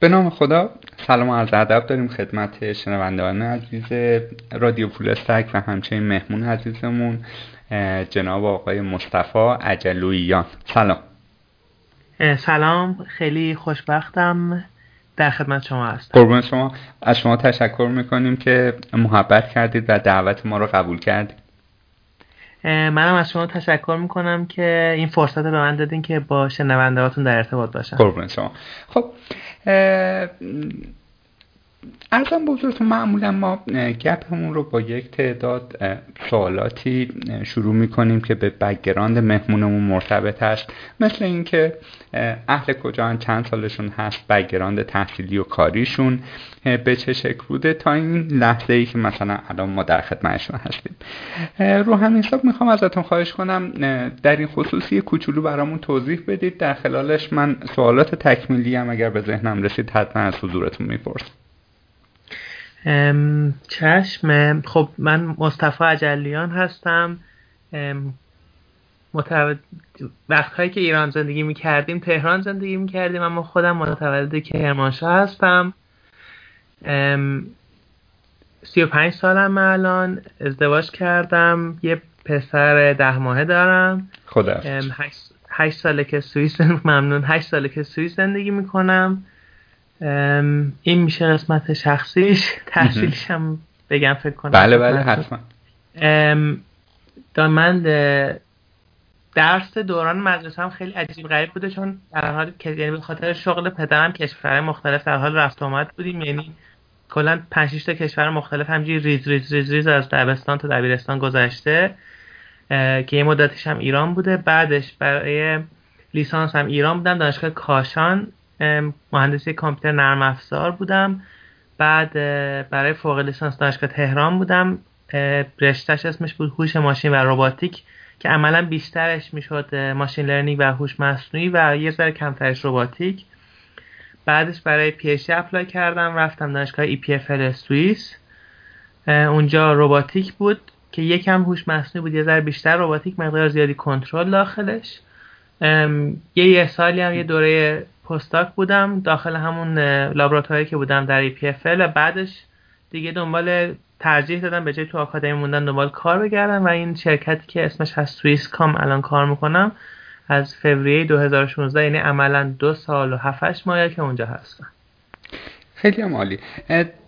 به نام خدا سلام و عرض ادب داریم خدمت شنوندگان عزیز رادیو پولستک و همچنین مهمون عزیزمون جناب آقای مصطفی عجلویان سلام. سلام. خیلی خوشبختم در خدمت شما هستم. قربون شما. از شما تشکر می‌کنیم که محبت کردید و دعوت ما رو قبول کردید. منم از شما تشکر می‌کنم که این فرصت به من دادین که با شنونده در ارتباط باشم. قربون شما. خب ارزم بزرگتون معمولا ما گپمون رو با یک تعداد سوالاتی شروع می‌کنیم که به بگراند مهمونمون مرتبط هست. مثل اینکه اهل کجا چند سالشون هست بگراند تحصیلی و کاریشون به چه شکل بوده؟ تا این لحظه ای که مثلا الان ما در خدمتشون هستیم. رو همین حساب می‌خوام ازتون خواهش کنم در این خصوصی کوچولو برامون توضیح بدید. در خلالش من سوالات تکمیلی هم اگر به ذهنم رسید حتما از حضورتون می‌پرسم. چشم. خب من مصطفی عجلیان هستم. متولد وقتهایی که ایران زندگی می‌کردیم تهران زندگی می‌کردیم اما خودم متولد کرمانشاه هستم. سی و پنج سالم الان. ازدواج کردم. یه پسر ده ماهه دارم. خدا هشت ساله که سوئیس ممنون. هشت ساله که سوئیس زندگی می‌کنم. این میشه قسمت شخصیش. تحصیلش هم بگم فکر کنم بله بله حتما. من درس دوران مدرسه هم خیلی عجیب غریب بوده چون در حال یعنی به خاطر شغل پدرم کشور مختلف در حال رفت آمد بودیم. یعنی کلا 5 تا کشور مختلف همینجوری ریز ریز ریز ریز از دبستان تا دبیرستان گذشته که یه مدتش هم ایران بوده. بعدش برای لیسانس هم ایران بودم. دانشگاه کاشان. مهندسی کامپیوتر نرم افزار بودم. بعد برای فوق لیسانس دانشگاه تهران بودم. رشتهش اسمش بود هوش ماشین و رباتیک که عملا بیشترش می‌شد machine learning و هوش مصنوعی و یه ذره کمترش رباتیک. بعدش برای PhD apply کردم رفتم دانشگاه EPFL سوئیس. اونجا رباتیک بود که یکم هوش مصنوعی بود یه ذره بیشتر رباتیک مقدار زیادی کنترل داخلش. یه یه سالی هم یه دوره پستاک بودم داخل همون لابراتوری که بودم در EPFL و بعدش دیگه دنبال ترجیح دادم به جای تو آکادمی موندن دنبال کار بگردم و این شرکتی که اسمش هست سوئیس کام الان کار می‌کنم از فوریه 2016 یعنی عملا دو سال و هفتش ماه که اونجا هستم. خیلی هم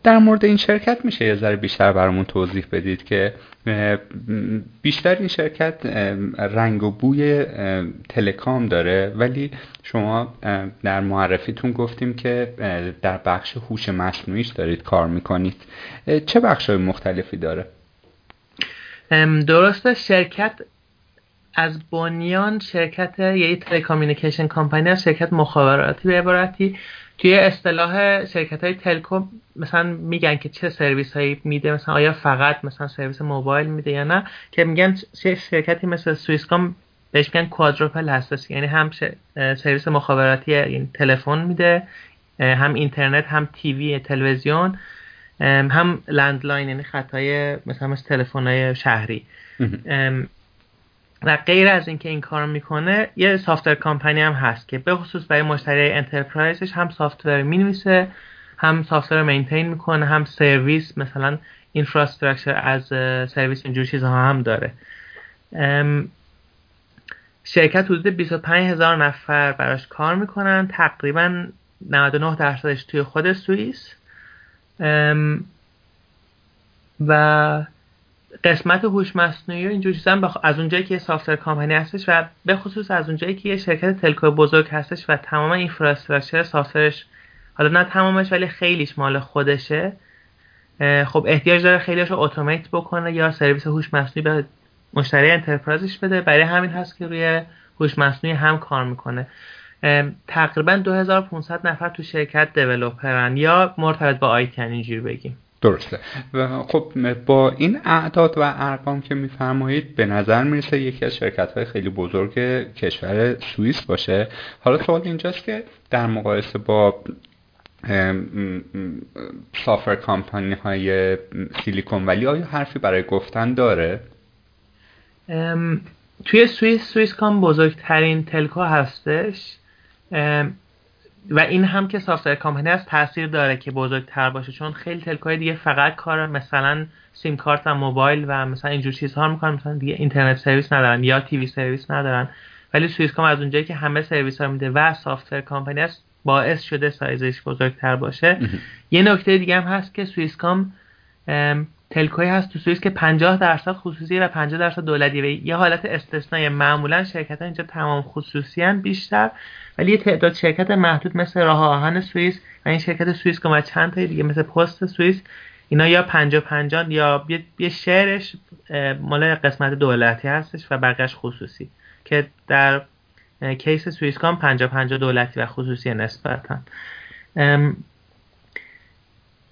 در مورد این شرکت میشه یه ذره بیشتر برامون توضیح بدید که بیشتر این شرکت رنگ و بوی تلکام داره ولی شما در معرفیتون گفتیم که در بخش هوش مصنوعیش دارید کار می‌کنید. چه بخش های مختلفی داره؟ درسته شرکت از بنیان شرکت یه تلکامیونیکیشن کمپانی از شرکت مخابراتی به عبارتی. توی اصطلاح شرکت های telecom مثلا میگن که چه سرویس هایی میده مثلا آیا فقط مثلا سرویس موبایل میده یا نه که میگن شرکتی مثل Swisscom بهش میگن quadruple هستش یعنی هم سرویس مخابراتی این تلفن میده هم اینترنت هم TV تلویزیون هم landline یعنی خطای مثلا مثل تلفن های شهری و غیر از اینکه این کار می‌کنه یه software company هم هست که به خصوص برای مشتری enterprise ش هم software می‌نویسه هم software maintain می‌کنه هم سرویس مثلا infrastructure از سرویس اینجور چیزها هم داره. شرکت حدود 25 هزار نفر براش کار می‌کنن تقریبا 99 درصدش توی خود سوئیس. و قسمت هوش مصنوعی و اینجور چیزا از اونجایی که software company هستش و به خصوص از اونجایی که یه شرکت telco بزرگ هستش و تمام infrastructure software ش حالا نه تمامش ولی خیلیش مال خودشه خب احتیاج داره خیلیش رو اتومات بکنه یا سرویس هوش مصنوعی به مشتری انترپرایزش بده. برای همین هست که روی هوش مصنوعی هم کار می‌کنه. تقریبا 2500 نفر تو شرکت دیولپرن یا مرتبط با آیتی اینجوری بگیم. درسته. و خب با این اعداد و ارقام که میفرمایید به نظر می‌رسه یکی از شرکت های خیلی بزرگ کشور سوئیس باشه. حالا سوال اینجاست که در مقایسه با software company های Silicon Valley آیا حرفی برای گفتن داره؟ توی سوئیس Swisscom بزرگترین telco هستش. و این هم که software company از تاثیر داره که بزرگتر باشه چون خیلی telco های دیگه فقط کار مثلا سیم کارت و موبایل و مثلا اینجور چیزها می‌کنن مثلا دیگه internet service ندارن یا TV service ندارن. ولی Swisscom از اونجایی که همه سرویس ها میده و software company است باعث شده سایزش بزرگتر باشه. یه نکته دیگه هم هست که Swisscom telco ی هست تو سوئیس که 50 درصد خصوصی و 50 درصد دولتی و یه حالت استثنایی. معمولا شرکت ها اینجا تمام خصوصی بیشتر ولی یه تعداد شرکت محدود مثل راه آهن سوئیس و این شرکت سوئیس و چند تا دیگه مثل پست سوئیس اینا یا 50 50 یا یه شعرش مال قسمت دولتی هستش و بقیش خصوصی که در case Swisscom 50 50 دولتی و خصوصی نسبتا.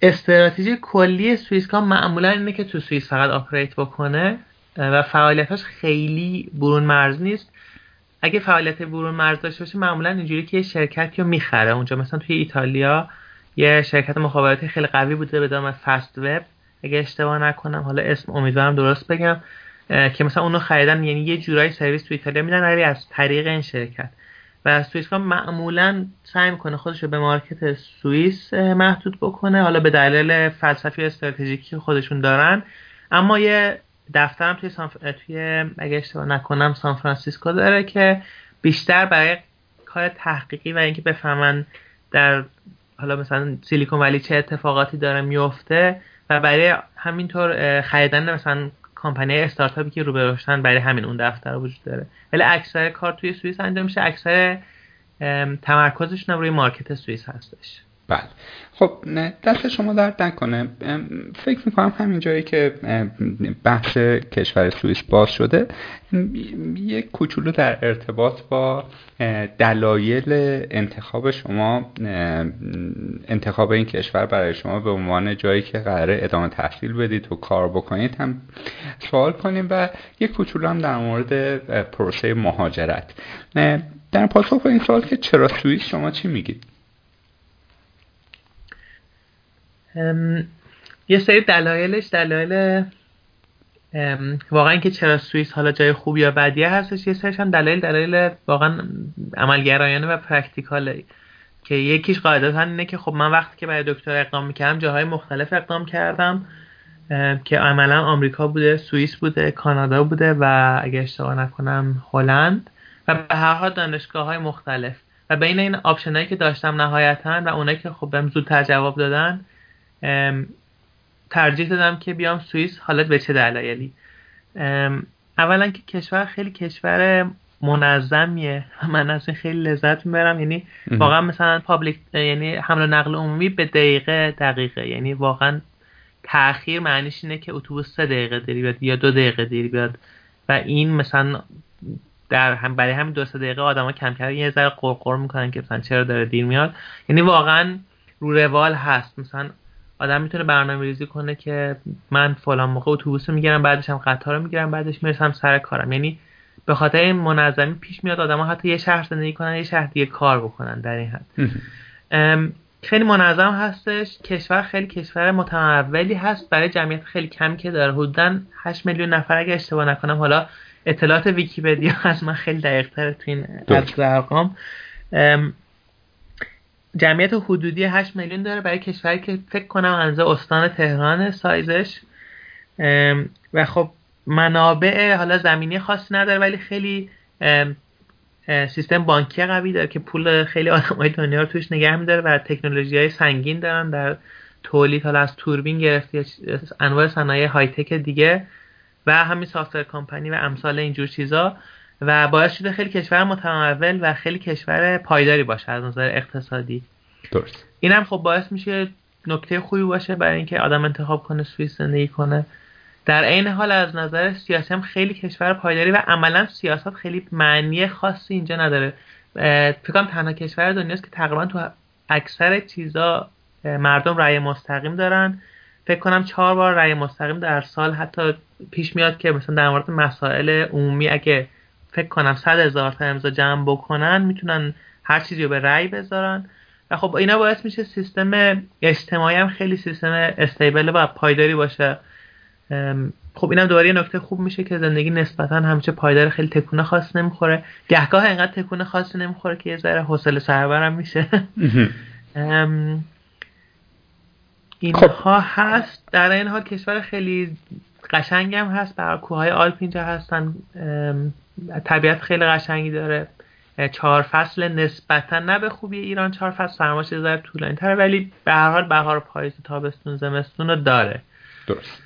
استراتژی کلی Swisscom معمولا اینه که تو سوئیس فقط operate بکنه و فعالیتاش خیلی برون مرز نیست. اگه فعالیت برون مرز داشته باشه معمولا اینجوری که یه شرکتی رو می‌خره. اونجا مثلا توی ایتالیا یه شرکت مخابراتی خیلی قوی بوده به نام Fastweb اگه اشتباه نکنم حالا اسم امیدوارم درست بگم که مثلا اونو خریدن یعنی یه جورایی سرویس تو ایتالیا میدن ولی از طریق این شرکت. و Swisscom معمولا سعی می‌کنه خودش رو به market سوئیس محدود بکنه. حالا به دلیل فلسفی استراتژیکی خودشون دارن. اما یه دفترم توی سانف... توی اگه اشتباه نکنم سان فرانسیسکو داره که بیشتر برای کار تحقیقی و اینکه بفهمن در حالا مثلا سیلیکون ولی چه اتفاقاتی داره میفته و برای همینطور خریدن مثلا کمپانی استارتاپی که رو به برای همین اون دفتر وجود داره. ولی اکثر کار توی سوئیس انجام میشه. اکثر تمرکزشون روی مارکت سوئیس هستش. بله. خب دست شما درد نکنه. فکر می‌کنم همین جایی که بحث کشور سوئیس باز شده یک کوچولو در ارتباط با دلایل انتخاب شما انتخاب این کشور برای شما به عنوان جایی که قراره ادامه تحصیل بدید و کار بکنید هم سوال کنیم و یک کوچولو هم در مورد پروسه مهاجرت. در پاسخ به این سوال که چرا سوئیس شما چی میگید؟ یه سری دلایلش دلایل واقعا که چرا سوئیس حالا جای خوب یا بدیه هستش یه سریش هم دلایل دلایل واقعا عملگرایانه و practical ه. که یکیش قاعدتا اینه که خب من وقتی که برای دکترا اقدام می‌کردم جاهای مختلف اقدام کردم که عملا آمریکا بوده سوئیس بوده کانادا بوده و اگه اشتباه نکنم هلند. و به هر حال دانشگاه های مختلف. و بین این option که داشتم نهایتا و اونایی که خب بهم زودتر جواب دادن ترجیح دادم که بیام سوئیس حالا به چه دلایلی؟ اولا که کشور خیلی کشور منظمیه. من از این خیلی لذت می‌برم. یعنی واقعا مثلا پابلیک یعنی حمل و نقل عمومی به دقیقه دقیقه. یعنی واقعا تاخیر معنیش اینه که اتوبوس سه دقیقه داری بیاد یا دو دقیقه داری بیاد. و این مثلا در هم برای همین دو سه دقیقه آدما کم کردن یه ذره قرقر می‌کنن که مثلا چرا داره دیر میاد. یعنی واقعا رو روال هست. مثلا آدم می‌تونه برنامه ریزی کنه که من فلان موقع اتوبوس می‌گیرم بعدش هم قطار رو می‌گیرم بعدش می‌رسم سر کارم. یعنی به خاطر این منظمی پیش میاد آدما حتی یه شهر زندگی کنن یه شهر دیگه کار بکنن در این حد. خیلی منظم هستش. کشور خیلی کشور متمولی هست. برای جمعیت خیلی کمی که داره. حدودا 8 میلیون نفر اگه اشتباه نکنم حالا اطلاعات ویکیپدیا از من خیلی دقیق تر تو این ارقام جمعیت حدودی 8 میلیون داره برای کشوری که فکر کنم اندازه استان تهران سایزش. و خب منابع حالا زمینی خاصی نداره ولی خیلی سیستم بانکی قوی داره که پول خیلی آدمای دنیا رو توش نگه میداره و تکنولوژی های سنگین دارن در تولید حالا از توربین گرفتی انواع صنایع های تک دیگه و همین سافتور کمپانی و امثال اینجور چیزا. و باعث شده خیلی کشور متمول و خیلی کشور پایداری باشه از نظر اقتصادی. درست. اینم خب باعث میشه نکته خوبی باشه برای اینکه آدم انتخاب کنه سوئیس زندگی کنه. در عین حال از نظر سیاسی هم خیلی کشور پایداری و عملا سیاست خیلی معنی خاصی اینجا نداره. فکر کنم تنها کشور دنیاست که تقریبا تو اکثر چیزا مردم رأی مستقیم دارن. فکر کنم چهار بار رأی مستقیم در سال حتی پیش میاد که مثلا در مورد مسائل عمومی اگه فکر کنم صد هزار تا امضا جمع بکنن می‌تونن هر چیزی رو به رأی بذارن. و خب اینا باعث میشه سیستم اجتماعی هم خیلی سیستم استیبل و پایداری باشه. خب اینم دوباره یه نکته خوب میشه که زندگی نسبتا همیشه پایدار خیلی تکونه خاص نمی‌خوره. گهگاه اینقدر تکونه خاصی نمی‌خوره که یه ذره حوصله سربرم میشه. اینها هست. در این حال کشور خیلی قشنگ هم هست. برای کوههای آلپ اینجا هستن. طبیعت خیلی قشنگی داره. چهار فصل نسبتا نه به خوبی ایران چهار فصل سرماش ذره طولانی تره ولی به هر حال بهار پاییز تابستون زمستون رو داره. درست.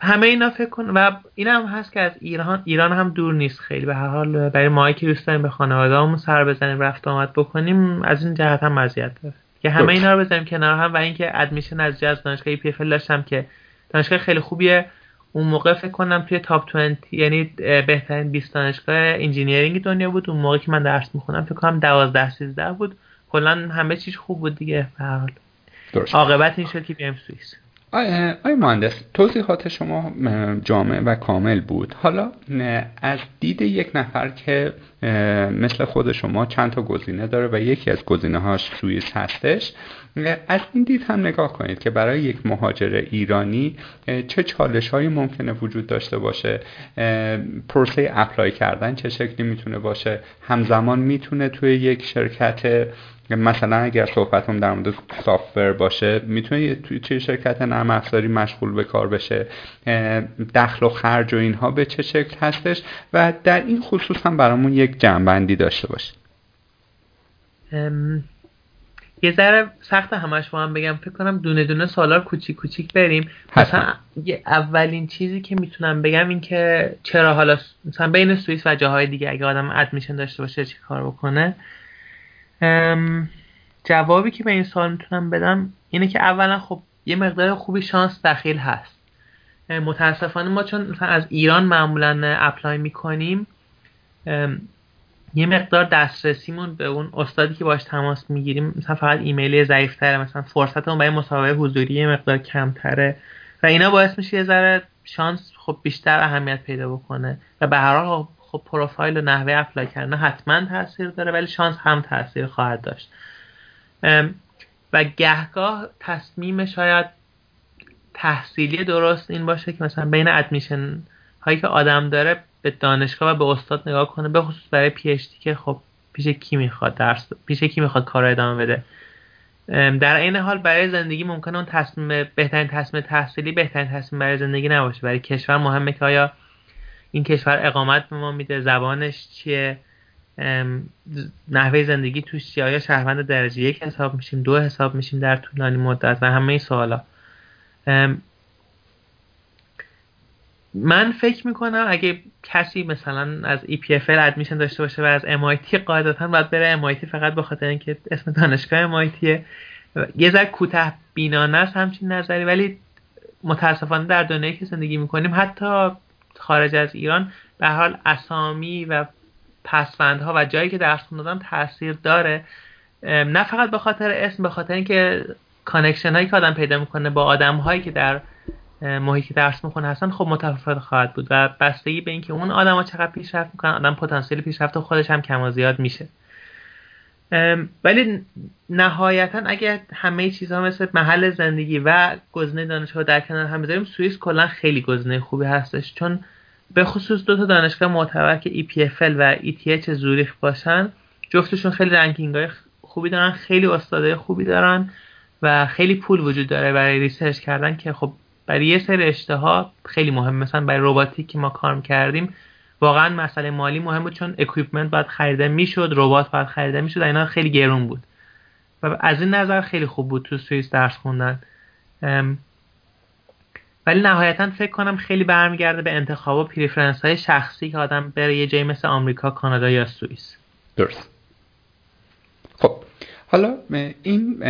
همه اینا فکر کن و این هم هست که از ایران ایران هم دور نیست خیلی. به هر حال برای ما که دوست داریم به خانواده سر بزنیم رفت آمد بکنیم از این جهت هم مزیت داره. که همه اینا رو بزنیم کنار هم و اینکه ادمیشن از از دانشگاه پی داشتم که دانشگاه خیلی خوبیه. اون موقع فکر کنم توی top 20 یعنی بهترین 20 دانشگاه engineering دنیا بود. اون موقع که من درس می‌خوندم فکر کنم 12 13 بود. کلا همه چیز خوب بود دیگه به حال. عاقبت این شد که بیایم سوئیس. آی مهندس توضیحات شما جامع و کامل بود. حالا از دید یک نفر که مثل خود شما چند تا گزینه داره و یکی از گزینه هاش سوئیس هستش از این دید هم نگاه کنید که برای یک مهاجر ایرانی چه چالش هایی ممکنه وجود داشته باشه؟ پروسه اپلای کردن چه شکلی می‌تونه باشه؟ همزمان می‌تونه توی یک شرکت مثلا اگر صحبتم در مورد سافتور باشه می‌تونه توی شرکت نرم افزاری مشغول به کار بشه؟ دخل و خرج و اینها به چه شکل هستش؟ و در این خصوص هم برامون یک جنبندی داشته باشه. یه ذره سخت همش با هم بگم فکر کنم دونه دونه سالار کوچیک کوچیک بریم. مثلا اولین چیزی که می‌تونم بگم این که چرا حالا مثلا بین سوئیس و جاهای دیگه اگه آدم ادمیشن داشته باشه چی کار بکنه؟ جوابی که به این سال می‌تونم بدم اینه که اولا خب یه مقدار خوبی شانس دخیل هست. متاسفانه ما چون مثلا از ایران معمولا اپلای می‌کنیم یه مقدار دسترسیمون به اون استادی که باش تماس می‌گیریم مثلا فقط ایمیلی ضعیفتره مثلا فرصتمون برای مصاحبه حضوری یه مقدار کمتره و اینا باعث میشه یه ذره شانس خب بیشتر اهمیت پیدا بکنه و به هر حال خب پروفایل و نحوه اپلای کردن حتما تاثیر داره ولی شانس هم تاثیر خواهد داشت. و گهگاه تصمیم شاید تحصیلی درست این باشه که مثلا بین ادمیشن هایی که آدم داره به دانشگاه و به استاد نگاه کنه به خصوص برای پی که خب پیش کی می‌خواد درس پیش کی می‌خواد کار ادامه بده. در این حال برای زندگی ممکنه اون تصمیم بهترین تصمیم تحصیلی بهترین تصمیم برای زندگی نباشه. برای کشور مهمه که آیا این کشور اقامت به ما میده زبانش چیه نحوه زندگی توش چیه آیا شهروند درجه یک حساب میشیم دو حساب میشیم در طولانی مدت و همه این سوالا. من فکر می‌کنم اگه کسی مثلا از EPFL admission داشته باشه و از MIT قاعدتا باید بره MIT فقط به خاطر اینکه اسم دانشگاه MIT یه ذره کوتاه بینانه است همچین نظری ولی متاسفانه در دنیایی که زندگی می‌کنیم حتی خارج از ایران به حال اسامی و پسوندها و جایی که درس خوندن تاثیر داره. نه فقط به خاطر اسم به خاطر اینکه connection هایی که آدم پیدا می‌کنه با آدم هایی که در محیط که درس می‌کنه هستن خب متفاوت خواهد بود و بستگی به اینکه اون آدم ها چقدر پیشرفت می‌کنن آدم پتانسیل پیشرفت خودش هم کم و زیاد میشه. ولی نهایتا اگر همه چیزها مثل محل زندگی و گزینه دانشگاه در کنار هم بذاریم سوئیس کلا خیلی گزینه خوبی هستش. چون به خصوص دو تا دانشگاه معتبر که EPFL و ETH زوریخ باشن جفتشون خیلی رنکینگ های خوبی دارن خیلی استادای خوبی دارن و خیلی پول وجود داره برای research کردن که خب برای یه سری رشته‌ها خیلی مهم مثلا برای روباتیک که ما کار کردیم واقعا مسئله مالی مهم بود چون equipment باید خریده می‌شد ربات باید خریده می‌شد اینا خیلی گرون بود و از این نظر خیلی خوب بود تو سوئیس درس خوندن ولی نهایتا فکر کنم خیلی برمیگرده به انتخاب و preference های شخصی که آدم بره یه جایی مثل آمریکا، کانادا یا سوئیس. درست. خب حالا این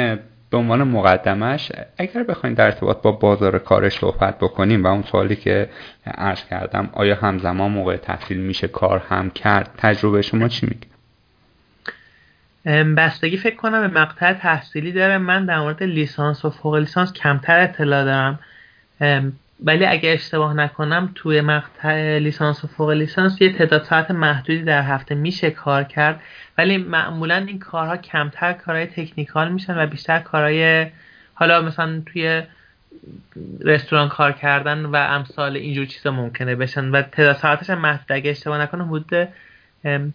به عنوان مقدمش اگر بخوایم در ارتباط با بازار کارش صحبت بکنیم و اون سوالی که عرض کردم آیا همزمان موقع تحصیل میشه کار هم کرد تجربه شما چی میگه؟ بستگی فکر کنم به مقطع تحصیلی داره. من در مورد لیسانس و فوق لیسانس کمتر اطلاع دارم. ولی اگه اشتباه نکنم توی مقطع لیسانس و فوق لیسانس یه تعداد ساعت محدودی در هفته میشه کار کرد. ولی معمولا این کارها کمتر کارهای تکنیکال میشن و بیشتر کارهای حالا مثلا توی رستوران کار کردن و امثال اینجور چیزا ممکنه بشن و تعداد ساعتش هم محدود. اگه اشتباه نکنم حدود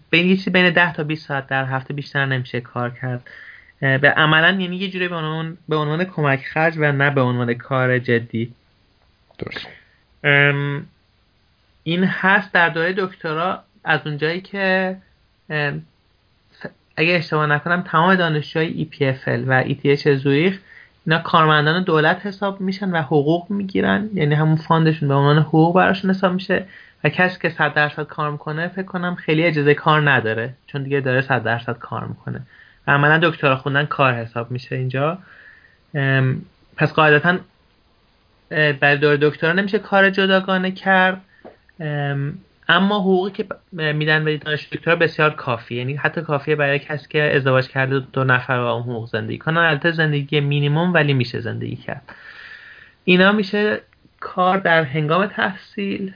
بین چیزی بین 10 تا 20 ساعت در هفته بیشتر نمیشه کار کرد. به عملا یعنی یه جوری به عنوان به عنوان کمک خرج و نه به عنوان کار جدی. درست. این هست در دوره دکترا. از اونجایی که اگه اشتباه نکنم تمام دانشجوهای EPFL و ETH زوریخ اینا کارمندان دولت حساب میشن و حقوق می‌گیرن. یعنی همون fund شون به عنوان حقوق براشون حساب میشه و کسی که 100 درصد کار می‌کنه فکر کنم خیلی اجازه کار نداره چون دیگه داره 100 درصد کار می‌کنه. و عملا دکترا خوندن کار حساب میشه اینجا. پس قاعدتا برای دوره دکترا نمیشه کار جداگانه کرد. اما حقوقی که میدن به دانشجوی دکترا بسیار کافی یعنی حتی کافیه برای کسی که ازدواج کرده دو نفر با اون حقوق زندگی کنن البته زندگی مینیموم ولی میشه زندگی کرد. اینا میشه کار در هنگام تحصیل.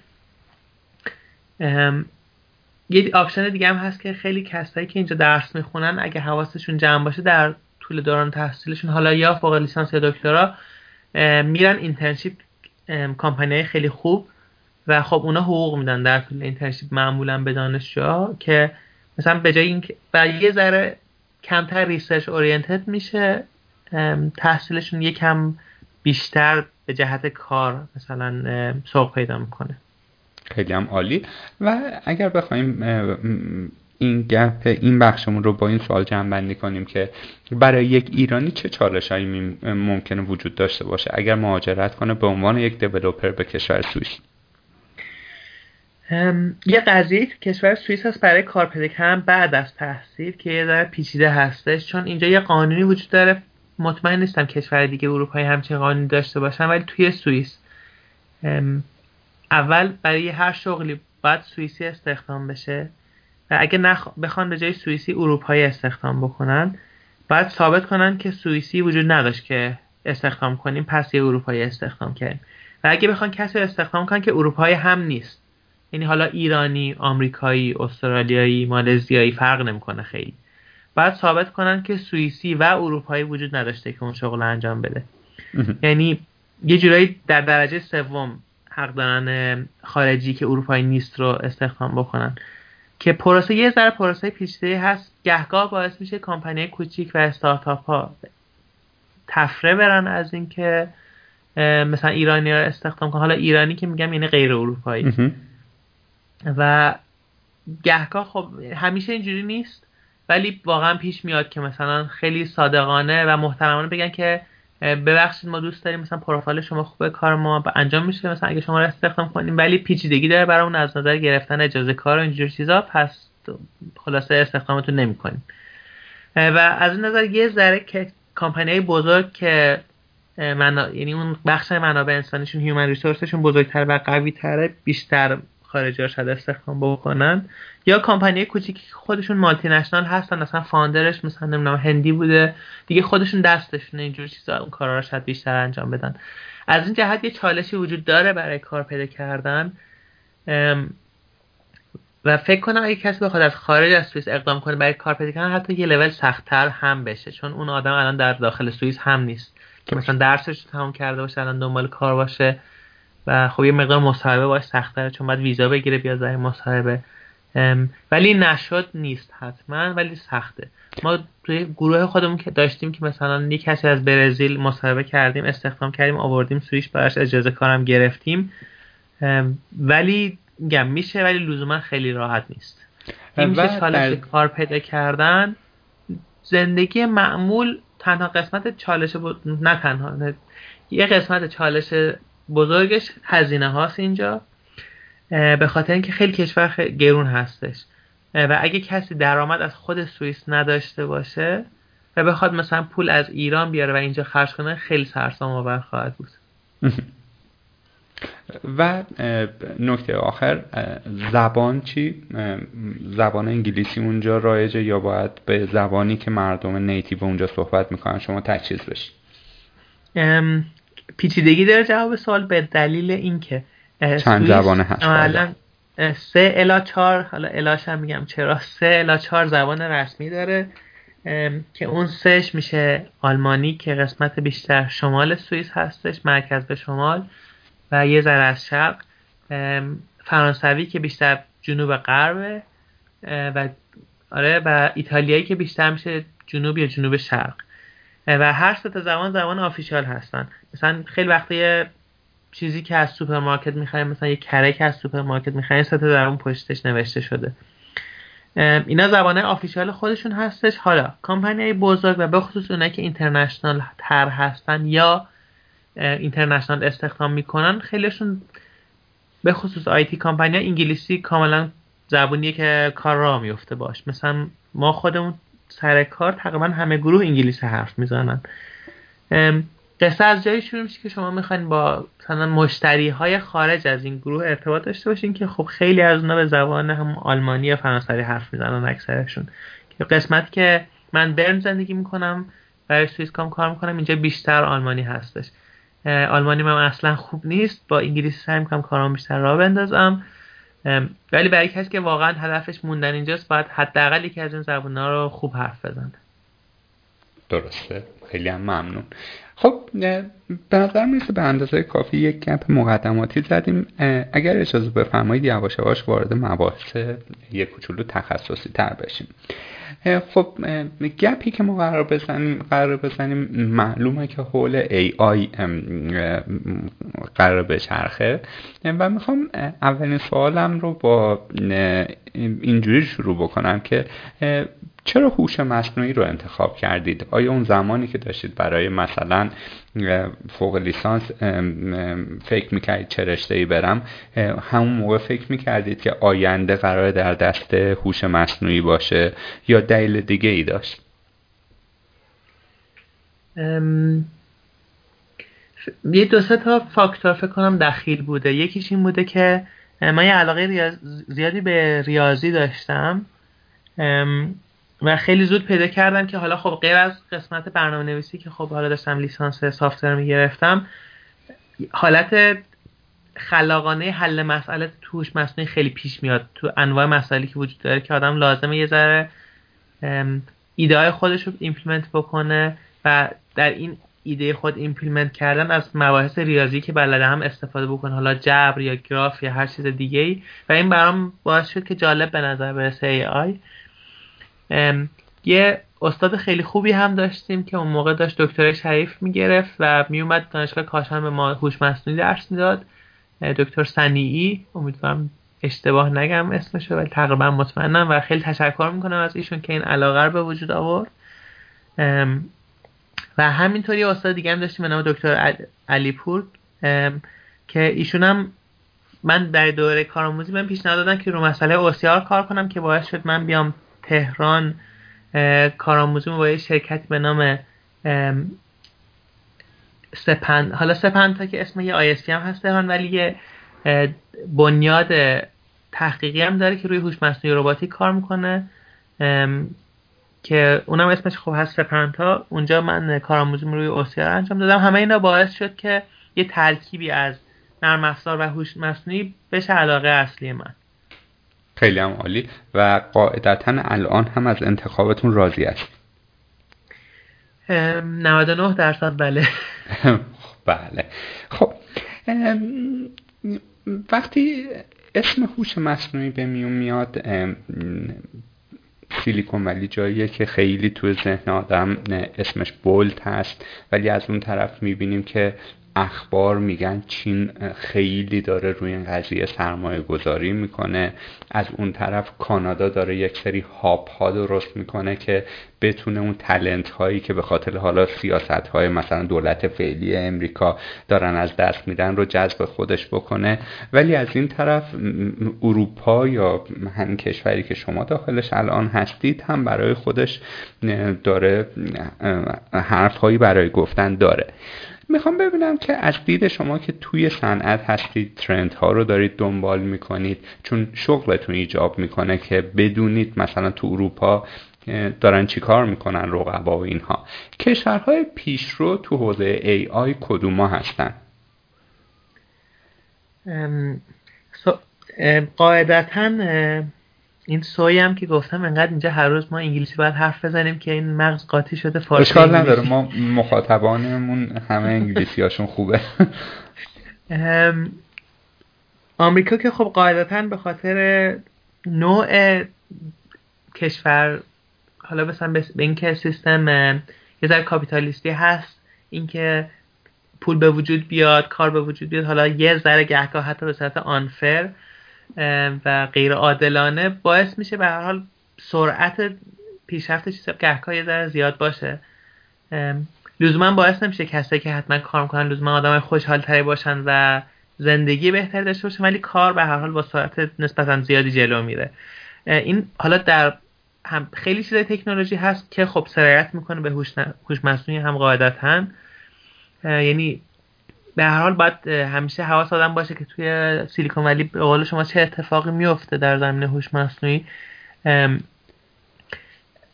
یه option دیگه هم هست که خیلی کسایی که اینجا درس می‌خونن اگه حواسشون جمع باشه در طول دوران تحصیلشون حالا یا فوق لیسانس یا دکترا میرن internship کمپانی خیلی خوب. و خب اونا حقوق میدن در طول internship معمولا به دانشجو که مثلا به جای اینکه یه ذره کمتر research oriented میشه تحصیلشون یکم بیشتر به جهت کار مثلا سوق پیدا می‌کنه. خیلی هم عالی. و اگر بخوایم این گپ این بخشمون رو با این سوال جمع بندی کنیم که برای یک ایرانی چه چالش هایی ممکنه وجود داشته باشه؟ اگر مهاجرت کنه به عنوان یک دیولوپر به کشور سوئیس. یه قضیه کشور سوئیس هست برای کار پیدا کردن بعد از تحصیل که یه ذره پیچیده هستش چون اینجا یه قانونی وجود داره. مطمئن نیستم کشور دیگه اروپایی همچین قانونی داشته باشن ولی توی سوئیس. اول برای هر شغلی باید سوئیسی استخدام بشه و اگه نخ... بخوان به جای سوئیسی اروپایی استخدام بکنن باید ثابت کنن که سوئیسی وجود نداشت که استخدام کنیم پس یه اروپایی استخدام کردیم. و اگه بخوان کسی استخدام کنن که اروپایی هم نیست. یعنی حالا ایرانی، آمریکایی، استرالیایی، مالزیایی فرق نمی‌کنه خیلی. باید ثابت کنن که سوئیسی و اروپایی وجود نداشته که اون شغل انجام بده. یعنی یه جورایی در درجه سوم حق دارن خارجی که اروپایی نیست رو استخدام بکنن. که پروسه یه ذره پروسه پیچیده هست. گهگاه باعث میشه کمپانی کوچیک و استارتاپ ها تفره برن از اینکه مثلا ایرانی ها استخدام کنن. حالا ایرانی که میگم یعنی غیر اروپایی. و گهگاه خب همیشه اینجوری نیست ولی واقعا پیش میاد که مثلا خیلی صادقانه و محترمانه بگن که ببخشید ما دوست داریم مثلا پروفایل شما خوبه کار ما انجام میشه مثلا اگه شما رو استخدام کنیم ولی پیچیدگی داره برامون از نظر گرفتن اجازه کار و اینجور چیزا پس خلاصه استخدامتون نمی‌کنیم. و از این نظر یه ذره که کمپانی بزرگ که منا... یعنی اون بخش منابع انسانیشون human resource شون بزرگتر و قوی تره بیشتر خارجی ها شاید استخدام بکنن. یا کمپانی کوچیکی که خودشون multinational هستن اصلا founder ش مثلا نمی‌دونم هندی بوده. دیگه خودشون دستشونه اینجور چیزا اون کارا رو شاید بیشتر انجام بدن. از این جهت یه چالشی وجود داره برای کار پیدا کردن. و فکر کنم اگه کسی بخواد از خارج از سوئیس اقدام کنه برای کار پیدا کردن حتی یه لول سختتر هم بشه چون اون آدم الان در داخل سوئیس هم نیست. که مثلا درسش رو تمام کرده باشه الان دنبال کار باشه. و خب یه مقدار مصاحبه باش سختره چون باید ویزا بگیره بیاد برای مصاحبه. ولی نشد نیست حتما ولی سخته. ما توی گروه خودمون که داشتیم که مثلا یک کسی از برزیل مصاحبه کردیم استخدام کردیم آوردیم سویش براش اجازه کارم گرفتیم. ولی میگم میشه ولی لزوما خیلی راحت نیست. این میشه چالش کار پیدا کردن. زندگی معمول تنها قسمت چالش بود نه تنها یه قسمت چالش بزرگش هزینه هاست اینجا به خاطر اینکه خیلی کشور خیلی گرون هستش. و اگه کسی درآمد از خود سوئیس نداشته باشه و بخواد مثلا پول از ایران بیاره و اینجا خرج کنه خیلی سرسام آور خواهد بود. و نکته آخر زبان چی؟ زبان انگلیسی اونجا رایجه یا باید به زبانی که مردم نیتیو اونجا صحبت می‌کنن شما تجهیز بشید پیچیدگی داره جواب سوال به دلیل اینکه چند زبانه هست الان سه الا چهار حالا الاش هم میگم چرا سه الا چهار زبان رسمی داره که اون سهش میشه آلمانی که قسمت بیشتر شمال سوئیس هستش مرکز به شمال و یه ذره از شرق. فرانسوی که بیشتر جنوب غربه و آره و ایتالیایی که بیشتر میشه جنوب یا جنوب شرق. و هر سه زبان زبان official هستن. مثلا خیلی وقتی چیزی که از سوپرمارکت می‌خوایم مثلا یه کرک از سوپرمارکت می‌خوایم سه تا در اون پشتش نوشته شده. اینا زبان official خودشون هستش. حالا کمپانی بزرگ و به خصوص اونایی که international تر هستن یا اینترنشنال استخدام می‌کنن خیلیشون به خصوص IT کمپانی انگلیسی کاملا زبونیه که کار را میفته باش. مثلا ما خودمون سر کار تقریبا همه گروه انگلیسی حرف می‌زنن. قصه از جایی شروع میشه که شما می‌خواین با مثلا مشتری های خارج از این گروه ارتباط داشته باشین که خب خیلی از اونا به زبان هم آلمانی یا فرانسوی حرف می‌زنن اکثرشون. که قسمت که من برن زندگی می‌کنم برای سوئیسکام کار می‌کنم اینجا بیشتر آلمانی هستش. آلمانی من اصلا خوب نیست با انگلیسی سعی می‌کنم کارام بیشتر راه بندازم. ولی برای کسی که واقعا هدفش موندن اینجاست باید حداقل یکی از این زبونا رو خوب حرف بزنه. درسته. خیلی هم ممنون. خب به نظر می‌رسه به اندازه کافی یک گپ مقدماتی زدیم. اگر اجازه بفرمایید یواش یواش وارد مباحث یک کوچولو تخصصی تر بشیم. خب گپی که ما قرار بزنیم قرار بزنیم معلومه که حول AI قرار بچرخه و می‌خوام اولین سوالم رو با اینجوری شروع بکنم که چرا هوش مصنوعی رو انتخاب کردید؟ آیا اون زمانی که داشتید برای مثلا فوق لیسانس فکر می‌کردید چه رشته ای برم همون موقع فکر می‌کردید که آینده قرار در دست هوش مصنوعی باشه یا دلیل دیگه ای داشت یه دو سه تا فاکتور فکر کنم دخیل بوده. یکیش این بوده که من یه علاقه زیادی به ریاضی داشتم. و خیلی زود پیدا کردم که حالا خب غیر از قسمت برنامه نویسی که خب حالا داشتم لیسانس software می‌گرفتم حالت خلاقانه حل مسئله تو هوش مصنوعی خیلی پیش میاد. تو انواع مسائلی که وجود داره که آدم لازمه یه ذره ایده خودش رو implement بکنه و در این ایده خود implement کردن از مباحث ریاضی که بلده هم استفاده بکنه. حالا جبر یا گراف یا هر چیز دیگه ای و این برام باعث شد که جالب به نظر برسه AI یه استاد خیلی خوبی هم داشتیم که اون موقع داشت دکتر شریف می‌گرفت و میومد دانشگاه کاشان به ما هوش مصنوعی درس می‌داد. دکتر سنیعی امیدوارم اشتباه نگم اسمشو ولی تقریبا مطمئنم و خیلی تشکر می‌کنم از ایشون که این علاقه رو به وجود آورد. و همینطوری استاد دیگه هم داشتیم به نام دکتر علیپور. که ایشون هم من در دوره کارآموزی من پیشنهاد دادن که رو مسئله اوسیار کار کنم که باعث شد من بیام تهران کارآموزی با یه شرکت به نام سپند حالا سپند که اسم یه آیستی هم هست تهران ولی یه بنیاد تحقیقی هم داره که روی هوش مصنوعی رباتیک کار می‌کنه. که اونم اسمش خوب هست سپنتا اونجا من کارآموزیم روی اوسیار انجام دادم. همه اینا باعث شد که یه ترکیبی از نرم افزار و هوش مصنوعی بشه علاقه اصلی من. خیلی هم عالی و قاعدتا الان هم از انتخابتون راضی است. 99 درصد بله. بله. خب وقتی اسم هوش مصنوعی به میون میاد سیلیکون ولی جاییه که خیلی تو ذهن آدم اسمش بولد هست ولی از اون طرف می‌بینیم که اخبار میگن چین خیلی داره روی این قضیه سرمایه گذاری می‌کنه. از اون طرف کانادا داره یک سری هاپ ها درست می‌کنه که بتونه اون تلنت هایی که به خاطر حالا سیاست های مثلا دولت فعلی امریکا دارن از دست میدن رو جذب خودش بکنه. ولی از این طرف اروپا یا همین کشوری که شما داخلش الان هستید هم برای خودش داره حرف هایی برای گفتن داره. می‌خوام ببینم که از دید شما که توی صنعت هستید ترند ها رو دارید دنبال می‌کنید چون شغلتون ایجاب می‌کنه که بدونید مثلا تو اروپا دارن چیکار می‌کنن رقبا و اینها. کشورهای پیشرو تو حوزه ای آی کدوما هستن؟ قاعدتا این سوی هم که گفتم انقدر اینجا هر روز ما انگلیسی باید حرف بزنیم که این مغز قاطی شده فارسی اشکال نداره ما مخاطبانمون همه انگلیسی هاشون خوبه آمریکا که خب قاعدتا به خاطر نوع کشور حالا مثلا به اینکه سیستم یه ذره کاپیتالیستی هست اینکه پول به وجود بیاد کار به وجود بیاد حالا یه ذره گهگاه حتی به صورت آنفر و غیر عادلانه باعث میشه به هر حال سرعت پیشرفت چیز گهگاه یه ذره زیاد باشه. لزوما باعث نمیشه کسایی که حتما کار می‌کنن لزوما آدم خوشحال تری باشن و زندگی بهتری داشته باشن ولی کار به هر حال با سرعت نسبتا زیادی جلو میره. این حالا در هم خیلی چیزای تکنولوژی هست که خب سرایت می‌کنه به هوش هوش مصنوعی هم قاعدتا. یعنی به هر حال باید همیشه حواس آدم باشه که توی سیلیکون ولی به قول شما چه اتفاقی میفته در زمینه هوش مصنوعی.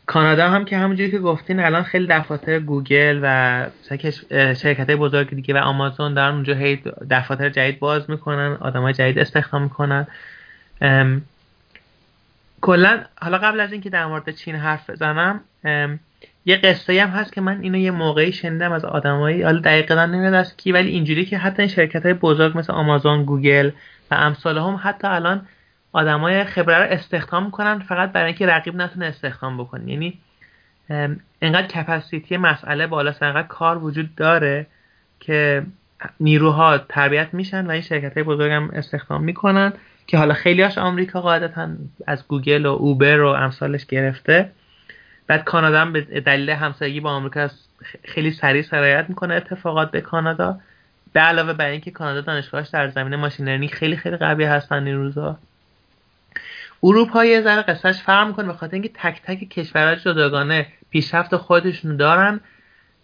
کانادا هم که همونجوری که گفتین الان خیلی دفاتر گوگل و شرکت بزرگ دیگه و آمازون دارن اونجا هی دفاتر جدید باز می‌کنن آدم های جدید استخدام می‌کنن. کلا حالا قبل از اینکه در مورد چین حرف بزنم یه قصه هم هست که من اینو یه موقعی شنیدم از آدمایی. حالا دقیقا نمیاد از کی ولی اینجوری که حتی شرکت های بزرگ مثل آمازون گوگل و امثال هم حتی الان آدمای خبره رو استخدام می‌کنن فقط برای اینکه رقیب نتونه استخدام بکنه. یعنی انقدر کپاسیتی مسئله بالاست انقدر کار وجود داره که نیروها تربیت میشن و این شرکت های بزرگ هم استخدام می‌کنن که حالا خیلی هاش آمریکا قاعدتا از گوگل و اوبر و امثالش گرفته. بعد کانادا هم به دلیل همسایگی با آمریکا خیلی سریع سرایت می‌کنه اتفاقات به کانادا. به علاوه بر اینکه کانادا دانشگاهش در زمینه ماشین خیلی خیلی قوی هستن این روزا. اروپا یه ذره قصهش فرق می‌کنه به خاطر اینکه تک تک کشورها جداگانه پیشرفت خودشون دارن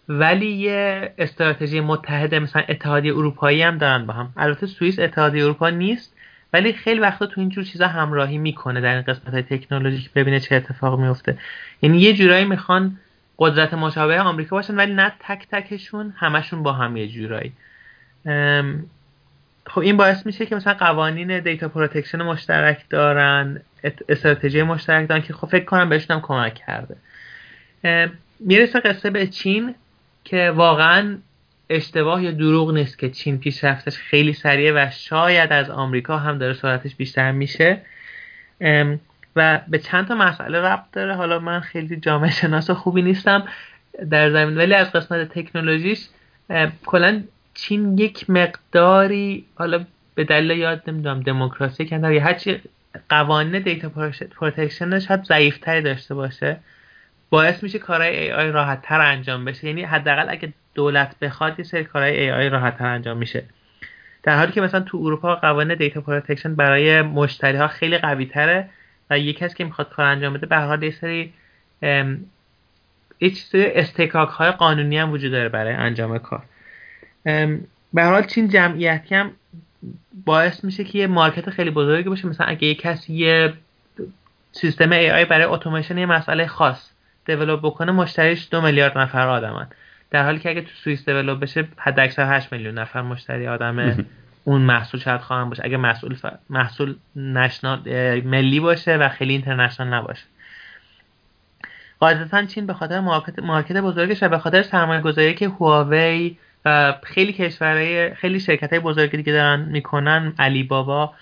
ولی یه استراتژی متحده مثلا اتحادیه اروپایی هم دارن با هم. البته سوئیس اتحادیه اروپا نیست. ولی خیلی وقتا تو اینجور چیزا همراهی می‌کنه در این قسمت های تکنولوژیک ببینه چه اتفاق میفته یعنی یه جورایی می‌خوان قدرت مشابه آمریکا باشن ولی نه تک تکشون همشون با هم یه جورایی. خب این باعث میشه که مثلا قوانین data protection مشترک دارن استراتژی مشترک دارن که خب فکر کنم بهشون هم کمک کرده. می‌رسه قصه به چین که واقعا اشتباه یا دروغ نیست که چین پیشرفتش خیلی سریعه و شاید از آمریکا هم داره سرعتش بیشتر میشه. و به چند تا مسئله ربط داره. حالا من خیلی جامعه شناس خوبی نیستم در زمین ولی از قسمت تکنولوژیش کلا چین یک مقداری حالا به دلیل یاد نمی‌دونم دموکراسی کنده یا هرچی قوانین data protection ش حد ضعیفتری داشته باشه باعث میشه کارهای AI راحت تر انجام بشه. یعنی حداقل اگه دولت بخواد یه سری کارهای AI راحت انجام میشه. در حالی که مثلا تو اروپا قوانین data protection برای مشتری ها خیلی قوی تره و یکی کسی که می‌خواد کار انجام بده به حال یه سری یه چیزی اصطکاک های قانونی هم وجود داره برای انجام کار. به حال چین جمعیتی هم باعث میشه که یه market خیلی بزرگی باشه. مثلا اگه یه کسی یه سیستم AI برای اتوماسیون یه مسئله خاص develop بکنه مشتریش دو میلیارد نفر آدمن. در حالی که اگه تو سوئیس develop بشه حد اکثر 8 میلیون نفر مشتری آدم اون محصول شاید خواهم باشه. اگه محصول ف... محصول national ملی باشه و خیلی international نباشه. قاعدتا چین به خاطر market, market بزرگش و به خاطر سرمایه گذاری که هواوی و خیلی کشورهای خیلی شرکت های بزرگی دیگه دارن می‌کنن. علی بابا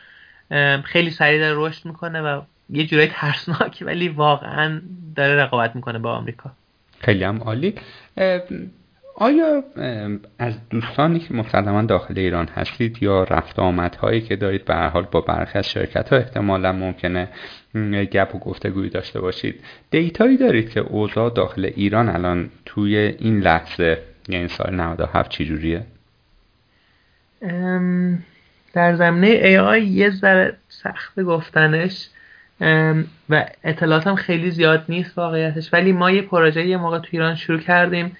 خیلی سریع داره رشد می‌کنه و یه جورایی ترسناک ولی واقعا داره رقابت می‌کنه با آمریکا. خیلی هم عالی. آیا از دوستانی که مسلما داخل ایران هستید یا رفت آمدهایی که دارید به هر حال با برخی از شرکت ها احتمالا ممکنه گپ و گفتگویی داشته باشید. دیتایی دارید که اوضاع داخل ایران الان توی این لحظه یعنی سال 97 چجوریه؟ در زمینه آی یه ذره سخت گفتنش. و اطلاعاتم خیلی زیاد نیست واقعیتش. ولی ما یه پروژه یه موقع تو ایران شروع کردیم.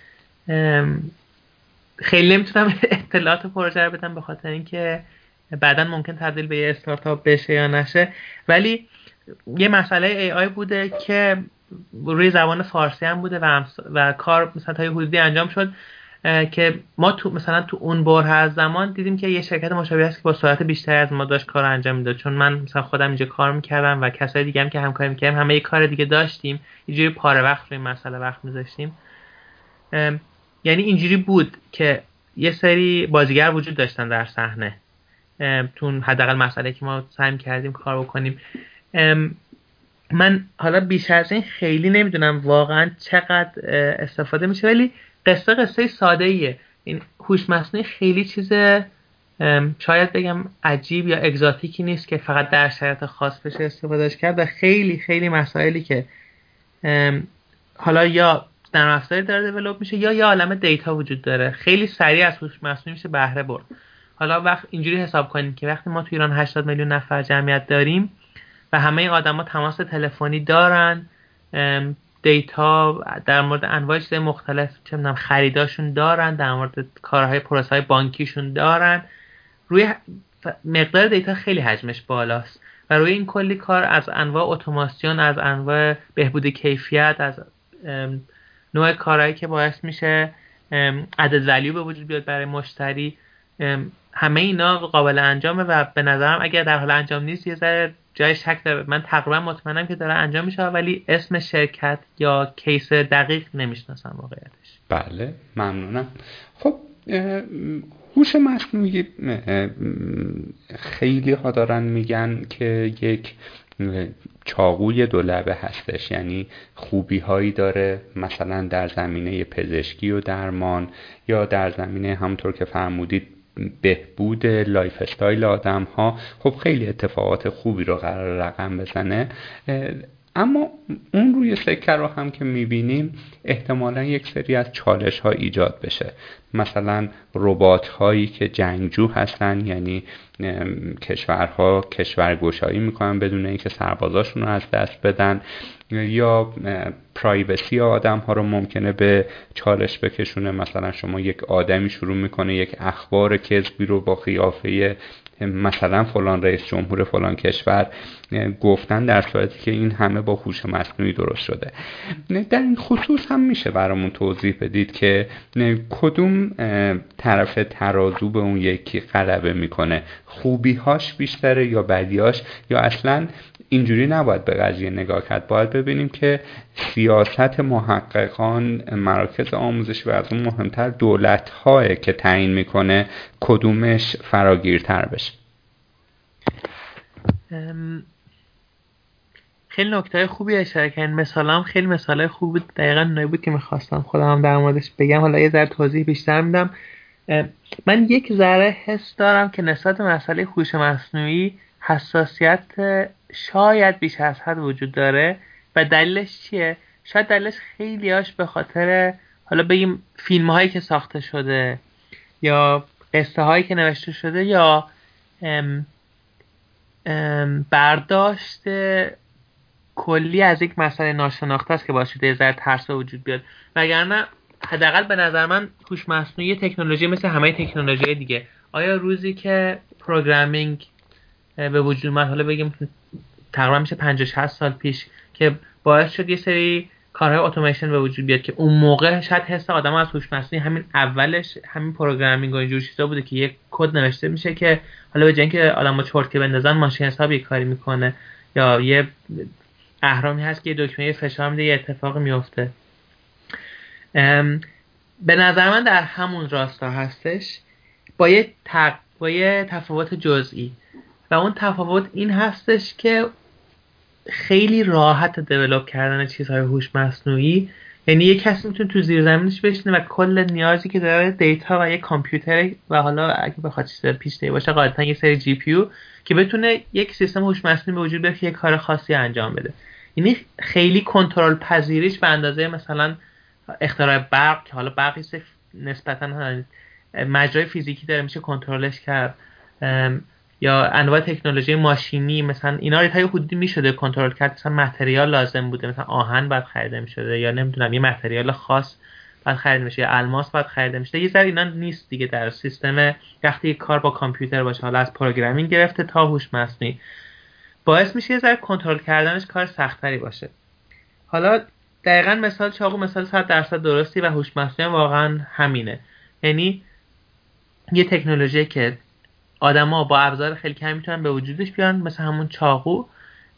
خیلی نمی‌تونم اطلاعات پروژه رو بدم به خاطر اینکه بعدا ممکن تبدیل به یه استارتاپ بشه یا نشه. ولی یه مسئله ای آی بوده که روی زبان فارسی هم بوده و, و کار مثلا تا حدودی انجام شد. که ما تو مثلا تو اون بره از زمان دیدیم که یه شرکت مشابه هست که با سرعت بیشتری از ما داشت کار انجام می‌داد. چون من مثلا خودم اینجا کار می‌کردم و کسای دیگه هم که همکاری می‌کردیم همه یه کار دیگه داشتیم. اینجوری پاره وقت روی مسئله وقت میذاشتیم. یعنی اینجوری بود که یه سری بازیگر وجود داشتن در صحنه. تو حداقل مسئله که ما سعی کردیم کار بکنیم. من حالا بیش از این خیلی نمی‌دونم واقعا چقدر استفاده میشه. ولی قصه قصه ساده ایه این هوش مصنوعی خیلی چیز شاید بگم عجیب یا اگزاتیکی نیست که فقط در شرایط خاص بشه استفادهش کرد و خیلی خیلی مسائلی که حالا یا در افزاری داره دیولوب میشه یا یه عالم دیتا وجود داره. خیلی سریع از هوش مصنوعی میشه بهره برد. حالا وقت اینجوری حساب کنیم که وقتی ما تو ایران 80 میلیون نفر جمعیت داریم و همه آدما تماس تلفنی دارن data در مورد انواع چیزهای مختلف چه خریداشون دارن در مورد کارهای پروسه های بانکیشون دارن. روی مقدار data خیلی حجمش بالاست و روی این کلی کار از انواع اتوماسیون از انواع بهبود کیفیت از نوع کارهایی که باعث میشه added value به وجود بیاد برای مشتری. همه اینا قابل انجامه و به نظرم اگر در حال انجام نیست یه ذره جای شک داره. من تقریبا مطمئنم که داره انجام میشه ولی اسم شرکت یا case دقیق نمی‌شناسم واقعیتش. بله ممنونم. خب هوش مصنوعی خیلی ها دارن میگن که یک چاقوی دو لبه هستش. یعنی خوبی هایی داره مثلا در زمینه پزشکی و درمان یا در زمینه همونطور که فرمودید بهبود lifestyle آدم ها خب خیلی اتفاقات خوبی رو قرار رقم بزنه. اما اون روی سکه رو هم که می‌بینیم احتمالا یک سری از چالش ها ایجاد بشه. مثلا ربات هایی که جنگجو هستن یعنی کشورها کشورگشایی می‌کنن بدون اینکه سربازاشون رو از دست بدن یا پرایوسی آدم ها رو ممکنه به چالش بکشونه. مثلا شما یک آدمی شروع می‌کنه یک اخبار کذبی رو با قیافه مثلا فلان رئیس جمهور فلان کشور گفتن در صورتی که این همه با هوش مصنوعی درست شده. در این خصوص هم میشه برامون توضیح بدید که کدوم طرف ترازو به اون یکی غلبه می‌کنه؟ خوبیهاش بیشتره یا بدیهاش؟ یا اصلا اینجوری نباید به قضیه نگاه کرد. باید ببینیم که سیاست محققان مراکز آموزشی و از اون مهمتر دولت که تعیین می‌کنه کدومش فراگیرتر بشه؟ خیلی نکته خوبی اشاره کردن هم خیلی مثال خوب دقیقا نایی بود که می‌خواستم خودم هم در موردش بگم. حالا یه ذره توضیح بیشتر میدم. من یک ذره حس دارم که نسبت مسئله هوش مصنوعی حساسیت شاید بیش از حد وجود داره و دلیلش چیه؟ شاید دلیلش خیلی هاش به خاطر حالا بگیم فیلم هایی که ساخته شده یا قصه هایی که نوشته شده یا ام ام برداشت کلی از یک مسئله ناشناخته است که باعث شده یه ترس وجود بیاد. وگرنه حداقل به نظر من هوش مصنوعی تکنولوژی مثل همه تکنولوژی دیگه. آیا روزی که پروگرامینگ به وجود اومد. حالا بگیم تقریبا میشه 50 60 سال پیش که باعث شد یه سری کارهای اتوماسیون به وجود بیاد که اون موقع شاید حس آدم از هوش مصنوعی همین اولش همین پروگرامینگ و اینجور چیزا بوده که یک کد نوشته میشه که حالا به جای اینکه آدمو چرت که بندازن ماشین حساب یه کاری می‌کنه. یا یه اهرامی هست که یه دکمه فشار میده یه اتفاق میفته به نظر من در همون راستا هستش با یه, با یه تفاوت جزئی. و اون تفاوت این هستش که خیلی راحت دیولوب کردن چیزهای هوش مصنوعی. یعنی یه کسی می‌تونه تو زیر زمینش بشینه و کل نیازی که داره دیتا و یه کامپیوتر و حالا اگه بخواد چیز پیش باشه قاعدتا یه سری جی پی که بتونه یک سیستم هوش مصنوعی به وجود بیاره که یه کار خاصی انجام بده. یعنی خیلی کنترل پذیریش به اندازه مثلا اختراع برق که حالا برقی نسبتا مجرای فیزیکی داره میشه کنترلش کرد. یا انواع تکنولوژی ماشینی مثلا اینا رو تا حدودی می‌شده کنترل کرد. مثلا متریال لازم بوده. مثلا آهن باید خریده می‌شده یا نمی‌دونم یه متریال خاص باید خریده میشه یا الماس باید خریده میشه. یه ذره اینا نیست دیگه در سیستم. وقتی کار با کامپیوتر باشه حالا از پروگرامینگ گرفته تا هوش مصنوعی. باعث میشه یه ذره کنترل کردنش کار سختتری باشه. حالا دقیقا مثال چاقو مثال 100 درصد درستی و هوش مصنوعی واقعا همینه. یعنی یه تکنولوژی که آدما با ابزار خیلی کمی می‌تونن به وجودش بیان مثل همون چاقو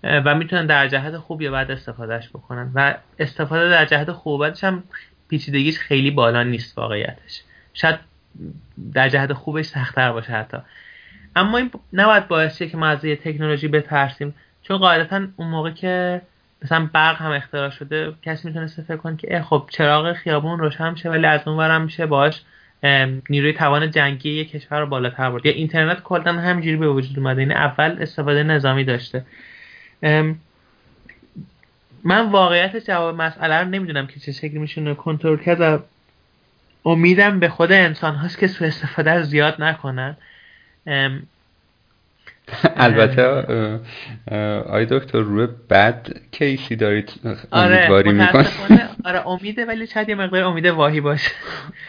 و می‌تونن در جهت خوب یا بعد استفادهش بکنن. و استفاده در جهت خوب هم پیچیدگیش خیلی بالا نیست واقعیتش. شاید در جهت خوبش سختتر باشه حتی. اما این نباید باعث که ما از تکنولوژی بترسیم. چون قاعدتا اون موقع که مثلا برق هم اختراع شده کسی می‌تونه فکر کنه که خب چراغ خیابون روشن میشه ولی از اون میشه باش نیروی توان جنگی یک کشور رو بالاتر برد. یا اینترنت کلا همینجوری به وجود اومده. این اول استفاده نظامی داشته. من واقعیت جواب مسئله رو نمی‌دونم که چه شکلی میشونه. کنترل کرد و امیدم به خود انسان هاست که سو استفاده زیاد نکنن. البته آی دکتر روی بد کیسی دارید آره، امیدواری آره آره امیده ولی شاید یه مقدار امید واهی باشه.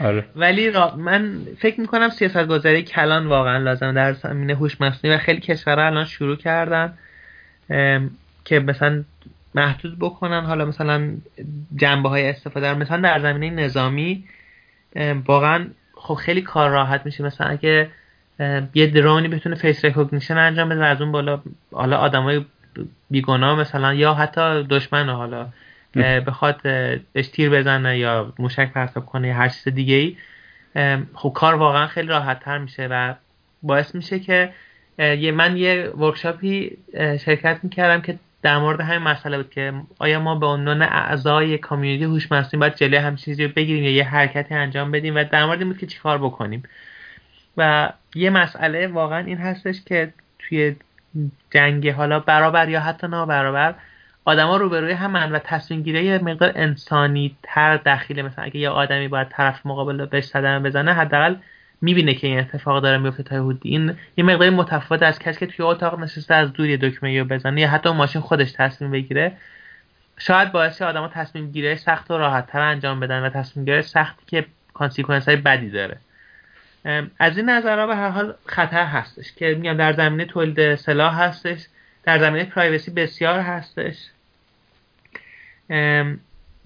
آره. ولی من فکر می‌کنم سیاست گذاری کلان واقعا لازم در زمینه هوش مصنوعی و خیلی کشورها الان شروع کردن که مثلا محدود بکنن. حالا مثلا جنبه های استفاده مثلا در زمینه نظامی واقعا خب خیلی کار راحت میشه. مثلا اگه یه drone ی بتونه face recognition انجام بده از اون بالا حالا آدمای بیگناه مثلا یا حتی دشمن حالا بخواد بهش تیر بزنه یا موشک پرتاب کنه یا هر چیز دیگه ای خب کار واقعا خیلی راحت تر میشه و باعث میشه که من یه workshop ی شرکت می‌کردم که در مورد همین مسئله بود که آیا ما به عنوان اعضای community هوش مصنوعی باید جلوی همین چیزی رو بگیریم یا یه حرکتی انجام بدیم و در مورد این بود که چیکار بکنیم. و یه مسئله واقعا این هستش که توی جنگ حالا برابر یا حتی نابرابر آدما روبروی همن و تصمیم گیری یه مقدار انسانی تر دخیله. مثلا اگه یه آدمی باید طرف مقابل بهش صدمه بزنه حداقل می‌بینه که این اتفاق داره میفته تا حدودی. این یه مقدار متفاوت از کسی که توی اتاق نشسته از دور یه دکمه رو بزنه یا حتی ماشین خودش تصمیم بگیره شاید باعث آدما تصمیم گیری سخت و راحت تر انجام بدن و تصمیم گیری سختی که consequence های بدی داره. از این نظرها به هر حال خطر هستش که میگم در زمینه تولید سلاح هستش در زمینه privacy بسیار هستش.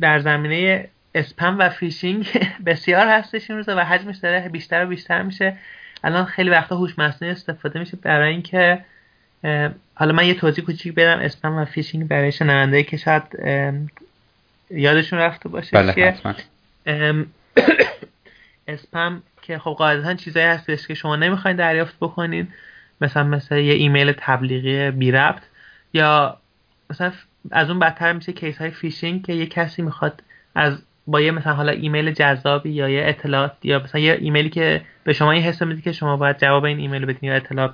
در زمینه اسپم و فیشینگ بسیار هستش این روزا و حجمش داره بیشتر و بیشتر میشه. الان خیلی وقتا هوش مصنوعی استفاده میشه برای اینکه حالا من یه توضیح کوچیک بدم. اسپم و فیشینگ برای شنونده که شاید یادشون رفته باشه بله که اسپم که خب قاعدتا چیزایی هستش که شما نمی‌خواین دریافت بکنین. مثلا مثل یه ایمیل تبلیغی بی ربط یا مثلا از اون بدتر میشه case های فیشینگ که یه کسی می‌خواد از با یه مثلا حالا ایمیل جذابی یا یه اطلاعات یا مثلا یه ایمیلی که به شما این حس میده که شما باید جواب این ایمیل بدین یا اطلاع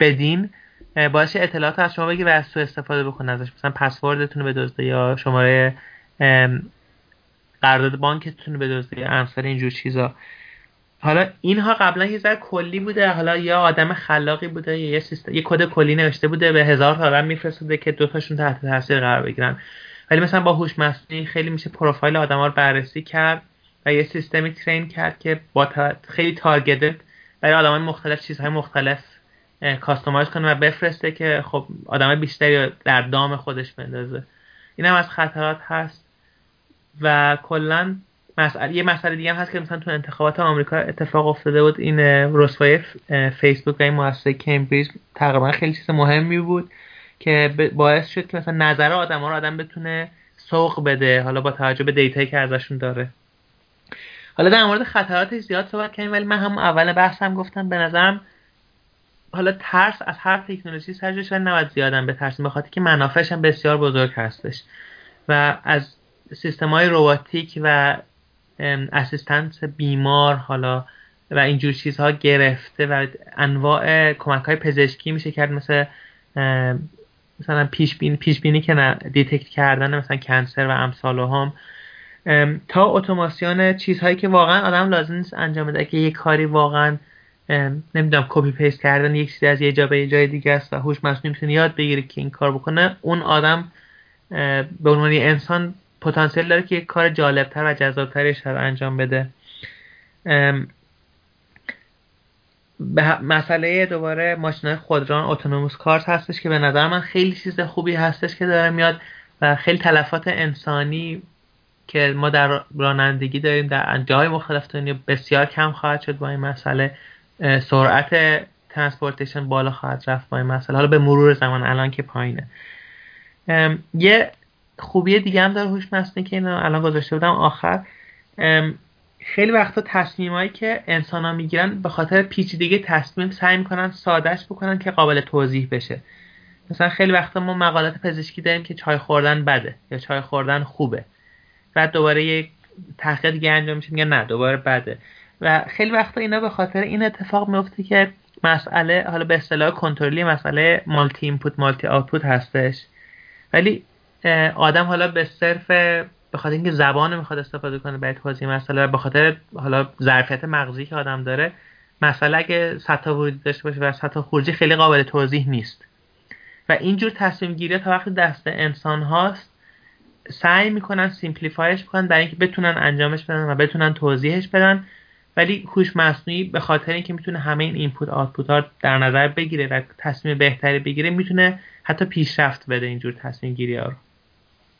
بدین باعث اطلاعات از شما بگی و از تو استفاده بکنه ازش. مثلا پسوردتون رو بدزده یا شماره قرارداد بانکتون رو بدزده یا امثال اینجور چیزا. حالا اینها قبلا یه ذره کلی بوده حالا یا آدم خلاقی بوده یا یه سیستم یه کد کلی نوشته بوده به هزار تا آدم میفرستاده که دوتاشون تحت تاثیر قرار بگیرن. ولی مثلا با هوش مصنوعی خیلی میشه پروفایل آدما رو بررسی کرد و یه سیستمی ترین کرد که با خیلی تارگتد برای آدمای مختلف چیزهای مختلف کاستومایز کنه و بفرسته که خب آدم بیشتری در دام خودش بندازه. این از خطرات هست و کلا مسئله یه مسئله دیگه هم هست که مثلا تو انتخابات آمریکا اتفاق افتاده بود. این رسوای فیسبوک و این مؤسسه کمبریج تقریبا خیلی چیز مهمی بود که باعث شد که مثلا نظر آدم ها رو آدم بتونه سوق بده حالا با توجه به دیتایی که ازشون داره. حالا در مورد خطراتش زیاد صحبت کردیم ولی من هم اول بحثم گفتم به نظرم حالا ترس از هر تکنولوژی سرجش نباید زیادم به خاطر که منافعش هم بسیار بزرگ هستش. و از سیستم های روباتیک و assistance بیمار حالا و اینجور چیزها گرفته و انواع کمک های پزشکی میشه کرد مثل مثلا پیش بینی پیش بینی که detect کردن مثلا cancer و امثال هم تا اتوماسیون چیزهایی که واقعا آدم لازم نیست انجام بده که یه کاری واقعا نمی‌دونم copy paste کردن یک چیزی از یه جا به یه جای دیگه است و هوش مصنوعی می‌تونه یاد بگیره که این کار بکنه اون آدم به عنوان انسان پتانسیل داره که یک کار جالبتر و جذابتری رو انجام بده. به مسئله دوباره ماشین خودران autonomous car ت هستش که به نظر من خیلی چیز خوبی هستش که داره میاد و خیلی تلفات انسانی که ما در رانندگی داریم در جاهای مختلف دنیا بسیار کم خواهد شد با این مسئله. سرعت transportation بالا خواهد رفت با این مسئله. حالا به مرور زمان الان که پایینه. یه خوبی دیگه هم داره هوش مصنوعی که اینو الان گذاشته بودم آخر. خیلی وقتا تصمیمایی که انسان ها می‌گیرن به خاطر پیچیدگی تصمیم سعی می‌کنن سادهش بکنن که قابل توضیح بشه. مثلا خیلی وقتا ما مقالات پزشکی داریم که چای خوردن بده یا چای خوردن خوبه. بعد دوباره یک تحقیق دیگه انجام میشه میگن نه دوباره بده. و خیلی وقتا اینا به خاطر این اتفاق میفته که مسئله حالا به اصطلاح کنترلی مسئله مالتی اینپوت مالتی آوتپوت هستش. ولی آدم حالا به صرف به خاطر اینکه زبان می‌خواد استفاده کنه برای توضیح مسئله و به خاطر حالا ظرفیت مغزی که آدم داره مسئله اگه سطح ورودی داشته باشه و سطح خروجی خیلی قابل توضیح نیست. و اینجور تصمیم گیری تا وقتی دست انسان هاست سعی می‌کنن simplify ش کنن برای اینکه بتونن انجامش بدن و بتونن توضیحش بدن. ولی هوش مصنوعی به خاطر اینکه می‌تونه همه این input output ها در نظر بگیره و تصمیم بهتری بگیره می‌تونه حتی پیشرفت بده اینجور تصمیم گیری ها رو.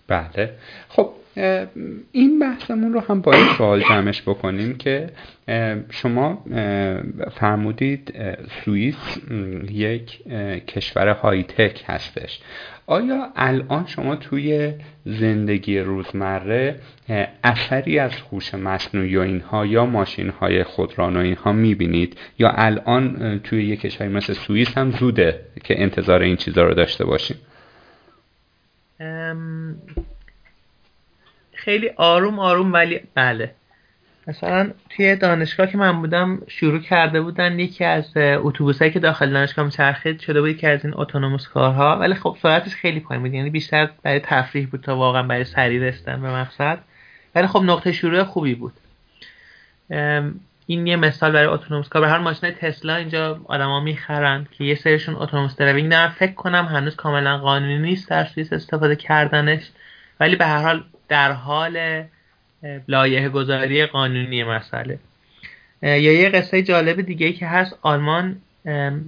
بله. خب این بحثمون رو هم با این سوال جمعش بکنیم که شما فرمودید سوئیس یک کشور های تک هستش. آیا الان شما توی زندگی روزمره اثری از هوش مصنوعی و اینها یا ماشین های خودران و اینها می‌بینید؟ یا الان توی یک کشوری مثل سوئیس هم زوده که انتظار این چیزا رو داشته باشیم؟ خیلی آروم آروم ولی بله. مثلا توی دانشگاه که من بودم شروع کرده بودن یکی از اتوبوسایی که داخل دانشگاه میچرخید شده بود که از این اتونوموس کارها ولی خب سرعتش خیلی پایین بود یعنی بیشتر برای تفریح بود تا واقعا برای سریع رسیدن به مقصد. ولی خب نقطه شروع خوبی بود. این یه مثال برای اتونوموس کار هر ماشین تسلا اینجا آدما می‌خرن که یه سریشون اتونوموس دراوینگ. دارن فکر کنم هنوز کاملا قانونی نیست در سوئیس استفاده کردنش. ولی به هر حال در حال لایه گذاری قانونی مسئله. یا یه قصه جالب دیگه که هست. آلمان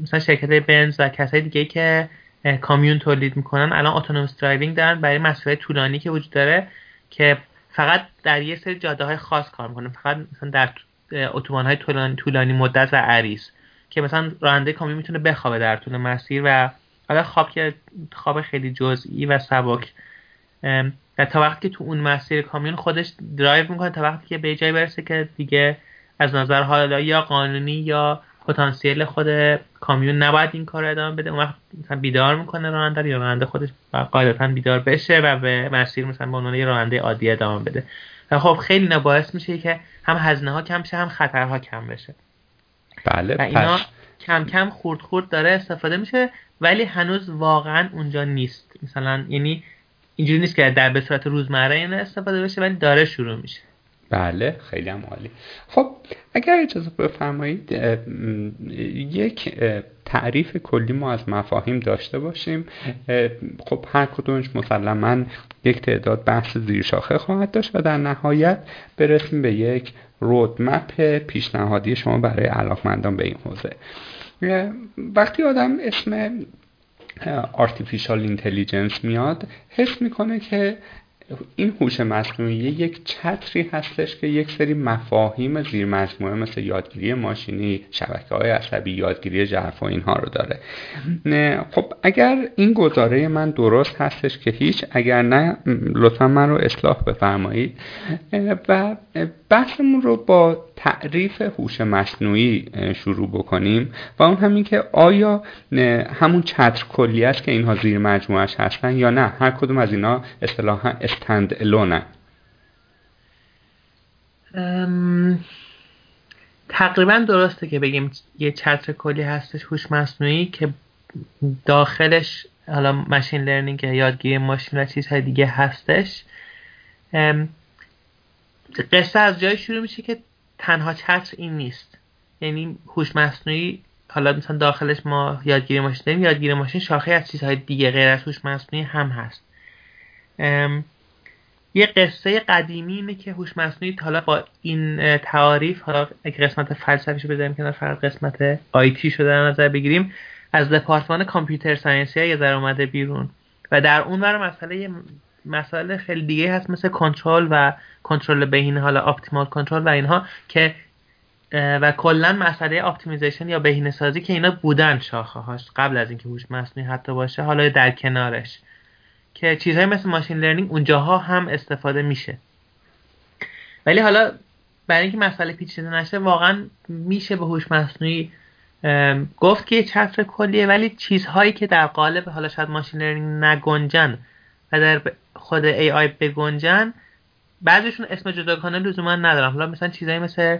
مثلا شرکت بنز و کسای دیگه که کامیون تولید می‌کنن الان autonomous driving دارن برای مسافت طولانی که وجود داره که فقط در یه سری جاده های خاص کار می‌کنه فقط مثلا در اتوبان های طولانی, طولانی مدت و عریض که مثلا راننده کامیون می‌تونه بخوابه در طول مسیر و حالا خواب که خواب خیلی جزئی و سبک. و تا وقتی که تو اون مسیر کامیون خودش درایو می‌کنه تا وقتی که به جای برسه که دیگه از نظر حالا یا قانونی یا پتانسیل خود کامیون نباید این کار ادامه بده. اون وقت مثلا بیدار می‌کنه راننده یا راننده خودش قاعدتا بیدار بشه و به مسیر مثلا به عنوان راننده عادی ادامه بده. و خب خیلی نباعث میشه که هم هزینه ها کم شه هم خطرها کم بشه. بله و اینا کم کم خورد خورد داره استفاده میشه ولی هنوز واقعا اونجا نیست. مثلا یعنی اینجوری نیست که در به صورت روزمره این استفاده بشه ولی داره شروع میشه. بله خیلی هم عالی. خب اگر اجازه بفرمایید یک تعریف کلی ما از مفاهیم داشته باشیم. خب هر کدومش مسلما یک تعداد بحث زیرشاخه خواهد داشت و در نهایت برسیم به یک roadmap پیشنهادی شما برای علاقمندان به این حوزه. وقتی آدم اسم artificial intelligence میاد حس می‌کنه که این هوش مصنوعی یک چتری هستش که یک سری مفاهیم زیر مجموعه مثل یادگیری ماشینی شبکه های عصبی یادگیری ژرف و اینها رو داره. خب اگر این گزاره من درست هستش که هیچ اگر نه لطفا من رو اصلاح بفرمایید. و بحثمون رو با تعریف هوش مصنوعی شروع بکنیم و اون همین که آیا همون چتر کلی است که اینها زیر مجموعش هستن یا نه؟ هر کدوم از اینا اصطلاحا استند الونه تقریبا درسته که بگیم یه چتر کلی هستش هوش مصنوعی که داخلش حالا ماشین لرنینگ یادگیری ماشین و چیزهای دیگه هستش. قصه از جای شروع میشه که تنها چتر این نیست. یعنی هوش مصنوعی حالا مثلا داخلش ما یادگیری ماشین داریم یادگیری ماشین شاخه از چیزهای دیگه غیر از هوش مصنوعی هم هست. یه قصه قدیمی اینه که هوش مصنوعی حالا با این تعاریف حالا قسمت فلسفیشو بذاریم کنار فقط قسمت آیتی شده در نظر بگیریم از دپارتمان computer science ی یه ذره اومده بیرون. و در اون ور مسئله مسائل خیلی دیگه هست مثل کنترل و کنترل بهینه حالا optimal control و اینها که و کلا مسئله optimization یا بهینه سازی که اینا بودن شاخه هاش قبل از اینکه هوش مصنوعی حتی باشه حالا در کنارش. که چیزهای مثل machine learning اونجاها هم استفاده میشه. ولی حالا برای اینکه مسئله پیچیده نشه واقعا میشه به هوش مصنوعی گفت که یه چتر کلیه ولی چیزهایی که در قالب حالا شاید machine learning نگنجن و در خود AI بگنجن بعضیشون اسم جداگانه لزوما ندارم حالا مثلا چیزهایی مثل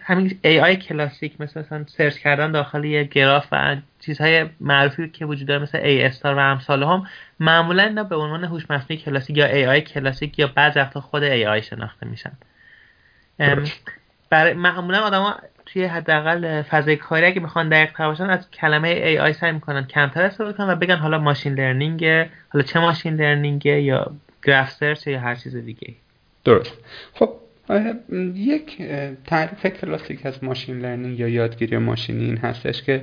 همین AI کلاسیک مثل مثلا search کردن داخل یه گراف و چیزهای معروفی که وجود داره مثل A star و امثالهم معمولا اینا به عنوان هوش مصنوعی کلاسیک یا AI کلاسیک یا بعض وقتا خود AI شناخته میشن. برای معمولا آدما توی حداقل فضای کاری اگه می‌خوان دقیق تر باشن از کلمه AI سعی می‌کنن کمتر استفاده کنن و بگن حالا machine learning حالا چه machine learning یا graph search یا هر چیز دیگه درست. خب یک تعریف کلاسیک از machine learning یا یادگیری ماشینی این هستش که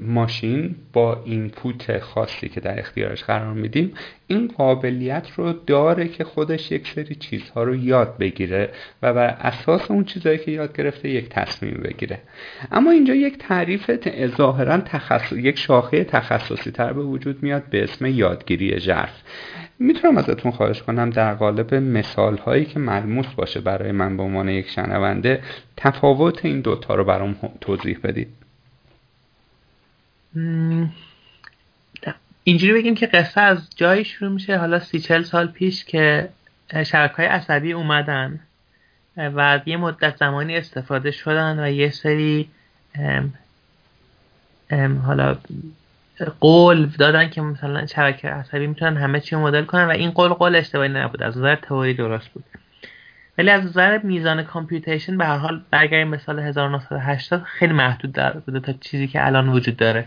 ماشین با input خاصی که در اختیارش قرار میدیم این قابلیت رو داره که خودش یک سری چیزها رو یاد بگیره و بر اساس اون چیزهایی که یاد گرفته یک تصمیم بگیره. اما اینجا یک تعریف ظاهرا تخصص یک شاخه تخصصی تر به وجود میاد به اسم یادگیری ژرف. می‌تونم ازتون خواهش کنم در قالب مثال هایی که ملموس باشه برای من به عنوان یک شنونده تفاوت این دوتا رو برام توضیح بدید. اینجوری بگیم که قصه از جایی شروع میشه حالا سی چل سال پیش که شبکه های عصبی اومدن و یه مدت زمانی استفاده شدن و یه سری ام ام حالا قول دادن که مثلا شبکه عصبی می‌تونن همه چی مدل کنن و این قول قول اشتباهی نبود از نظر تئوری درست بود. ولی از نظر میزان کامپیوتیشن به هر حال برگردیم به سال 1980 خیلی محدود در بوده تا چیزی که الان وجود داره.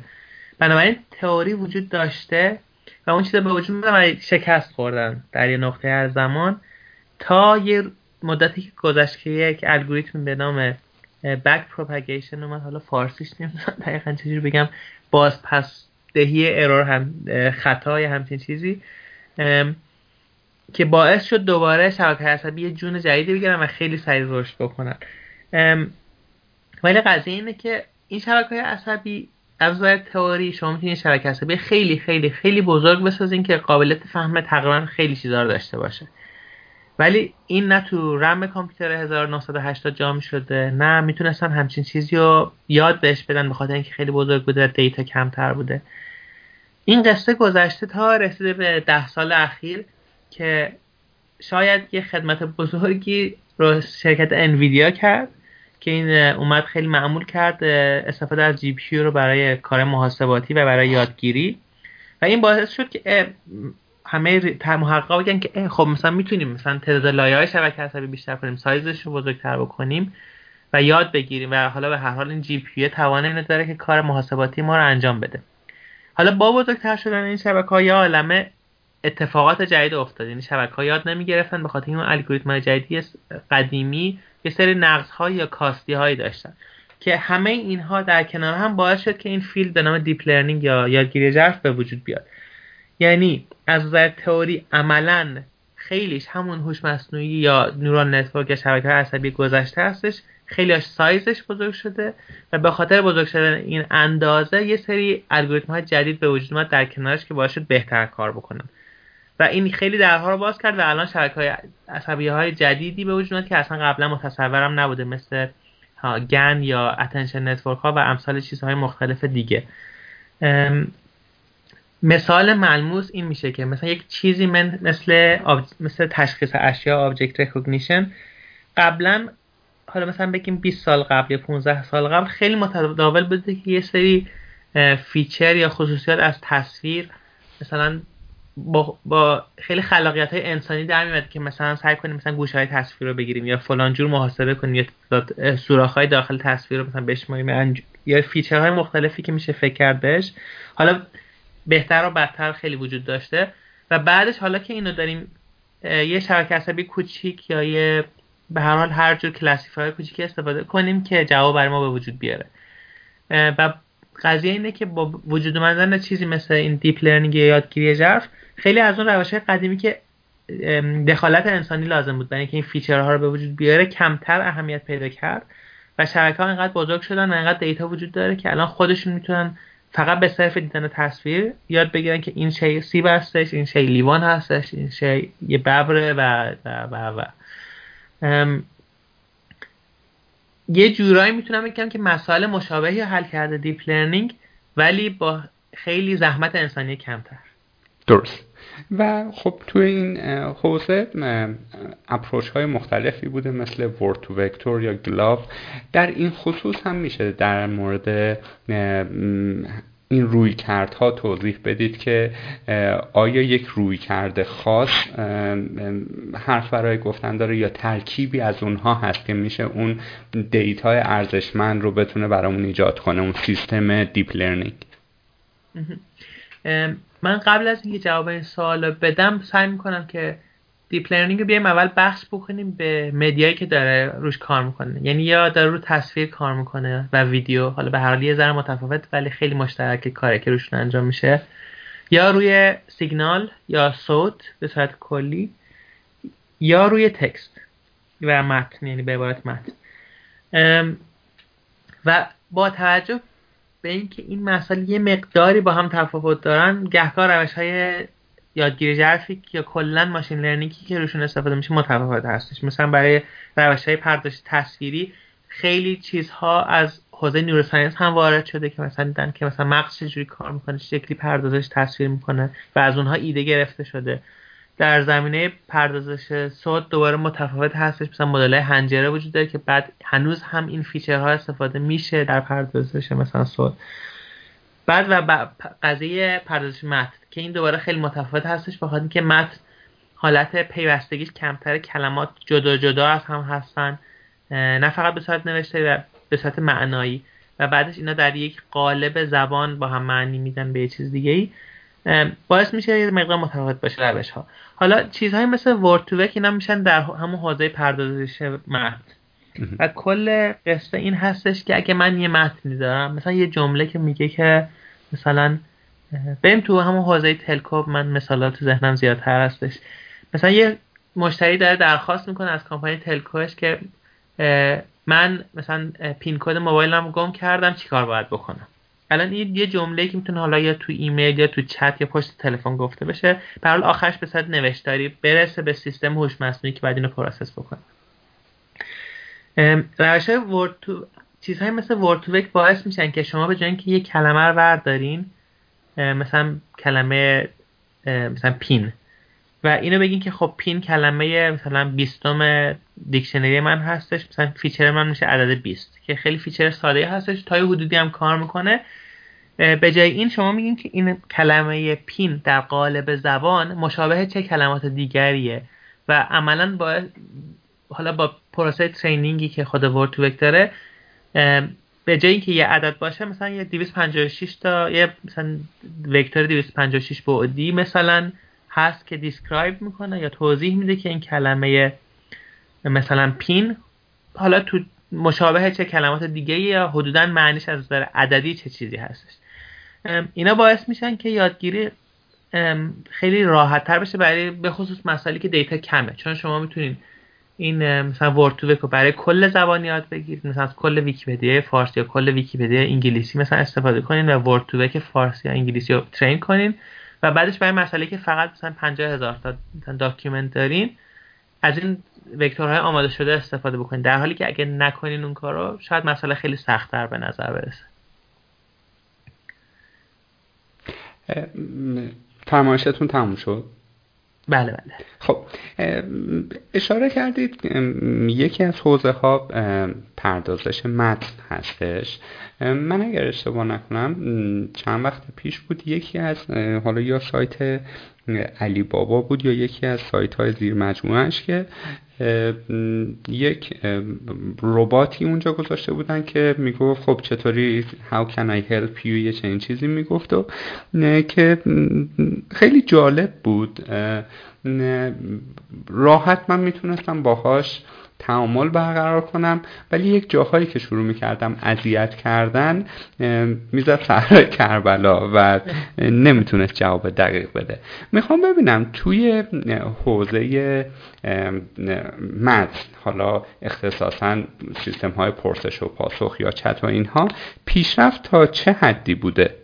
بنابراین تئوری وجود داشته و اون چیزا به وجود و شکست خوردن در یه نقطه از زمان تا یه مدتی که گذشت که یک الگوریتم به نام back propagation اومد. حالا فارسیش نمی‌دونم دقیقا چجوری بگم. باز پس دهی error هم خطا یا همچین چیزی. که باعث شد دوباره شبکه عصبی یه جون جدیدی بگیرن و خیلی سریع رشد بکنن. ولی قضیه اینه که این شبکه عصبی از نظر تئوری شما می‌تونید شبکه عصبی خیلی خیلی خیلی بزرگ بسازین که قابلیت فهم تقریبا خیلی چیزا رو داشته باشه. ولی این نه تو رم کامپیوتر 1980 جا شده نه می‌تونستن همچین چیزی رو یاد بهش بدن به خاطر اینکه خیلی بزرگ بوده و دیتا کمتر بوده. این قصه گذشته تا رسیده به ده سال اخیر. که شاید یه خدمت بزرگی رو شرکت انویدیا کرد که این اومد خیلی معمول کرد استفاده از جی پی رو برای کار محاسباتی و برای یادگیری. و این باعث شد که همه محققا بگن که خب مثلا می‌تونیم مثلا تعداد لایه های شبکه عصبی بیشتر کنیم سایزش رو بزرگتر بکنیم و یاد بگیریم. و حالا به هر حال این جی پی توان اینو داره که کار محاسباتی ما رو انجام بده. حالا با بزرگتر شدن این شبکه های عالمه اتفاقات جدید افتاد. یعنی شبکه ها یاد نمی گرفتن به خاطر این الگوریتم جدیدی قدیمی یه سری های یا کاستی هایی داشتن که همه اینها در کنار هم باعث شد که این field به نام deep learning یا یادگیری ژرف به وجود بیاد. یعنی از نظر تئوری عملا خیلیش همون هوش مصنوعی یا neural network یا شبکه عصبی گذشته هستش. خیلیش سایزش بزرگ شده و به خاطر بزرگ شدن این اندازه یه سری الگوریتم های جدید به وجود اومد در کنارش که باعث شد بهتر کار بکنن. و این خیلی درها رو باز کرد و الان شبکه های عصبی های جدیدی به وجود که اصلا قبلا متصورم نبوده مثل GAN یا attention network ها و امثال چیزهای مختلف دیگه. مثال ملموس این میشه که مثلا یک چیزی من مثل مثل تشخیص اشیا object recognition قبلا حالا مثلا بگیم 20 سال قبل یا 15 سال قبل خیلی متداول بوده که یه سری feature یا خصوصیات از تصویر مثلا با, با خیلی خلاقیت های انسانی در میاد که مثلا سعی کنیم مثلا گوشه های تصویر رو بگیریم یا فلان جور محاسبه کنیم یا سوراخ های داخل تصویر رو مثلا بشماریم انج... یا feature های مختلفی که میشه فکر کرد بهش. حالا بهتر و بدتر خیلی وجود داشته. و بعدش حالا که اینو داریم یه شبکه عصبی کوچیک یا یه به هر حال هر جور classifier کوچیکی استفاده کنیم که جواب برای ما به وجود بیاره. و قضیه اینه که با وجود اومدن چیزی مثل این deep learning یا یادگیری ژرف خیلی از اون روش قدیمی که دخالت انسانی لازم بود برای اینکه این feature ها رو به وجود بیاره کمتر اهمیت پیدا کرد و شبکه ها اینقدر بزرگ شدن و اینقدر data وجود داره که الان خودشون می‌تونن فقط به صرف دیدن تصویر یاد بگیرن که این شی سیب هستش این شی لیوان هستش این شی یه ببره و و و, و. یه جورایی می‌تونم بگم که مسائل مشابهی حل کرده deep learning ولی با خیلی زحمت انسانی کمتر درست. و خب توی این حوزه approach های مختلفی بوده مثل word to vector یا GloVe. در این خصوص هم میشه در مورد این رویکردها توضیح بدید که آیا یک رویکرد خاص حرف برای گفتن داره یا ترکیبی از اونها هست که میشه اون data ی ارزشمند رو بتونه برامون ایجاد کنه اون سیستم deep learning؟ من قبل از اینکه جواب این سوال بدم سعی می‌کنم که deep learning رو بیایم اول بخش بکنیم به media یی که داره روش کار می‌کنه. یعنی یا داره رو تصویر کار می‌کنه و ویدیو حالا به هر حال یه ذره متفاوت ولی خیلی مشترک کاره که روشون انجام میشه. یا روی سیگنال یا صوت به صورت کلی یا روی تکست و متن یعنی به عبارت متن. و با توجه به اینکه این مسائل یه مقداری با هم تفاوت دارن گهگاه روش های یادگیری جرفیک یا کلا ماشین لرنینگی که روشون استفاده میشه متفاوت هستش. مثلا برای روش های پرداشت تصویری خیلی چیزها از حوزه نیوروساینس هم وارد شده که مثلا دیدن که مثلا مغز چجوری کار می‌کنه شکلی پردازش تصویر می‌کنه و از اونها ایده گرفته شده. در زمینه پردازش صوت دوباره متفاوت هستش. مثلا مدل هنجره وجود داره که بعد هنوز هم این فیچرها استفاده میشه در پردازش مثلا صوت. بعد و قضیه پردازش متن که این دوباره خیلی متفاوت هستش بخاطر اینکه متن حالت پیوستگیش کمتر کلمات جدا جدا از هم هستن نه فقط به صورت نوشته و به صورت معنایی. و بعدش اینا در یک قالب زبان با هم معنی میدن به یه چیز دیگه ای باعث میشه یه مقدار متفاوت باشه روش ها حالا چیزهایی مثل ورد تو وک اینا میشن در همون حوزه پردازش متن و کل قصه این هستش که اگه من یه متنی دارم مثلا یه جمله که میگه که مثلا بریم تو همون حوزه تلکو من مثالات تو ذهنم زیادتر هستش. مثلا یه مشتری داره درخواست می‌کنه از کمپانی تلکوش که من مثلا پین کد موبایلم گم کردم چیکار باید بکنم؟ الان این یه جمله که می‌تونه حالا یا تو ایمیل یا تو چت یا پشت تلفن گفته بشه. به آخرش به صورت نوشتاری برسه به سیستم هوش مصنوعی که بعد اینو process بکنه. روش word to چیزهای مثل word to vec باعث میشن که شما به جای اینکه یه کلمه رو بردارین مثلا کلمه مثلا pin و اینو بگین که خب pin کلمه مثلا بیستم دیکشنری من هستش مثلا feature من میشه عدد 20 که خیلی feature ساده هستش تا حدودی هم کار می‌کنه. به جای این شما میگین که این کلمه pin در قالب زبان مشابه چه کلمات دیگریه و عملا با حالا با پروسه training ی که خود word to vec به جای اینکه یه عدد باشه مثلا یه 256 تا یه مثلا vector 256 بعدی مثلا هست که describe می‌کنه یا توضیح میده که این کلمه مثلا pin حالا تو مشابه چه کلمات دیگه یا حدودا معنیش از نظر عددی چه چیزی هستش. اینا باعث میشن که یادگیری خیلی راحت تر بشه برای به خصوص مسائلی که data کمه. چون شما می‌تونید این مثلا word to vec برای کل زبان یاد بگیرید مثلا از کل ویکیپدیا فارسی یا کل ویکیپدیا انگلیسی مثلا استفاده کنین و word to vec فارسی یا انگلیسی رو train کنین. و بعدش برای مسئله که فقط مثلا 50 هزار تا document دارین از این وکتورهای آماده شده استفاده بکنید در حالی که اگه نکنین اون کارو شاید مسئله خیلی سختتر به نظر برسه. فرمایشتون تموم شد؟ بله بله. خب اشاره کردید یکی از حوزه ها پردازش متن هستش. من اگر اشتباه نکنم چند وقت پیش بود یکی از حالا یا سایت علی بابا بود یا یکی از سایت های زیر مجموعهش که یک رباتی اونجا گذاشته بودن که می‌گفت خب چطوری how can I help you یه چنین چیزی می‌گفت و که خیلی جالب بود. راحت من می‌تونستم باهاش تعامل برقرار کنم. ولی یک جاهایی که شروع می‌کردم اذیت کردن می‌زد سهر کربلا و نمی‌تونست جواب دقیق بده. می‌خوام ببینم توی حوزه متن حالا اختصاصا سیستم های پرسش و پاسخ یا چت و اینها پیشرفت تا چه حدی بوده؟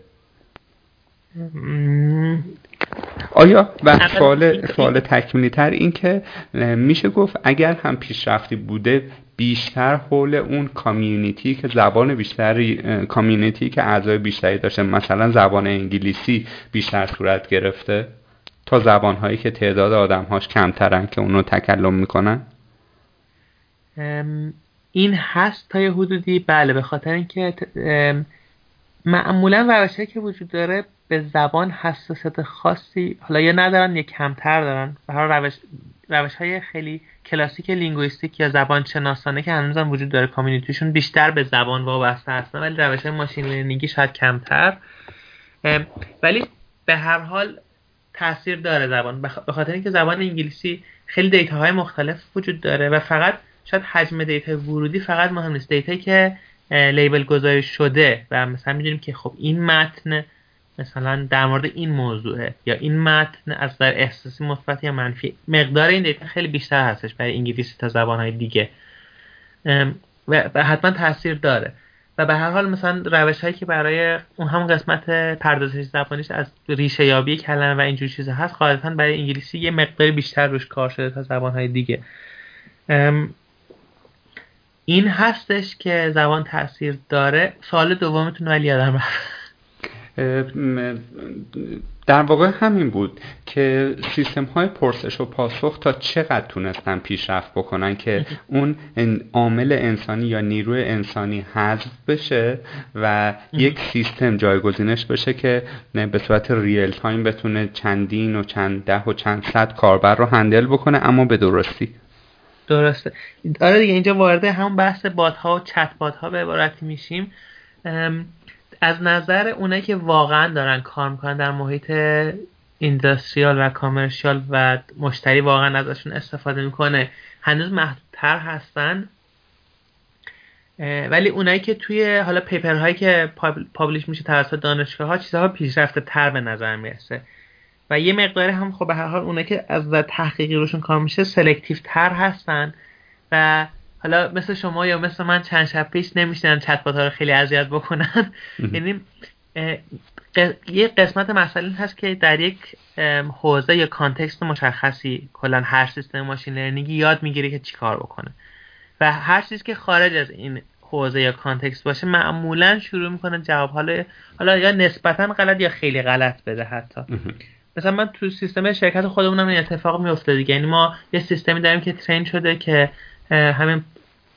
آیا و سوال, سوال تکمیلی تر این که میشه گفت اگر هم پیشرفتی بوده بیشتر حول اون کامیونیتی که زبان بیشتری کامیونیتی که اعضای بیشتری داشته مثلا زبان انگلیسی بیشتر صورت گرفته تا زبان هایی که تعداد آدم هاش کمترن که اونو تکلم می‌کنن؟ این هست تا یه حدودی. بله به خاطر اینکه معمولا روشهایی که وجود داره به زبان حساسیت خاصی حالا یا ندارن یا کمتر دارن. به هر روش روش های خیلی کلاسیک linguistic یا زبان شناسانه که هنوزم وجود داره community شون بیشتر به زبان وابسته هستن ولی روش های machine learning ی شاید کمتر. ولی به هر حال تاثیر داره زبان. به خاطر اینکه زبان انگلیسی خیلی data های مختلف وجود داره و فقط شاید حجم data ورودی فقط مهم نیست. data یی که label گذاری شده و مثلا می‌دونیم که خب این متن مثلا در مورد این موضوعه یا این متن از نظر احساسی مثبت یا منفی. مقدار این data خیلی بیشتر هستش برای انگلیسی تا زبانهای دیگه. و حتما تاثیر داره. و به هر حال مثلا روش هایی که برای اون هم قسمت پردازش زبانیش از ریشه یابی کلمه و اینجور چیزا هست قاعدتا برای انگلیسی یه مقداری بیشتر روش کار شده تا زبان های دیگه این هستش که زبان تاثیر داره. سوال دومتون ولی یادم در واقع همین بود که سیستم های پرسش و پاسخ تا چقدر تونستن پیشرفت بکنن که اون عامل انسانی یا نیروی انسانی حذف بشه و یک سیستم جایگزینش بشه که به صورت real time بتونه چندین و چند ده و چند صد کاربر رو handle بکنه اما به درستی. درسته. آره دیگه اینجا وارد همون بحث bot ها و چت بات ها به عبارتی میشیم. از نظر اونایی که واقعا دارن کار می‌کنن در محیط industrial و commercial و مشتری واقعا ازشون استفاده می‌کنه هنوز محدودتر هستن. ولی اونایی که توی حالا paper هایی که publish میشه توسط دانشگاه ها چیزها پیشرفته تر به نظر می‌رسه. و یه مقداری هم خب به هر حال اونایی که از تحقیقی روشون کار میشه selective تر هستن. و حالا مثل شما یا مثل من چند شب پیش نمیشنن چت ها رو خیلی اذیت بکنن. یعنی یه قسمت مسئله هست که در یک حوزه یا context مشخصی کلا هر سیستم machine learning ی یاد می‌گیره که چیکار بکنه. و هر چیزی که خارج از این حوزه یا context باشه معمولا شروع می‌کنه جواب حالا حالا یا نسبتا غلط یا خیلی غلط بده حتی. مثلا من تو سیستم شرکت خودمونم این اتفاق میفته دیگه. یعنی ما یه سیستمی داریم که train شده که همین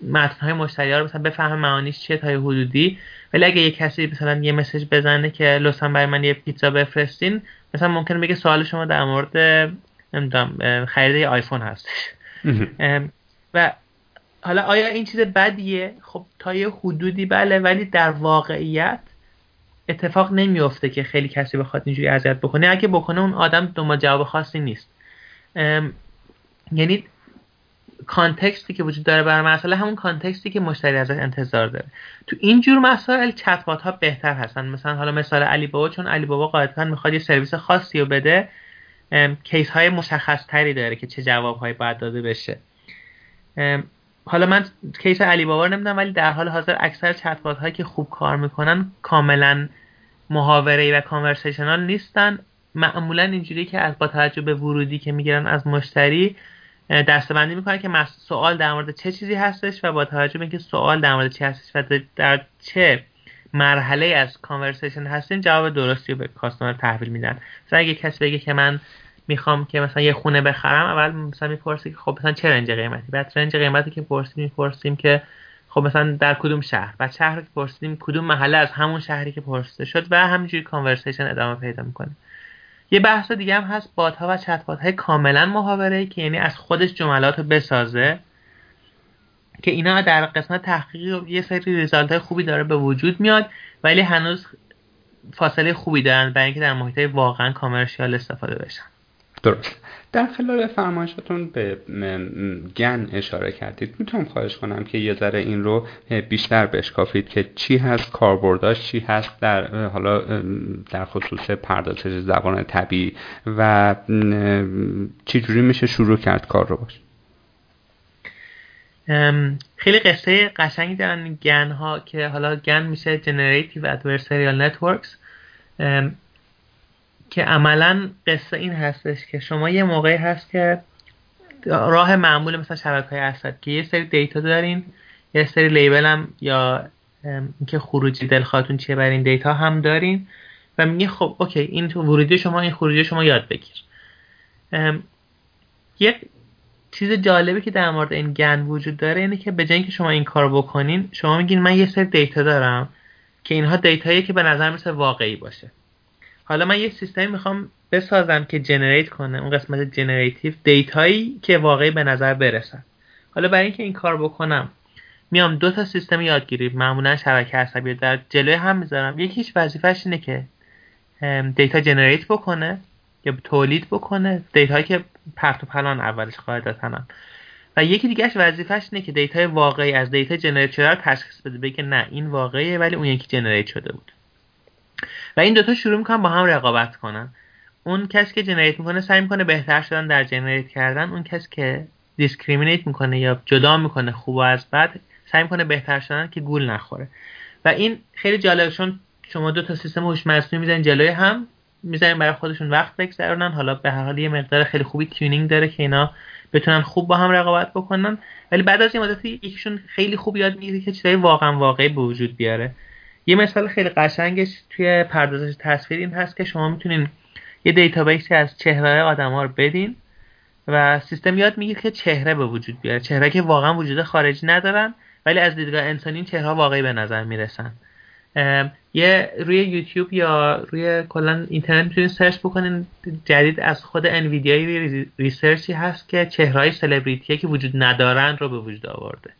متنهای مشتری ها رو مثلا بفهم معانیش چیه تا حدودی. ولی اگه یه کسی مثلا یه message بزنه که لطفا برای من یه پیتزا بفرستین مثلا ممکنه بگه سوال شما در مورد نمی‌دونم خرید آیفون هستش. و حالا آیا این چیز بدیه؟ خب تا یه حدودی بله ولی در واقعیت اتفاق نمیفته که خیلی کسی بخواد اینجوری اذیت بکنه. اگه بکنه اون آدم دنبال جواب خاصی نیست. یعنی کانتکستی که وجود داره برای مسئله همون کانتکستی که مشتری ازش انتظار داره. تو این جور مسائل چت ها بهتر هستن. مثلا حالا مثال علی بابا چون علی بابا قاعدتا می‌خواد یه سرویس خاصی رو بده case های مشخص تری داره که چه جواب هایی باید داده بشه. حالا من case علی بابا نمی‌دونم ولی در حال حاضر اکثر چت هایی که خوب کار می‌کنن کاملا محاوره و conversational نیستن. معمولا اینجوری که از با توجه به ورودی که می‌گیرن از مشتری دسته‌بندی می‌کنه که سوال در مورد چه چیزی هستش و با توجه به اینکه سوال در مورد چی هستش و در چه مرحله از conversation هستین جواب درستی رو به customer تحویل میدن. مثلا اگه کسی بگه که من می‌خوام که مثلا یه خونه بخرم اول مثلا می‌پرسی که خب مثلا چه رنج قیمتی؟ بعد رنج قیمتی که پرسیم می‌پرسیم که خب مثلا در کدوم شهر؟ بعد شهر که پرسیدیم کدوم محله از همون شهری که پرسیده شد و همینجوری کانورسیشن ادامه پیدا می‌کنه. یه بحث دیگه هم هست بات ها و چت بات های کاملا محاوره که یعنی از خودش جملات رو بسازه که اینا در قسمت تحقیقی یه سری ریزالت های خوبی داره به وجود میاد ولی هنوز فاصله خوبی دارن برای اینکه در محیط واقعا کامرشیال استفاده بشن. درست. در خلال فرمایشاتون به گن اشاره کردید. می‌تونم خواهش کنم که یه ذره این رو بیشتر بشکافید که چی هست کاربرداش چی هست در حالا در خصوص پردازش زبان طبیعی و چی جوری میشه شروع کرد کار رو باش؟ خیلی قصه قشنگی دارن GAN ها که حالا GAN میشه Generative Adversarial Networks. که عملا قصه این هستش که شما یه موقعی هست که راه معمول مثلا شبکه های هست که یه سری data دارین یه سری label هم یا اینکه خروجی دلخواهتون چیه بر این data هم دارین و میگه خب okay این تو ورودی شما این خروجی شما یاد بگیر. یک چیز جالبی که در مورد این GAN وجود داره اینه که به جای اینکه شما این کار بکنین شما میگین من یه سری دیتا دارم که اینها دیتایی که به نظر مثل واقعی باشه. حالا من یه سیستمی می‌خوام بسازم که generate کنه اون قسمت generative دیتایی که واقعی به نظر برسن. حالا برای اینکه این کار بکنم میام دو تا سیستم یادگیری معمولا شبکه عصبی در جلوی هم می‌ذارم. یکیش وظیفش اینه که دیتا generate بکنه یا تولید بکنه دیتایی که پرت و پلان اولش قاعدتا. و یکی دیگهش وظیفش اینه که دیتای واقعی از دیتا generate شده رو تشخیص بده بگه نه این واقعیه ولی اون یکی generate شده بود. و این دوتا شروع می‌کنن با هم رقابت کنن. اون کسی که generate می‌کنه سعی می‌کنه بهتر شدن در generate کردن اون کسی که discriminate می‌کنه یا جدا می‌کنه خوب از بد سعی می‌کنه بهتر شدن که گول نخوره. و این خیلی جالب چون شما دو تا سیستم هوش مصنوعی می‌زنین جلوی هم می‌زنین برای خودشون وقت بگذرونن. حالا به هر حال یه مقدار خیلی خوبی tuning داره که اینا بتونن خوب با هم رقابت بکنن. ولی بعد از این مدتی یکیشون خیلی خوب یاد می‌گیره که چیزای واقعا واقعی به وجود بیاره. یه مثال خیلی قشنگش توی پردازش تصویر این هست که شما می‌تونین یه database ی از چهره آدم رو بدین و سیستم یاد می‌گیره که چهره به وجود بیاره. چهره که واقعا وجود خارجی ندارن ولی از دیدگاه انسانی این چهره واقعی به نظر می‌رسن. یه روی یوتیوب یا روی کلا اینترنت می‌تونید سرچ بکنین. جدید از خود انویدیا ریسرچی هست که چهرهای سلبریتی که وجود ندارن رو به وجود آورده.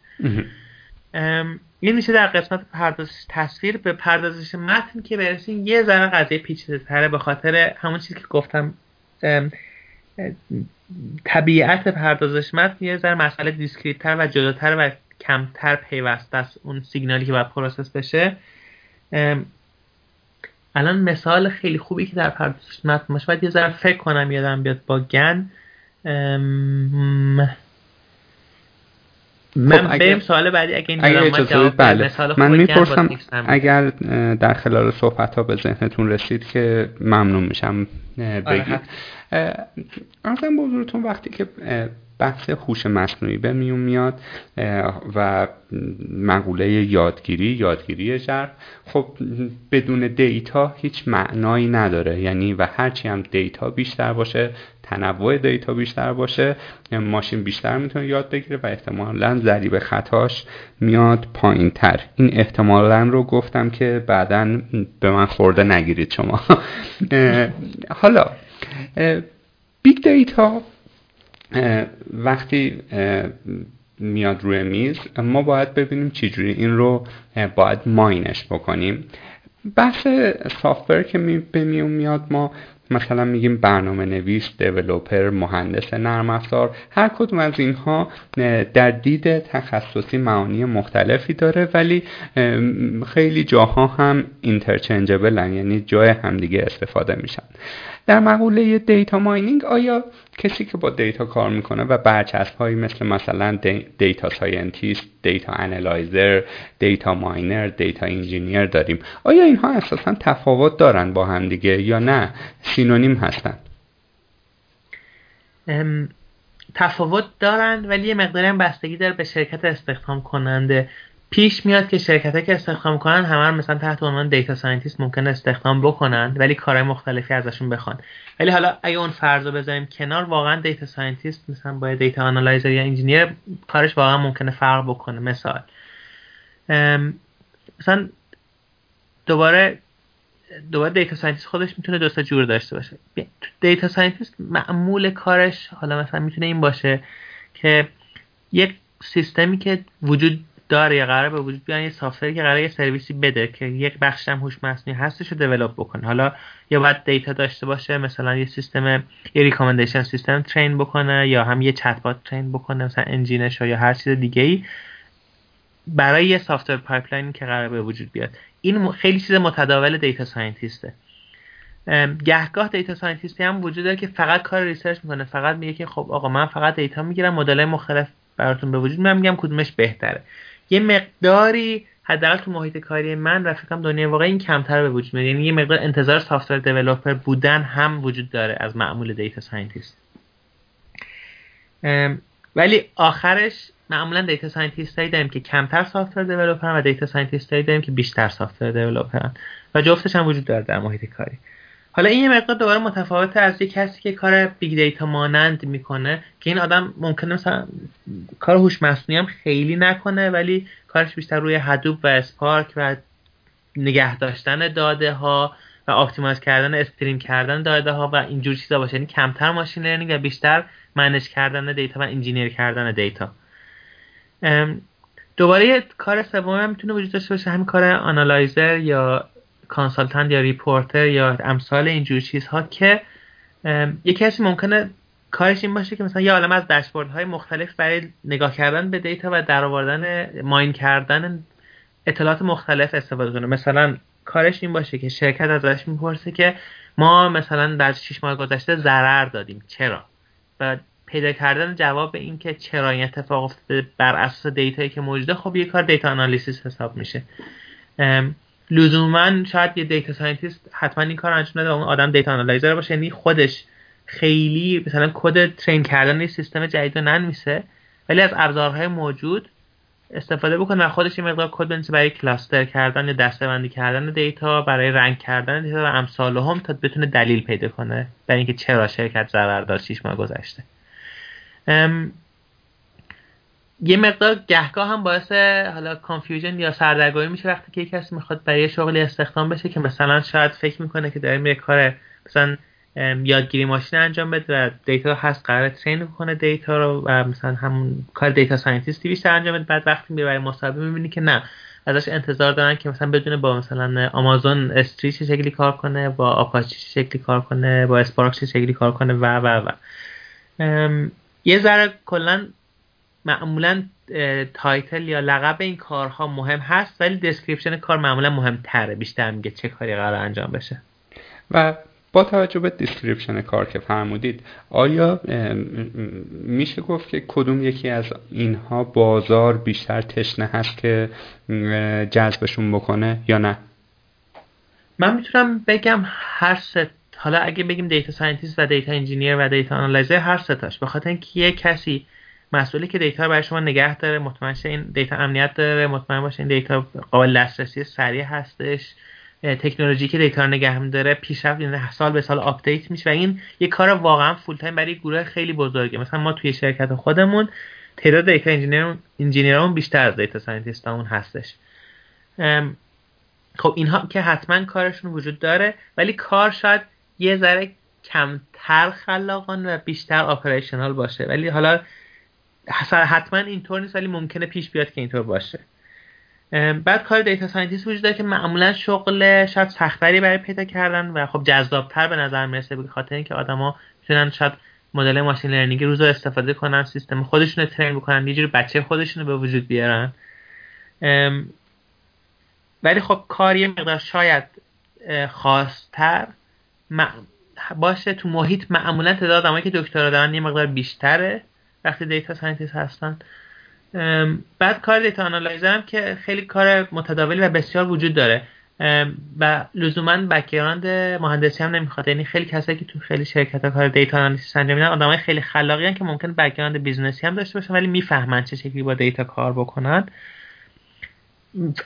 این میشه در قسمت پردازش تصویر به پردازش متن که برسیم یه ذره قضیه پیچیده تره به خاطر همون چیزی که گفتم. طبیعت پردازش متن یه ذره مسئله discrete تر و جداتر و کمتر پیوسته است اون سیگنالی که باید process بشه. الان مثال خیلی خوبی که در پردازش متن باشه باید یه ذره فکر کنم یادم بیاد با GAN. من خب بریم سوال بعدی اگه این اگه اجازه بله. من می‌پرسم اگر در خلال صحبت ها به ذهنتون رسید که ممنون میشم آره، بگید. ارزم بزرگتون وقتی که بحث هوش مصنوعی به میون میاد و مقوله یادگیری یادگیری ژرف. خب بدون دیتا هیچ معنایی نداره. یعنی و هرچی هم دیتا بیشتر باشه تنوع دیتا بیشتر باشه ماشین بیشتر می‌تونه یاد بگیره و احتمالا ضریب خطاش میاد پایین تر این احتمالا رو گفتم که بعدا به من خورده نگیرید شما. حالا big data وقتی میاد روی میز ما باید ببینیم چجوری این رو باید mine ش بکنیم. بحث software که به میون میاد ما مثلا میگیم برنامه نویس developer مهندس نرم افزار هر کدوم از اینها در دید تخصصی معانی مختلفی داره ولی خیلی جاها هم interchangeable ن یعنی جای همدیگه استفاده میشن. در مقوله data mining آیا کسی که با دیتا کار می‌کنه و برچسب هایی مثل مثلا data scientist data analyzer data miner data engineer داریم آیا اینها اساسا تفاوت دارن با هم دیگه یا نه؟ synonym هستن. تفاوت دارن ولی یه مقداری هم بستگی داره به شرکت استخدام کننده. پیش میاد که شرکت که استخدام کنن همه مثلا تحت عنوان data scientist ممکن استخدام بکنن ولی کارهای مختلفی ازشون بخوان. ولی حالا اگه اون فرض رو بذاریم کنار واقعا data scientist مثلا با data analyzer یا engineer کارش واقعا ممکنه فرق بکنه. مثال. مثلا دوباره دوباره data scientist خودش می‌تونه دو جور داشته باشه. data scientist معمول کارش حالا مثلا می‌تونه این باشه که یک سیستمی که وجود داره یا قرار به وجود بیاد یه software ی که قرار یه سرویسی بده که یک بخش هم هوش مصنوعی هستش رو develop بکنه. حالا یا باید دیتا داشته باشه مثلا یه سیستم یه recommendation system train بکنه یا هم یه chatbot train بکنه مثلا engine ش یا هر چیز دیگه ای برای یه software pipeline که قرار به وجود بیاد. این خیلی چیز متداول data scientist ه گهگاه data scientist ی هم وجود داره که فقط کار research می‌کنه. فقط میگه که خب آقا من فقط دیتا می‌گیرم مدل مختلف براتون به وجود میارم میگم کدومش بهتره. یه مقداری حداقل تو محیط کاری من و فکرم دنیا واقعا این کمتر به وجود میاد. یعنی یه مقدار انتظار software developer بودن هم وجود داره از معمول data scientist ولی آخرش معمولا data scientist هایی داریم که کمتر software developer ن و data scientist هایی داریم که بیشتر software developer ن و جفتش هم وجود داره در محیط کاری. حالا این یه مقدار دوباره متفاوته از یک کسی که کار big data مانند می‌کنه که این آدم ممکنه مثلا کار هوش مصنوعی هم خیلی نکنه ولی کارش بیشتر روی Hadoop و Spark و نگه داشتن داده ها و optimize کردن stream کردن داده ها و اینجور چیزا باشه. یعنی کمتر machine learning و بیشتر manage کردن دیتا و engineer کردن دیتا دوباره کار سوم هم می‌تونه وجود داشته باشه همین کار analyzer یا consultant یا reporter یا امثال اینجور چیزها که یه کسی ممکنه کارش این باشه که مثلا یه عالم از داشبورد های مختلف برای نگاه کردن به دیتا و درآوردن mine کردن اطلاعات مختلف استفاده کنه. مثلا کارش این باشه که شرکت ازش می‌پرسه که ما مثلا در 6 ماه گذشته ضرر دادیم. چرا؟ و پیدا کردن جواب به این که چرا این اتفاق افتاده بر اساس دیتایی که موجوده خب یه کار data analysis حساب میشه. لزوما شاید یه data scientist حتما این کار انجام نده اون آدم data analyzer باشه. یعنی خودش خیلی مثلا کد train کردن سیستم جدید رو ننویسه ولی از ابزارهای موجود استفاده بکنه و خودش یه مقدار کد بنویسه برای cluster کردن یا دسته‌بندی کردن دیتا برای رنگ کردن دیتا و امثال هم تا بتونه دلیل پیدا کنه. برای اینکه چرا شرکت ضرر داشت 6 ماه گذشته. یه مقدار گهگاه هم باعث حالا confusion یا سردرگمی میشه وقتی که کسی می‌خواد برای شغلی استخدام بشه که مثلا شاید فکر می‌کنه که داره میره کار مثلا یادگیری ماشین انجام بده و data هست قرار train کنه data رو و مثلا همون کار data scientist ی بیشتر انجام بده. بعد وقتی میره برای مصاحبه می‌بینی که نه ازش انتظار دارن که مثلا بدونه با مثلا Amazon S3 چه شکلی کار کنه با آپاچی چه شکلی کار کنه با Spark چه شکلی کار کنه و و و. یه ذره کلا معمولا title یا لقب این کارها مهم هست ولی description کار معمولا مهمتره. بیشتر میگه چه کاری قرار انجام بشه. و با توجه به دیسکریپشن کار که فرمودید آیا میشه گفت که کدوم یکی از اینها بازار بیشتر تشنه هست که جذبشون بکنه یا نه؟ من می‌تونم بگم هر ست حالا اگه بگیم data scientist و data engineer و data analyzer هر ستاش به خاطر اینکه یه کسی مسئولی که data برای شما نگه داره مطمئن این data امنیت داره مطمئن باشه این data قابل دسترسی سریع هستش. تکنولوژی که data رو نگه داره پیشرفت یعنی سال به سال update میشه و این یه کار واقعا full time برای گروه خیلی بزرگه. مثلا ما توی شرکت خودمون تعداد data engineer مون بیشتر از data scientist امون هستش. خب اینها که حتما کارشون وجود داره ولی کار شاید یه ذره کمتر خلاقانه و بیشتر operational باشه. ولی حالا حتما اینطور نیست ولی ممکنه پیش بیاد که اینطور باشه. بعد کار data scientist وجود داره که معمولا شغل شاید سخت‌تری برای پیدا کردن و خب جذابتر به نظر می‌رسه به خاطر اینکه آدما می‌تونن شاید مدل machine learning روز رو استفاده کنن سیستم خودشون رو train بکنن یه جور بچه خودشون رو به وجود بیارن. ولی خب کار یه مقدار شاید خاصتر. باشه تو محیط معمولا تعداد آدمایی که دکترا دارن یه مقدار بیشتره. وقتی data scientist هستن. بعد کار data analyzer هم که خیلی کار متداولی و بسیار وجود داره. و لزوما background مهندسی هم نمی‌خواد. یعنی خیلی کسایی که تو خیلی شرکت ها کار data analysis انجام میدن آدمای خیلی خلاقی که ممکن background business ی هم داشته باشن ولی می‌فهمن چه شکلی با data کار بکنن.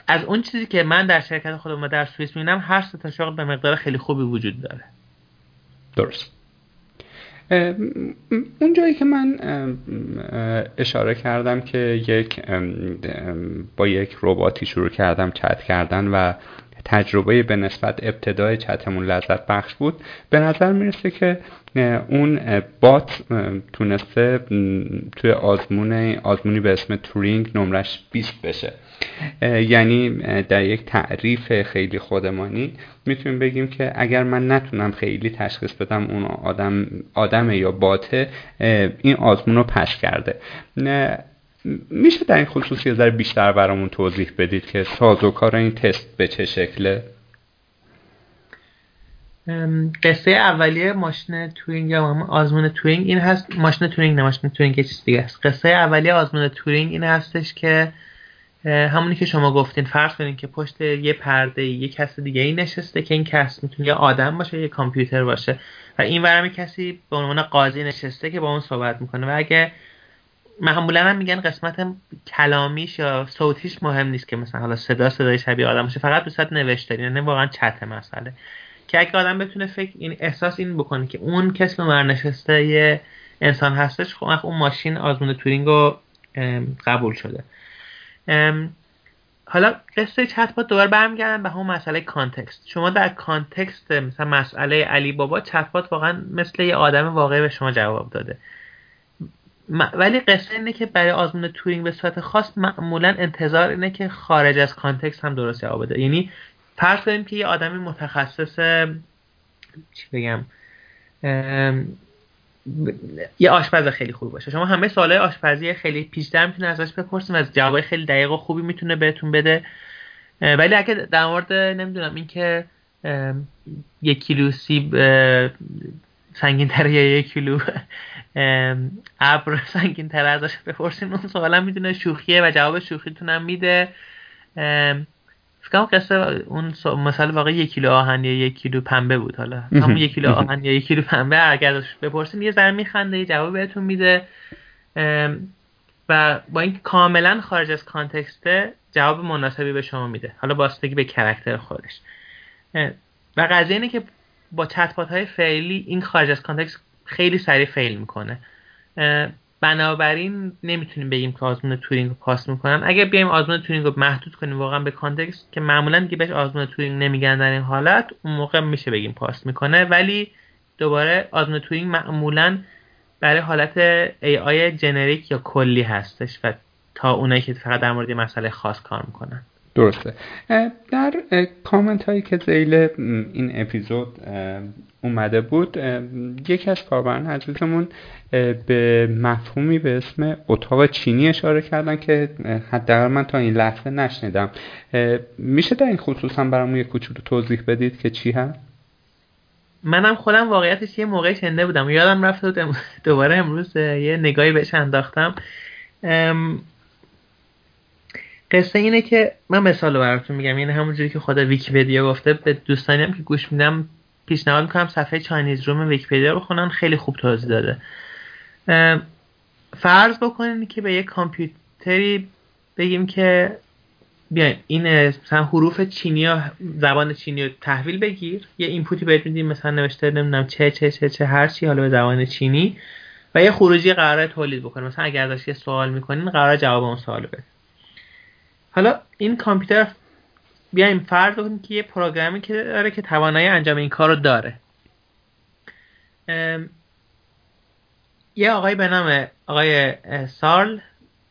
از اون چیزی که من در شرکت خودم در سوئیس می‌بینم هر سه تا شغل به مقدار خیلی خوبی وجود داره. درست. اون جایی که من اشاره کردم که یک با یک رباتی شروع کردم چت کردن و تجربه به نسبت ابتدای چتمون لذت بخش بود به نظر می‌رسه که اون بات تونسته توی آزمون آزمونی به اسم تورینگ نمرش 20 بشه. یعنی در یک تعریف خیلی خودمانی می‌تونیم بگیم که اگر من نتونم خیلی تشخیص بدم اون آدم آدم یا bot ه این آزمون رو پاس کرده. میشه در این خصوص یه ذره بیشتر برامون توضیح بدید که سازوکار این تست به چه شکله؟ قصه اولیه ماشین تورینگ یا آزمون تورینگ این هست. ماشین تورینگ نه ماشین تورینگ چیز دیگه است. قصه اولیه آزمون تورینگ این هستش که همونی که شما گفتین فرض کنین که پشت یه پرده یه کس دیگه ای نشسته که این کس می‌تونه یه آدم باشه یه کامپیوتر باشه. و این ورم کسی به عنوان قاضی نشسته که با اون صحبت می‌کنه. و اگه معمولا هم میگن قسمت کلامیش یا صوتیش مهم نیست که مثلا حالا صدا صدای شبیه آدم باشه. فقط به صورت نوشتاری یعنی واقعا چت مسئله. که اگه آدم بتونه فکر این احساس این بکنه که اون کسی که نشسته یه انسان هستش خب اون ماشین آزمون تورینگ رو قبول شده. حالا قصه چت بات دوباره برمیگردن به همون مسئله context. شما در context مثلا مسئله علی بابا چت بات واقعا مثل یه آدم واقعی به شما جواب داده. ولی قصه اینه که برای آزمون تورینگ به صورت خاص معمولا انتظار اینه که خارج از context هم درست جواب بده. یعنی فرض کنیم که یه آدمی متخصص چی بگم یه آشپز خیلی خوب باشه. شما همه سوالای آشپزی خیلی پیچیده می‌تونه ازش بپرسیم از جوابای خیلی دقیق و خوبی می‌تونه بهتون بده. ولی اگه در مورد نمی‌دونم اینکه یک کیلو سیب سنگین تر یا یک کیلو ابر سنگین تر ازش بپرسیم اون سوالا می‌دونه شوخیه و جواب شوخیتون هم میده. فکرم قصه اون مثال واقعی یک کیلو آهن یا یک کیلو پنبه بود حالا. همون یک کیلو آهن یا یک کیلو پنبه اگر ازش بپرسیم یه ذره میخنده یه جواب بهتون میده. و با این کاملا خارج از context ه جواب مناسبی به شما میده. حالا بستگی به character خودش. و قضیه اینه که با چتپات های فعلی این خارج از context خیلی سریع fail می‌کنه. بنابراین نمی‌تونیم بگیم که آزمون تورینگ رو پاس می‌کنن. اگر بیایم آزمون تورینگ رو محدود کنیم واقعا به context که معمولا دیگه بهش آزمون تورینگ نمیگن در این حالت اون موقع میشه بگیم پاس می‌کنه. ولی دوباره آزمون تورینگ معمولا برای حالت AI جنریک یا کلی هستش و تا اونایی که فقط در مورد مسئله خاص کار می‌کنن. درسته. در کامنت هایی که زیل این اپیزود اومده بود یکی از کاربران عزیزمون به مفهومی به اسم اتاق چینی اشاره کردن که حداقل من تا این لحظه نشنیدم. میشه در این خصوص هم برامون یه کوچولو توضیح بدید که چی هست؟ منم خودم واقعیتش یه موقعی شنده بودم. یادم رفت دوباره امروز یه نگاهی بهش انداختم. قصه اینه که من مثال براتون میگم یعنی همونجوری که خود ویکیپدیا گفته به دوستانی هم که گوش میدم پیشنهاد می‌کنم صفحه چاینیز روم ویکیپدیا رو بخونن خیلی خوب توضیح داده. فرض بکنید که به یک کامپیوتری بگیم که بیاین این مثلا حروف چینی یا زبان چینی رو تحویل بگیر یه اینپوتی بهت میدیم مثلا نوشته نمی‌دونم چه چه چه چه هر چی حالا به زبان چینی و یه خروجی قرار تولید بکنه مثلا اگر ازش یه سوال می‌کنین قرار جواب اون سوال بده حالا این کامپیوتر بیایم فرض کنیم که یه پروگرامی که داره که توانایی انجام این کار رو داره یه آقای به نام آقای سارل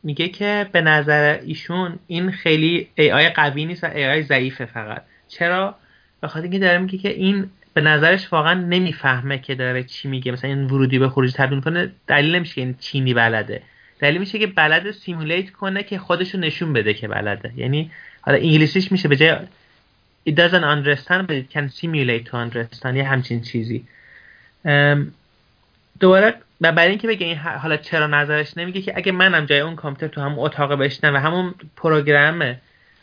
میگه که به نظر ایشون این خیلی AI قوی نیست و AI ضعیفه فقط. چرا؟ بخاطر اینکه داره میگه که این به نظرش واقعا نمی‌فهمه که داره چی میگه. مثلا این ورودی به خروجی تبدیل کنه دلیل نمیشه که این چینی بلده. دلیل میشه که بلد سیمولیت کنه که خودشو نشون بده که بلده. یعنی حالا انگلیسیش میشه به جای it doesn't understand but it can simulate to understand. یه همچین چیزی. دوباره و برای اینکه بگه این حالا چرا نظرش نمیگه که اگه منم جای اون کامپیوتر تو همون اتاق بشنم و همون پروگرام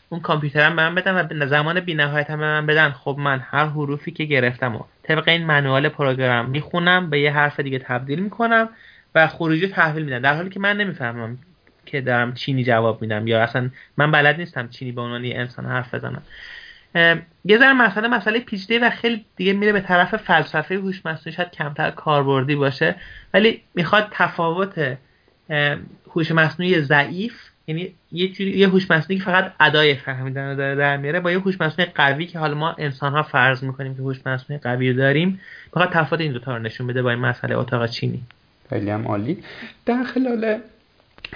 اون کامپیوترم به من بدن و زمان بی نهایت هم به من بدن خب من هر حروفی که گرفتم و طبق این منوال پروگرام می‌خونم به یه حرف دیگه تبدیل می‌کنم و خروجی تحویل میدن. در حالی که من نمی‌فهمم که دارم چینی جواب میدم یا اصلا من بلد نیستم چینی به عنوان انسان حرف بزنم. یه ذره مسئله مسئله پیچیده و خیلی دیگه میره به طرف فلسفه هوش مصنوعی شاید کمتر کاربردی باشه ولی می‌خواد تفاوت هوش مصنوعی ضعیف یعنی یه جوری یه هوش مصنوعی که فقط ادای فهمیدن رو داره در میاره با یه هوش مصنوعی قوی که حالا ما انسان ها فرض می‌کنیم که هوش مصنوعی قوی داریم فقط تفاوت این دو تا رو نشون بده با این مسئله اتاق چینی. خیلی هم عالی. در خلال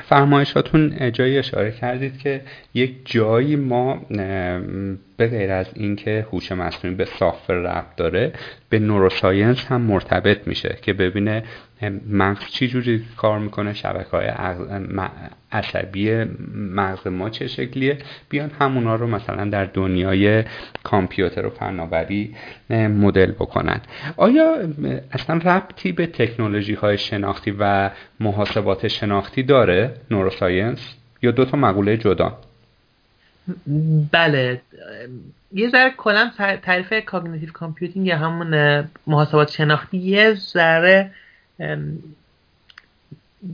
فرمایشاتون جایی اشاره کردید که یک جایی ما به غیر از اینکه هوش مصنوعی به سافر ربط داره به نوروساینس هم مرتبط میشه که ببینه مغز چی جوری کار می‌کنه؟ شبکه های عصبی مغز ما چه شکلیه؟ بیان همونا رو مثلا در دنیای کامپیوتر و فناوری مدل بکنن. آیا اصلا ربطی به تکنولوژی های شناختی و محاسبات شناختی داره neuroscience؟ یا دو تا مقوله جدا؟ بله. یه ذره کلا تعریف cognitive computing یا همون محاسبات شناختی یه ذره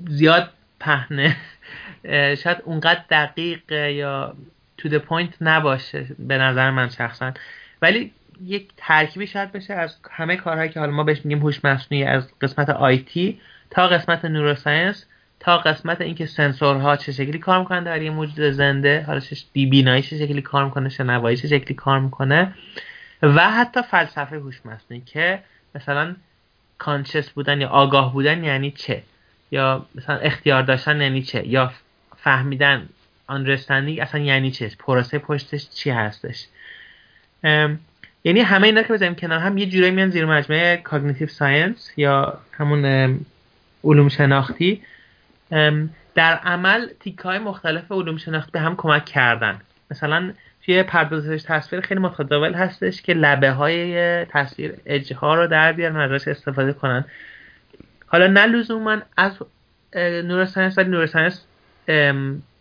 زیاد پهنه. شاید اونقدر دقیق یا تو the point نباشه به نظر من شخصا. ولی یک ترکیبی شاید بشه از همه کارهایی که حالا ما بهش میگیم هوش مصنوعی از قسمت آیتی تا قسمت نوروساینس تا قسمت اینکه سنسورها چه شکلی کار می‌کنن در یه موجود زنده حالا چه بینایی چه شکلی کار می‌کنه شنوایی چه شکلی کار می‌کنه و حتی فلسفه هوش مصنوعی که مثلا conscious بودن یا آگاه بودن یعنی چه؟ یا مثلا اختیار داشتن یعنی چه؟ یا فهمیدن understanding اصلا یعنی چه؟ پروسه پشتش چی هستش؟ یعنی همه اینا که بزنیم کنار هم یه جورایی میان زیر مجموعه cognitive science یا همون علوم شناختی. در عمل تیکه های مختلف علوم شناختی به هم کمک کردن. مثلا توی پردازش تصویر خیلی متداول هستش که لبه های تصویر اجها رو در بیارن ازش استفاده کنن. حالا نه لزوما از neuroscience ولی neuroscience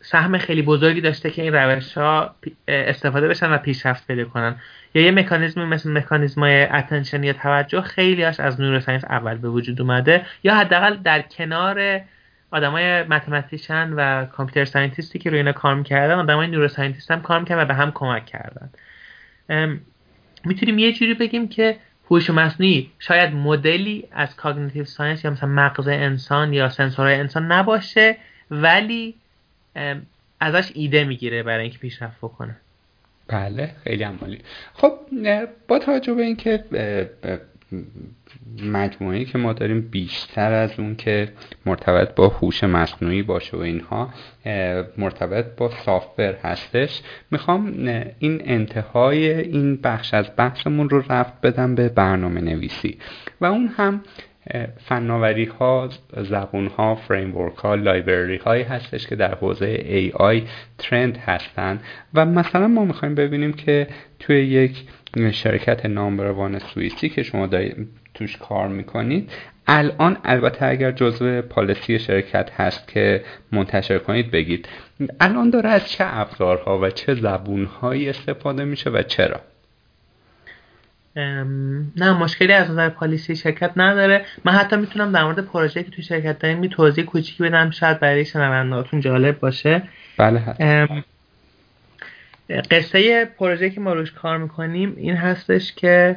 سهم خیلی بزرگی داشته که این روش ها استفاده بشن و پیشرفت پیدا کنن. یا یه مکانیزمی مثل مکانیزم های attention یا توجه خیلی هاش از neuroscience اول به وجود اومده یا حداقل در کنار آدمای mathematician و computer scientist ی که روی اینا کار می‌کردن آدمای neuroscientist هم کار می‌کردن و به هم کمک کردن. می‌تونیم یه جوری بگیم که هوش مصنوعی شاید مدلی از cognitive science یا مثلا مغز انسان یا سنسورهای انسان نباشه ولی ازش ایده می‌گیره برای اینکه پیشرفت بکنه. بله خیلی عالی. خب با توجه به اینکه مجموعه‌ای که ما داریم بیشتر از اون که مرتبط با هوش مصنوعی باشه و اینها مرتبط با software هستش. می‌خوام این انتهای این بخش از بحثمون رو ربط بدم به برنامه نویسی و اون هم فناوری ها زبون ها framework ها library هایی هستش که در حوزه AI trend هستن. و مثلا ما می‌خوایم ببینیم که توی یک شرکت number one سوئیسی که شما توش کار می‌کنید الان البته اگر جزو policy شرکت هست که منتشر کنید بگید. الان داره از چه ابزارها و چه زبونهایی استفاده میشه و چرا؟ نه مشکلی از نظر پالیسی شرکت نداره. من حتی می‌تونم در مورد پروژه که تو شرکت داریم می توضیح کوچیکی بدم شاید برای شنوندهاتون جالب باشه. بله هست. قصه پروژه که ما روش کار می‌کنیم این هستش که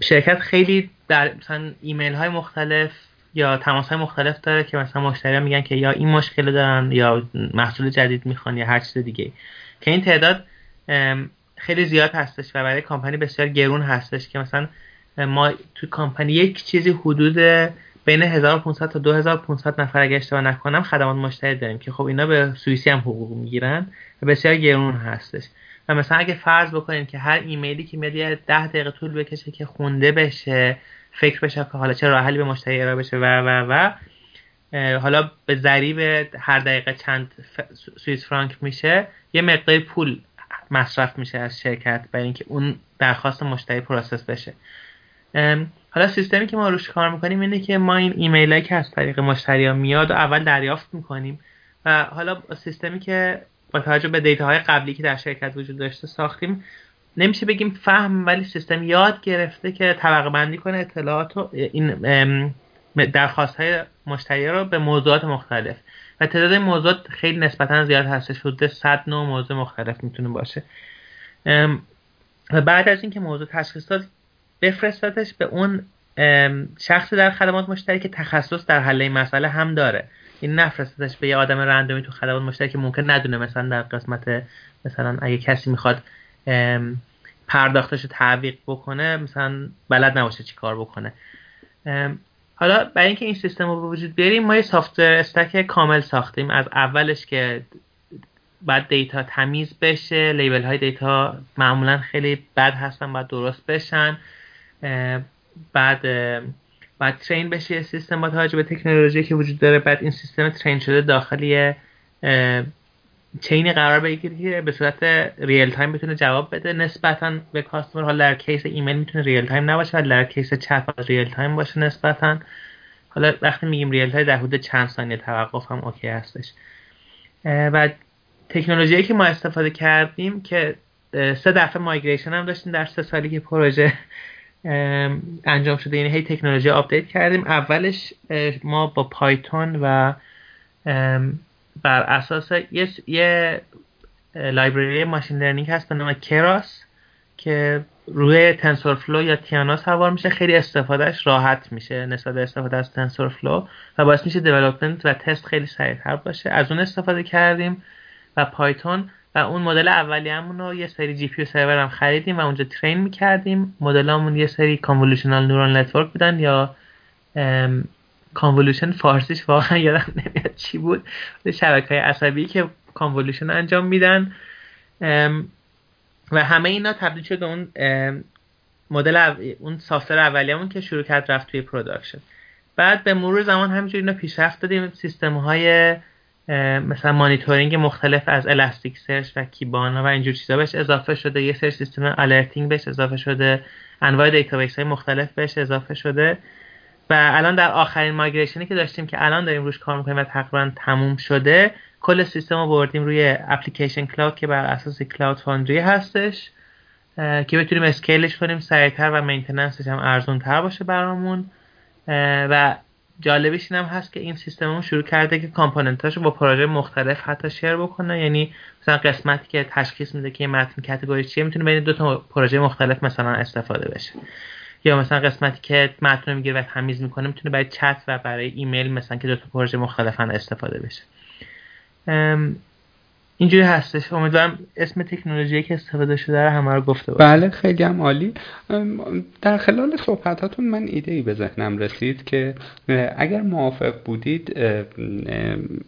شرکت خیلی در مثلا ایمیل های مختلف یا تماس های مختلف داره که مثلا مشتری میگن که یا این مشکل دارن یا محصول جدید می‌خوان یا هر چیز دیگه که این تعداد خیلی زیاد هستش و برای کامپانی بسیار گرون هستش که مثلا ما تو کامپانی یک چیزی حدود بین 1500 تا 2500 نفر اگه اشتباه نکنم خدمات مشتری داریم که خب اینا به سوئیسی هم حقوق می‌گیرن و بسیار گرون هستش. و مثلا اگه فرض بکنیم که هر ایمیلی که میاد 10 دقیقه طول بکشه که خونده بشه فکر بشه که حالا چه راه حلی به مشتری ارائه بشه و و و حالا به ضریب هر دقیقه چند سوئیس فرانک میشه یه مقدار پول مصرف میشه از شرکت برای اینکه اون درخواست مشتری process بشه. حالا سیستمی که ما روش کار می‌کنیم اینه که ما این ایمیل که از طریق مشتری ها میاد و اول دریافت می‌کنیم و حالا سیستمی که با توجه به دیتا های قبلی که در شرکت وجود داشته ساختیم نمیشه بگیم فهم ولی سیستم یاد گرفته که طبقه بندی کنه اطلاعات و این درخواست های مشتری رو به موضوعات مختلف. و تعداد موضوعات خیلی نسبتا زیاد هستش حدود 100 نوع موضوع مختلف می‌تونه باشه. و بعد از اینکه موضوع تشخیص داد بفرستادش به اون شخصی در خدمات مشتری که تخصص در حل این مسئله هم داره. این نفرستش به یه آدم رندومی تو خدمات مشتری که ممکن ندونه مثلا در قسمت مثلا اگه کسی می‌خواد پرداختش رو تعویق بکنه مثلا بلد نباشه چی کار بکنه. حالا برای اینکه این سیستم رو به وجود بیاریم ما یه software stack کامل ساختیم. از اولش که بعد دیتا تمیز بشه label های دیتا معمولا خیلی بد هستن باید درست بشن. بعد بعد train بشه سیستم با توجه به تکنولوژی که وجود داره. بعد این سیستم train شده داخلی چینی قرار بگیره که به صورت real time بتونه جواب بده. نسبتا به customer حالا در case ایمیل می‌تونه real time نباشه ولی در case چت real time باشه نسبتا. حالا وقتی میگیم real time در حدود چند ثانیه توقف هم okay هستش. و تکنولوژی که ما استفاده کردیم که سه دفعه migration هم داشتیم در سه سالی که پروژه انجام شده. یعنی هی تکنولوژی update کردیم. اولش ما با Python و بر اساس یه, یه library machine learning هست به نام Keras که روی TensorFlow یا Theano سوار میشه. خیلی استفادهش راحت میشه نسبت به استفاده از TensorFlow و باعث میشه development و تست خیلی سریعتر باشه. از اون استفاده کردیم و Python و اون مدل اولیه‌مون رو یه سری GPU server هم خریدیم و اونجا train می‌کردیم. مدلمون یه سری convolutional neural network بودن یا convolution فارسیش واقعا یادم نمیاد چی بود. شبکه های عصبی که convolution انجام میدن. و همه اینا تبدیل شد اون مدل اون software اولیه‌مون که شروع کرد رفت توی production بعد به مرور زمان همینجوری اینا پیشرفت دادیم. سیستم های مثلا مانیتورینگ مختلف از Elasticsearch و Kibana و اینجور چیزا بهش اضافه شده. یه سری سیستم alerting بهش اضافه شده. انواع database های مختلف بهش اضافه شده. و الان در آخرین migration ی که داشتیم که الان داریم روش کار می‌کنیم و تقریبا تموم شده کل سیستم رو بردیم روی application cloud که بر اساس Cloud Foundry هستش که بتونیم scale ش کنیم سریعتر و maintenance ش هم ارزون تر باشه برامون. و جالبش این هم هست که این سیستم شروع کرده که component اشو با پروژه مختلف حتی share بکنه. یعنی مثلا قسمتی که تشخیص میده که متن category چیه می‌تونه بین دو تا پروژه مختلف مثلا استفاده بشه. یا مثلا قسمتی که متن می‌گیره و تمیز می‌کنه می‌تونه برای چت و برای ایمیل مثلا که دو تا پروژه مختلفا استفاده بشه. اینجوری هستش. امیدوارم اسم تکنولوژی که استفاده شده رو همه رو گفته باشم بله خیلی هم عالی. در خلال صحبتاتون من ایده ای به ذهنم رسید که اگر موافق بودید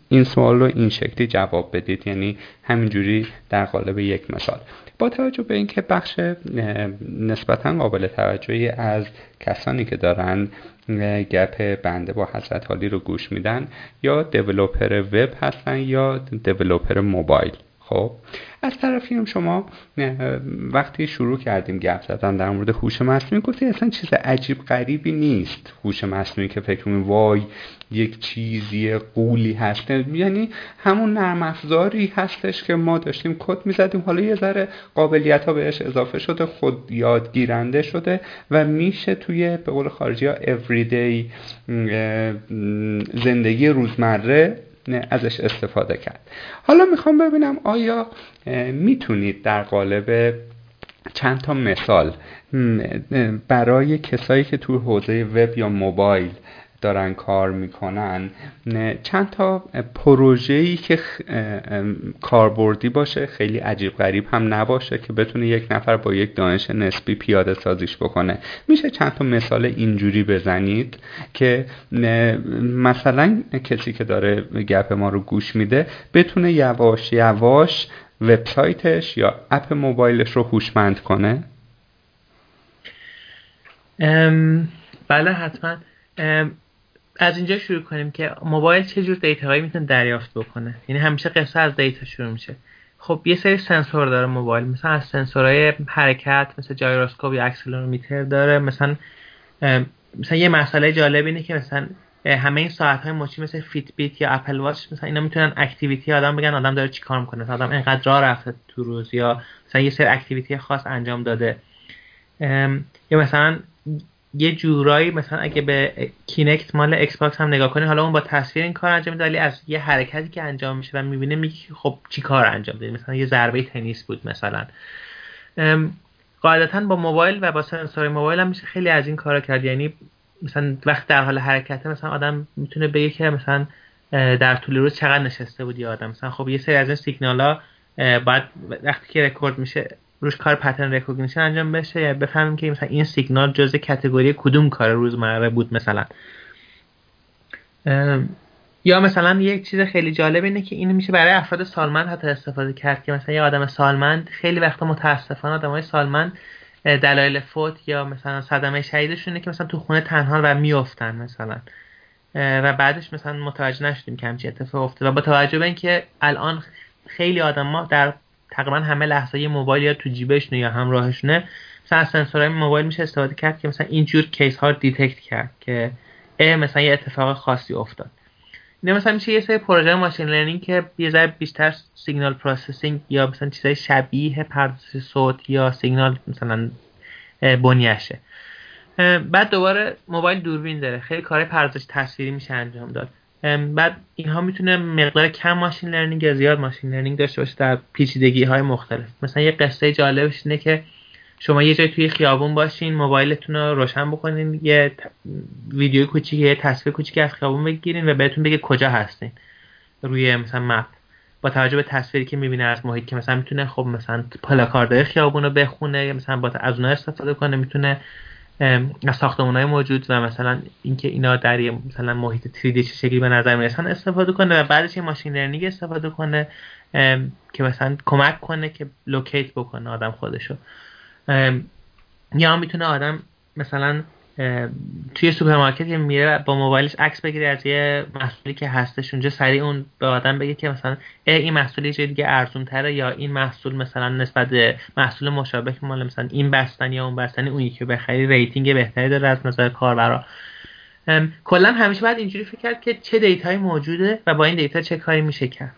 این سوال رو این شکلی جواب بدید. یعنی همینجوری در قالب یک مثال. با توجه به اینکه بخش نسبتا قابل توجهی از کسانی که دارن گپ بنده با حضرت حالی رو گوش میدن یا دیولوپر وب هستن یا دیولوپر موبایل. خب از طرفی هم شما وقتی شروع کردیم گپ زدن در مورد هوش مصنوعی گفتی اصلا چیز عجیب غریبی نیست هوش مصنوعی که فکر می وای یک چیزی قولی هست یعنی همون نرم افزاری هستش که ما داشتیم کد می‌زدیم حالا یه ذره قابلیت ها بهش اضافه شده خود یادگیرنده شده و میشه توی به قول خارجی ها everyday زندگی روزمره ازش استفاده کرد. حالا می‌خوام ببینم آیا می‌تونید در قالب چند تا مثال برای کسایی که تو حوزه وب یا موبایل دارن کار می‌کنن چند تا پروژه‌ای که کاربردی باشه خیلی عجیب غریب هم نباشه که بتونه یک نفر با یک دانش نسبی پیاده سازیش بکنه. میشه چند تا مثال اینجوری بزنید که مثلا کسی که داره گپ ما رو گوش میده بتونه یواش یواش وبسایتش یا اپ موبایلش رو هوشمند کنه؟ بله حتما. از اینجا شروع کنیم که موبایل چه جور دیتاهایی می‌تونه دریافت بکنه. یعنی همیشه قصه از دیتا شروع میشه. خب یه سری سنسور داره موبایل. مثلا از سنسورهای حرکت مثل gyroscope یا accelerometer داره. مثلا مثلا یه مسئله جالب اینه که مثلا همه این ساعت های مچی مثل Fitbit یا Apple Watch مثلا اینا می‌تونن activity آدم بگن آدم داره چیکار می‌کنه. مثلا آدم اینقدر راه رفته تو روز یا مثلا یه سری activity خاص انجام داده. یا مثلا یه جورایی مثلا اگه به Kinect مال Xbox هم نگاه کنی حالا اون با تصویر این کار انجام میده ولی از یه حرکتی که انجام میشه و می‌بینه میگه خب چی کار انجام دادی؟ مثلا یه ضربه تنیس بود مثلا. قاعدتا با موبایل و با سنسور موبایل هم میشه خیلی از این کارا کرد. یعنی مثلا وقت در حال حرکته مثلا آدم می‌تونه بگه که مثلا در طول روز چقدر نشسته بودی آدم. مثلا خب یه سری از این سیگنال ها باید وقتی که رکورد میشه روش کار pattern recognition انجام بشه بفهمیم که مثلا این سیگنال جزء category کدوم کار روزمره بود مثلا. یا مثلا یک چیز خیلی جالب اینه که این میشه برای افراد سالمند حتی استفاده کرد که مثلا یه آدم سالمند خیلی وقتا متاسفانه آدمای سالمند دلایل فوت یا مثلا صدمه شدیدشونه که مثلا تو خونه تنهان و میافتن مثلا. و بعدش مثلا متوجه نشدیم که همچین اتفاق افتاد و با توجه به اینکه الان خیلی آدما در تقریبا همه لحظه یه موبایل یا تو جیبشونه یا همراهشونه مثلا از سنسورهای موبایل میشه استفاده کرد که مثلا اینجور case ها detect کرد که اه مثلا یه اتفاق خاصی افتاد. اینا مثلا میشه یه سری پروژه machine learning که یه ذره بیشتر signal processing یا مثلا چیزای شبیه پردازش صوت یا سیگنال مثلا بنیشه بعد دوباره موبایل دوربین داره. خیلی کار پردازش تصویری میشه انجام داد. بعد اینها می‌تونه مقدار کم machine learning یا زیاد machine learning داشته باشه در پیچیدگی های مختلف. مثلا یه قصه جالبش اینه که شما یه جای توی خیابون باشین موبایلتون رو روشن بکنین یه ویدیو کوچیک یه تصویر کوچیک از خیابون بگیرین و بهتون بگه کجا هستین روی مثلا map. با توجه به تصویری که می‌بینه از محیط که مثلا می‌تونه خب مثلا پلاکاردهای خیابون رو بخونه یا مثلا با از اونها استفاده کنه می‌تونه از ساختمون های موجود و مثلا اینکه اینا در یه مثلا محیط 3D چه شکلی به نظر می‌رسن استفاده کنه و بعدش یه machine learning استفاده کنه که مثلا کمک کنه که locate بکنه آدم خودشو. یا می‌تونه آدم مثلا توی سوپرمارکت که میره با موبایلش عکس بگیره از یه محصولی که هستش. اونجا سریع اون به آدم بگه که مثلا این محصول یه دیگه ارزون تره یا این محصول مثلا نسبت محصول مشابه مال مثلا این بستنی یا اون بستنی اون یکی بخری rating بهتری داره از نظر کاربرا. کلا همیشه باید اینجوری فکر کرد که چه data یی موجوده و با این data چه کاری میشه کرد.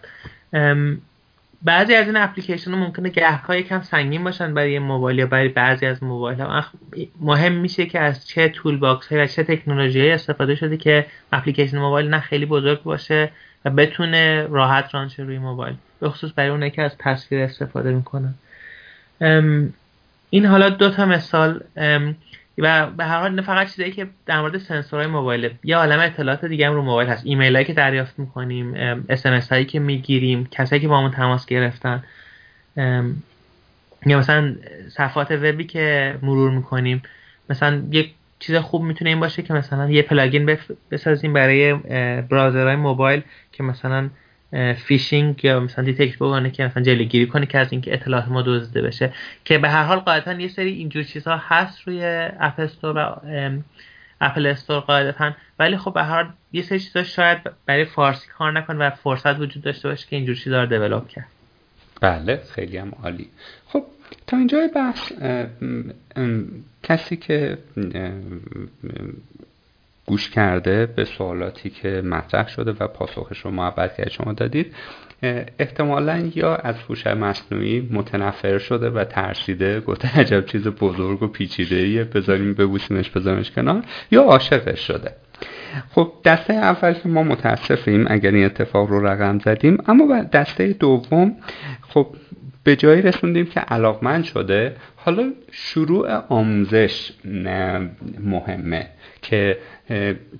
بعضی از این اپلیکیشن ها ممکنه گهگاه یکم سنگین باشن برای موبایل یا برای بعضی از موبایل ها. مهم میشه که از چه toolbox های و چه تکنولوژی استفاده شده که اپلیکیشن موبایل نه خیلی بزرگ باشه و بتونه راحت run شه روی موبایل به خصوص برای اونه که از تصویر استفاده می‌کنن. این حالا دو تا مثال. و به هر حال فقط چیزایی که در مورد سنسورهای موبایل یه عالم اطلاعات دیگه هم رو موبایل هست. ایمیل هایی که دریافت می‌کنیم اس‌ام‌اس هایی که می‌گیریم کسایی که باهامون تماس گرفتن یا مثلا صفحات وبی که مرور می‌کنیم. مثلا یک چیز خوب می‌تونه این باشه که مثلا یه plugin بسازیم برای browser های موبایل که مثلا فیشینگ یا مثلا detect بکنه که مثلا جلوگیری کنه که از اینکه اطلاعات ما دزدیده بشه. که به هر حال قاعدتا یه سری اینجور چیزها هست روی App Store و Apple Store قاعدتا. ولی خب به هر یه سری چیزا شاید برای فارسی کار نکنه و فرصت وجود داشته باشه که اینجور چیزا رو کرد. بله خیلی هم عالی. خب تا اینجای بحث کسی که گوش کرده به سوالاتی که مطرح شده و پاسخش رو محبت کرد. شما دادید احتمالا یا از هوش مصنوعی متنفر شده و ترسیده گفته عجب چیز بزرگ و پیچیده ایه بذاریم ببوسیمش بذاریمش کنار یا عاشقش شده. خب دسته اول که ما متاسفیم اگر این اتفاق رو رقم زدیم اما دسته دوم خب به جایی رسوندیم که علاقمند شده حالا شروع آموزش مهمه که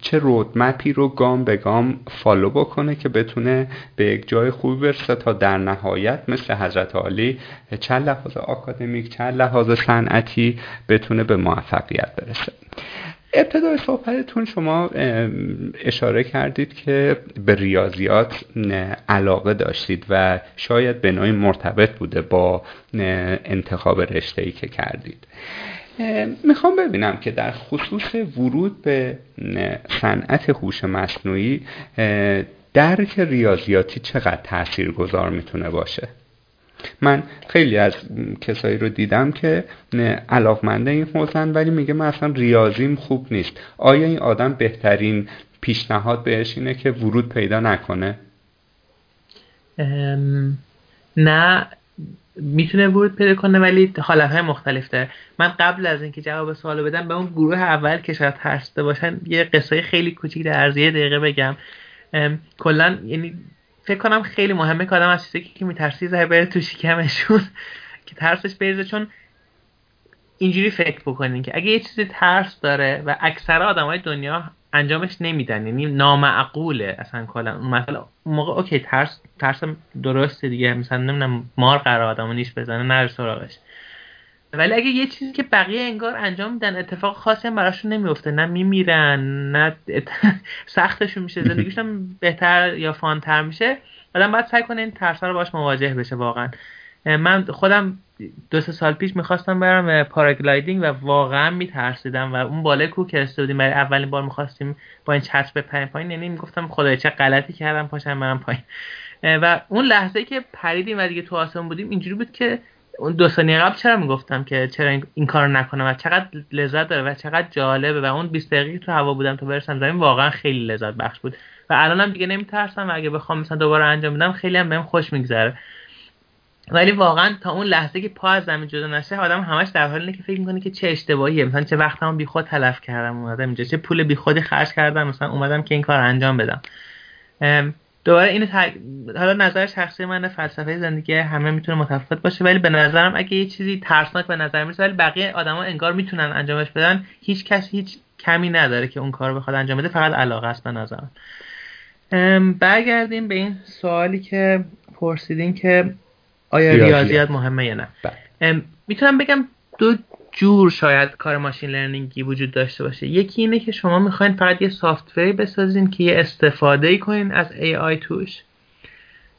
چه رودمپی رو گام به گام فالو بکنه که بتونه به یک جای خوبی برسه تا در نهایت مثل حضرت عالی چند لحاظ آکادمیک چند لحاظ صنعتی بتونه به موفقیت برسه. ابتدای صحبتتون شما اشاره کردید که به ریاضیات علاقه داشتید و شاید به نوعی مرتبط بوده با انتخاب رشته ای که کردید. می‌خوام ببینم که در خصوص ورود به صنعت هوش مصنوعی درک ریاضیاتی چقدر تأثیر گذار می‌تونه باشه؟ من خیلی از کسایی رو دیدم که علاقمنده این حوزن ولی میگه من اصلا ریاضیم خوب نیست. آیا این آدم بهترین پیشنهاد بهش اینه که ورود پیدا نکنه؟ نه می‌تونه ورود پیدا کنه ولی حالت های مختلف داره. من قبل از اینکه جواب سوال بدم به اون گروه اول که شاید ترسیده باشن یه قصه خیلی کوچیک در عرض دقیقه بگم. کلا یعنی فکر کنم خیلی مهمه که آدم از چیزی که میترسی زهر بره تو شکمشون که ترسش بریزه. چون اینجوری فکر بکنین که اگه یه چیزی ترس داره و اکثر آدمای دنیا انجامش نمیدن یعنی نامعقوله اصلا کلا. مثلا موقع اوکی ترس ترس درسته دیگه. مثلا نمی‌دونم مار قراره آدمو نیش بزنه نره سراغش. ولی اگه یه چیزی که بقیه انگار انجام میدن اتفاق خاصی هم براشون نمیفته. نه میمیرن نه سختشون میشه زندگیشون بهتر یا fun تر میشه. آدم باید سعی کنه این ترس رو باش مواجه بشه واقعا. من خودم دو سه سال پیش می‌خواستم برم paragliding و واقعا میترسیدم و اون بالای کوه که بودیم. برای اولین بار می‌خواستیم با این چسب بپریم پایین یعنی می‌گفتم خدای چه غلطی کردم پاشم برم پایین. و اون لحظه که پریدیم و دیگه تو آسمون بودیم اینجوری بود که اون دو ثانیه قبل چرا می‌گفتم که چرا این کار نکنم و چقدر لذت داره و چقدر جالبه و اون 20 دقیقه تو هوا بودم تا برسم زمین واقعا خیلی لذت بخش بود و الانم دیگه نمیترسم و اگه بخوام مثلا دوباره انجام بدم خیلی هم بهم خوش میگذره. ولی واقعا تا اون لحظه که پا از زمین جدا نشه آدم همش در حالی که فکر می‌کنه که چه اشتباهیه. مثلا چه وقتمو بیخود تلف کردم اومدم اینجا چه پول بیخودی خرج کردم مثلا اومدم که این کار انجام بدم. دوباره این حالا نظر شخصی من فلسفه زندگی همه می‌تونه متفاوت باشه ولی به نظرم اگه یه چیزی ترسناک به نظر می‌رسه ولی بقیه آدما انگار می‌تونن انجامش بدن هیچ کسی هیچ کمی نداره که اون کار بخواد انجام بده فقط علاقه است به نظرم. برگردیم به این سوالی که پرسیدین که آیا ریاضیات. مهمه یا نه؟ بله. می‌تونم بگم دو جور شاید کار ماشین لرنینگی وجود داشته باشه. یکی اینه که شما می‌خواین فقط یه سافتوری بسازین که یه استفاده ای کنین از AI توش.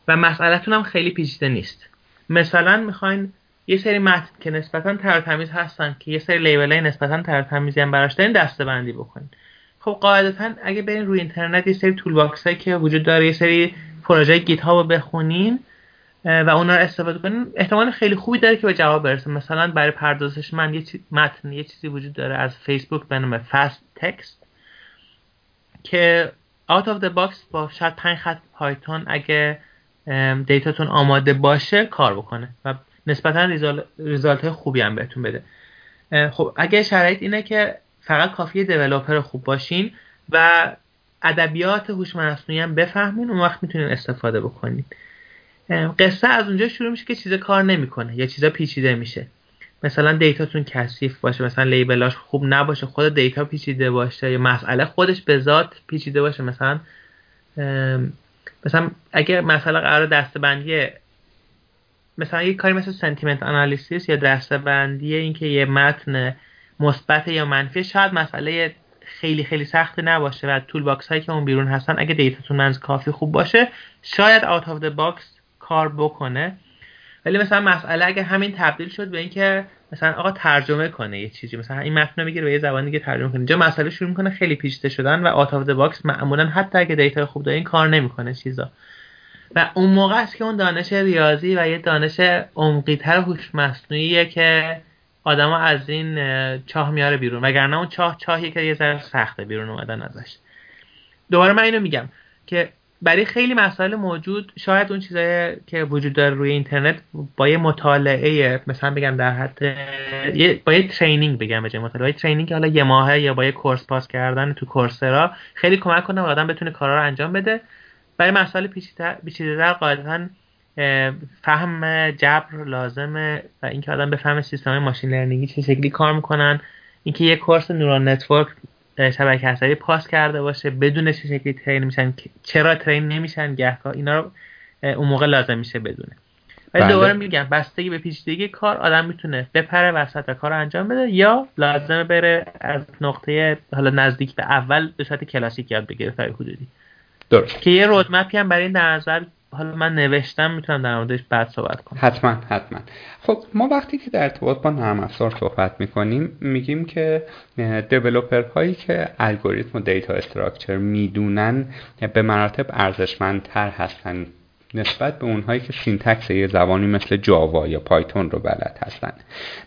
و مسئلهتون هم خیلی پیچیده نیست. مثلا می‌خواین یه سری متن که نسبتا تر تمیز هستن که یه سری label های نسبتا تر تمیزی هم براش دارین دسته بندی بکنین. خب قاعدتا اگه برین روی اینترنت یه سری toolbox که وجود داره یه سری پروژه GitHub ها رو بخونین و اونا رو استفاده کنین احتمال خیلی خوبی داره که به جواب برسه. مثلا برای پردازش من یه متن یه چیزی وجود داره از فیسبوک به نام fastText که out of the box با شاید پنج خط Python اگه data تون آماده باشه کار بکنه و نسبتا result خوبی هم بهتون بده. خب اگه شرایط اینه که فقط کافی developer خوب باشین و ادبیات هوش مصنوعی هم بفهمین اون وقت می‌تونین استفاده بکنید قصه از اونجا شروع میشه که چیزا کار نمی‌کنه یا چیزا پیچیده میشه. مثلا data تون کثیف باشه مثلا label اش خوب نباشه خود data پیچیده باشه یا مسئله خودش به ذات پیچیده باشه. مثلا مثلا اگه مثلا قراره دسته‌بندی مثلا یه کاری مثل sentiment analysis یا دسته‌بندی اینکه یه متن مثبت یا منفی شاید مسئله خیلی خیلی سخت نباشه و toolbox هایی که اون بیرون هستن اگه data تون تمیز کافی خوب باشه شاید out of box کار بکنه. ولی مثلا مسئله اگه همین تبدیل شد به اینکه مثلا آقا ترجمه کنه یه چیزی. مثلا این متن رو می‌گیره به یه زبان دیگه ترجمه کنه. اینجا مسئله شروع می‌کنه خیلی پیچیده شدن و out of box معمولا حتی اگه data خوب داره این کار نمی‌کنه چیزا. و اون موقع است که اون دانش ریاضی و یه دانش عمقیتر هوش مصنوعیه که آدما از این چاه میاره بیرون. وگرنه اون چاه چاهی که یه ذره سخته بیرون اومدن ازش. دوباره من اینو میگم که برای خیلی مسائل موجود شاید اون چیزایی که وجود داره روی اینترنت با یه مطالعه مثلا بگم در حد با یه ترینینگ بگم بجای مطالعه. ترینینگ حالا یه ماهه یا با یه کورس پاس کردن تو کورسرا خیلی کمک کنه آدم بتونه کارا رو انجام بده. برای مسائل پیچیده‌تر قاعدتا فهم جبر لازمه و اینکه آدم بفهمه سیستم machine learning ی چه شکلی کار می‌کنن. اینکه یه course neural network شبکه عصبی پاس کرده باشه بدونه چه شکلی train میشن چرا train نمیشن گهگاه اینا رو اون موقع لازم میشه بدونه. ولی بله. دوباره میگم بستگی به پیچیدگی کار آدم می‌تونه بپره وسط و کار انجام بده یا لازمه بره از نقطه حالا نزدیک به اول به صورت کلاسیک یاد بگیره تا حدودی. درست. که یه roadmap ی هم برای این در نظر حالا من نوشتم می‌تونم در موردش بعد صحبت کنم. حتما حتما. خب ما وقتی که در ارتباط با نرم افزار صحبت می‌کنیم میگیم که developer هایی که الگوریتم و data structure می‌دونن به مراتب ارزشمندتر هستن نسبت به اونهایی که syntax یه زبانی مثل Java یا Python رو بلد هستن.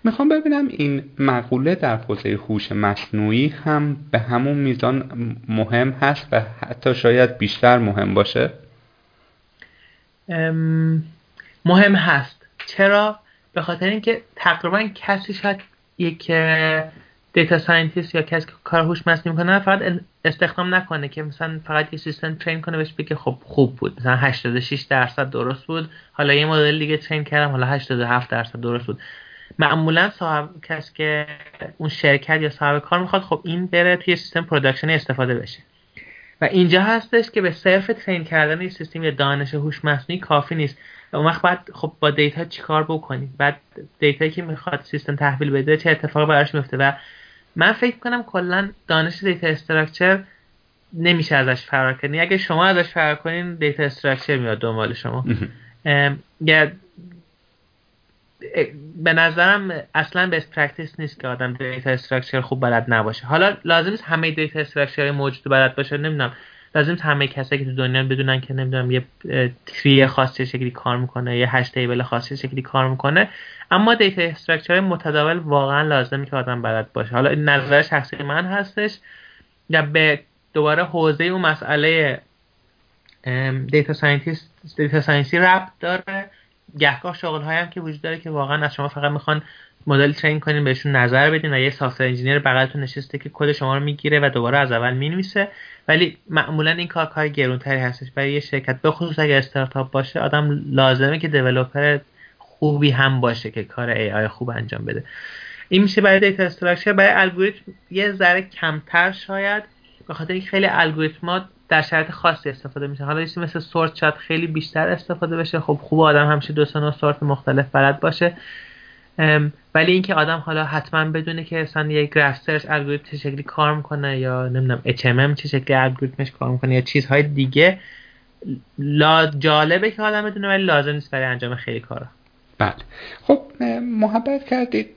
می‌خوام ببینم این مقوله در حوزه هوش مصنوعی هم به همون میزان مهم هست و حتی شاید بیشتر مهم باشه؟ مهم هست. چرا؟ به خاطر اینکه تقریبا کسی شاید یک data scientist یا کسی که کار هوش مصنوعی می‌کنه فقط استخدام نکنه که مثلا فقط یه سیستم train کنه بهش بگه خب خوب بود. مثلا 86 درصد درست بود. حالا یه مدل دیگه train کردم حالا 87 درصد درست بود. معمولا صاحب کسی که اون شرکت یا صاحب کار می‌خواد خب این بره توی سیستم production استفاده بشه. و اینجا هستش که به صرف train کردن این سیستم یا دانش هوش مصنوعی کافی نیست. و اون وقت باید خب با data چیکار بکنیم؟ بعد data یی که می‌خواد سیستم تحویل بده چه اتفاقی براش میفته و من فکر کنم کلا دانش data structure نمیشه ازش فرار کنی یعنی اگه شما ازش فرار کنین data structure میاد دنبال شما. یا به نظرم اصلا best practice نیست که آدم data structure خوب بلد نباشه. حالا لازم نیست همه data structure موجود بلد باشه نمی‌دونم. لازم نیست همه کسایی که تو دنیا بدونن که نمی‌دونم یه tree خاصی شکلی کار می‌کنه یه hash table خاصی شکلی کار می‌کنه. اما data structure متداول واقعا لازمه که آدم بلد باشه. حالا نظر شخصی من هستش. یا به دوباره حوزه اون مسئله data scientist data science ی ربط داره. گهگاه شغل هم که وجود داره که واقعا از شما فقط می‌خوان مدل train کنین بهشون نظر بدین و یه software engineer بغلتون نشسته که کد شما رو می‌گیره و دوباره از اول می‌نویسه. ولی معمولا این کار کار گرونتری هستش. برای یه شرکت به خصوص اگر استارتاپ باشه آدم لازمه که developer خوبی هم باشه که کار AI خوب انجام بده. این میشه برای data structure برای الگوریتم یه ذره کمتر شاید به خاطر اینکه خیلی الگوریتمات در شرایط خاصی استفاده میشه. حالا چیزی مثل سورت شاید خیلی بیشتر استفاده بشه. خب خوب آدم همیشه دو سه سورت مختلف بلد باشه. ولی اینکه آدم حالا حتما بدونه که مثلا یک گراف سرچ الگوریتم چه شکلی کار می‌کنه یا نمی‌دونم HMM چه شکلی الگوریتمش کار می‌کنه یا چیزهای دیگه لا جالبه که آدم بدونه ولی لازم نیست برای انجام خیلی کارا. بله خب محبت کردید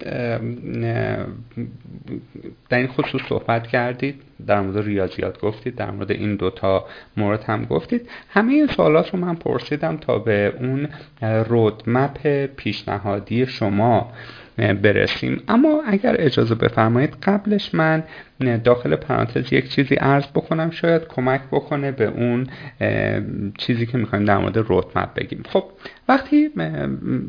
در این خصوص صحبت کردید در مورد ریاضیات گفتید در مورد این دوتا مورد هم گفتید. همه این سوالات رو من پرسیدم تا به اون رودمپ پیشنهادی شما. برسیم. اما اگر اجازه بفرمایید قبلش من داخل پرانتز یک چیزی عرض بکنم. شاید کمک بکنه به اون چیزی که می‌خوایم در مورد رودمپ بگیم. خب وقتی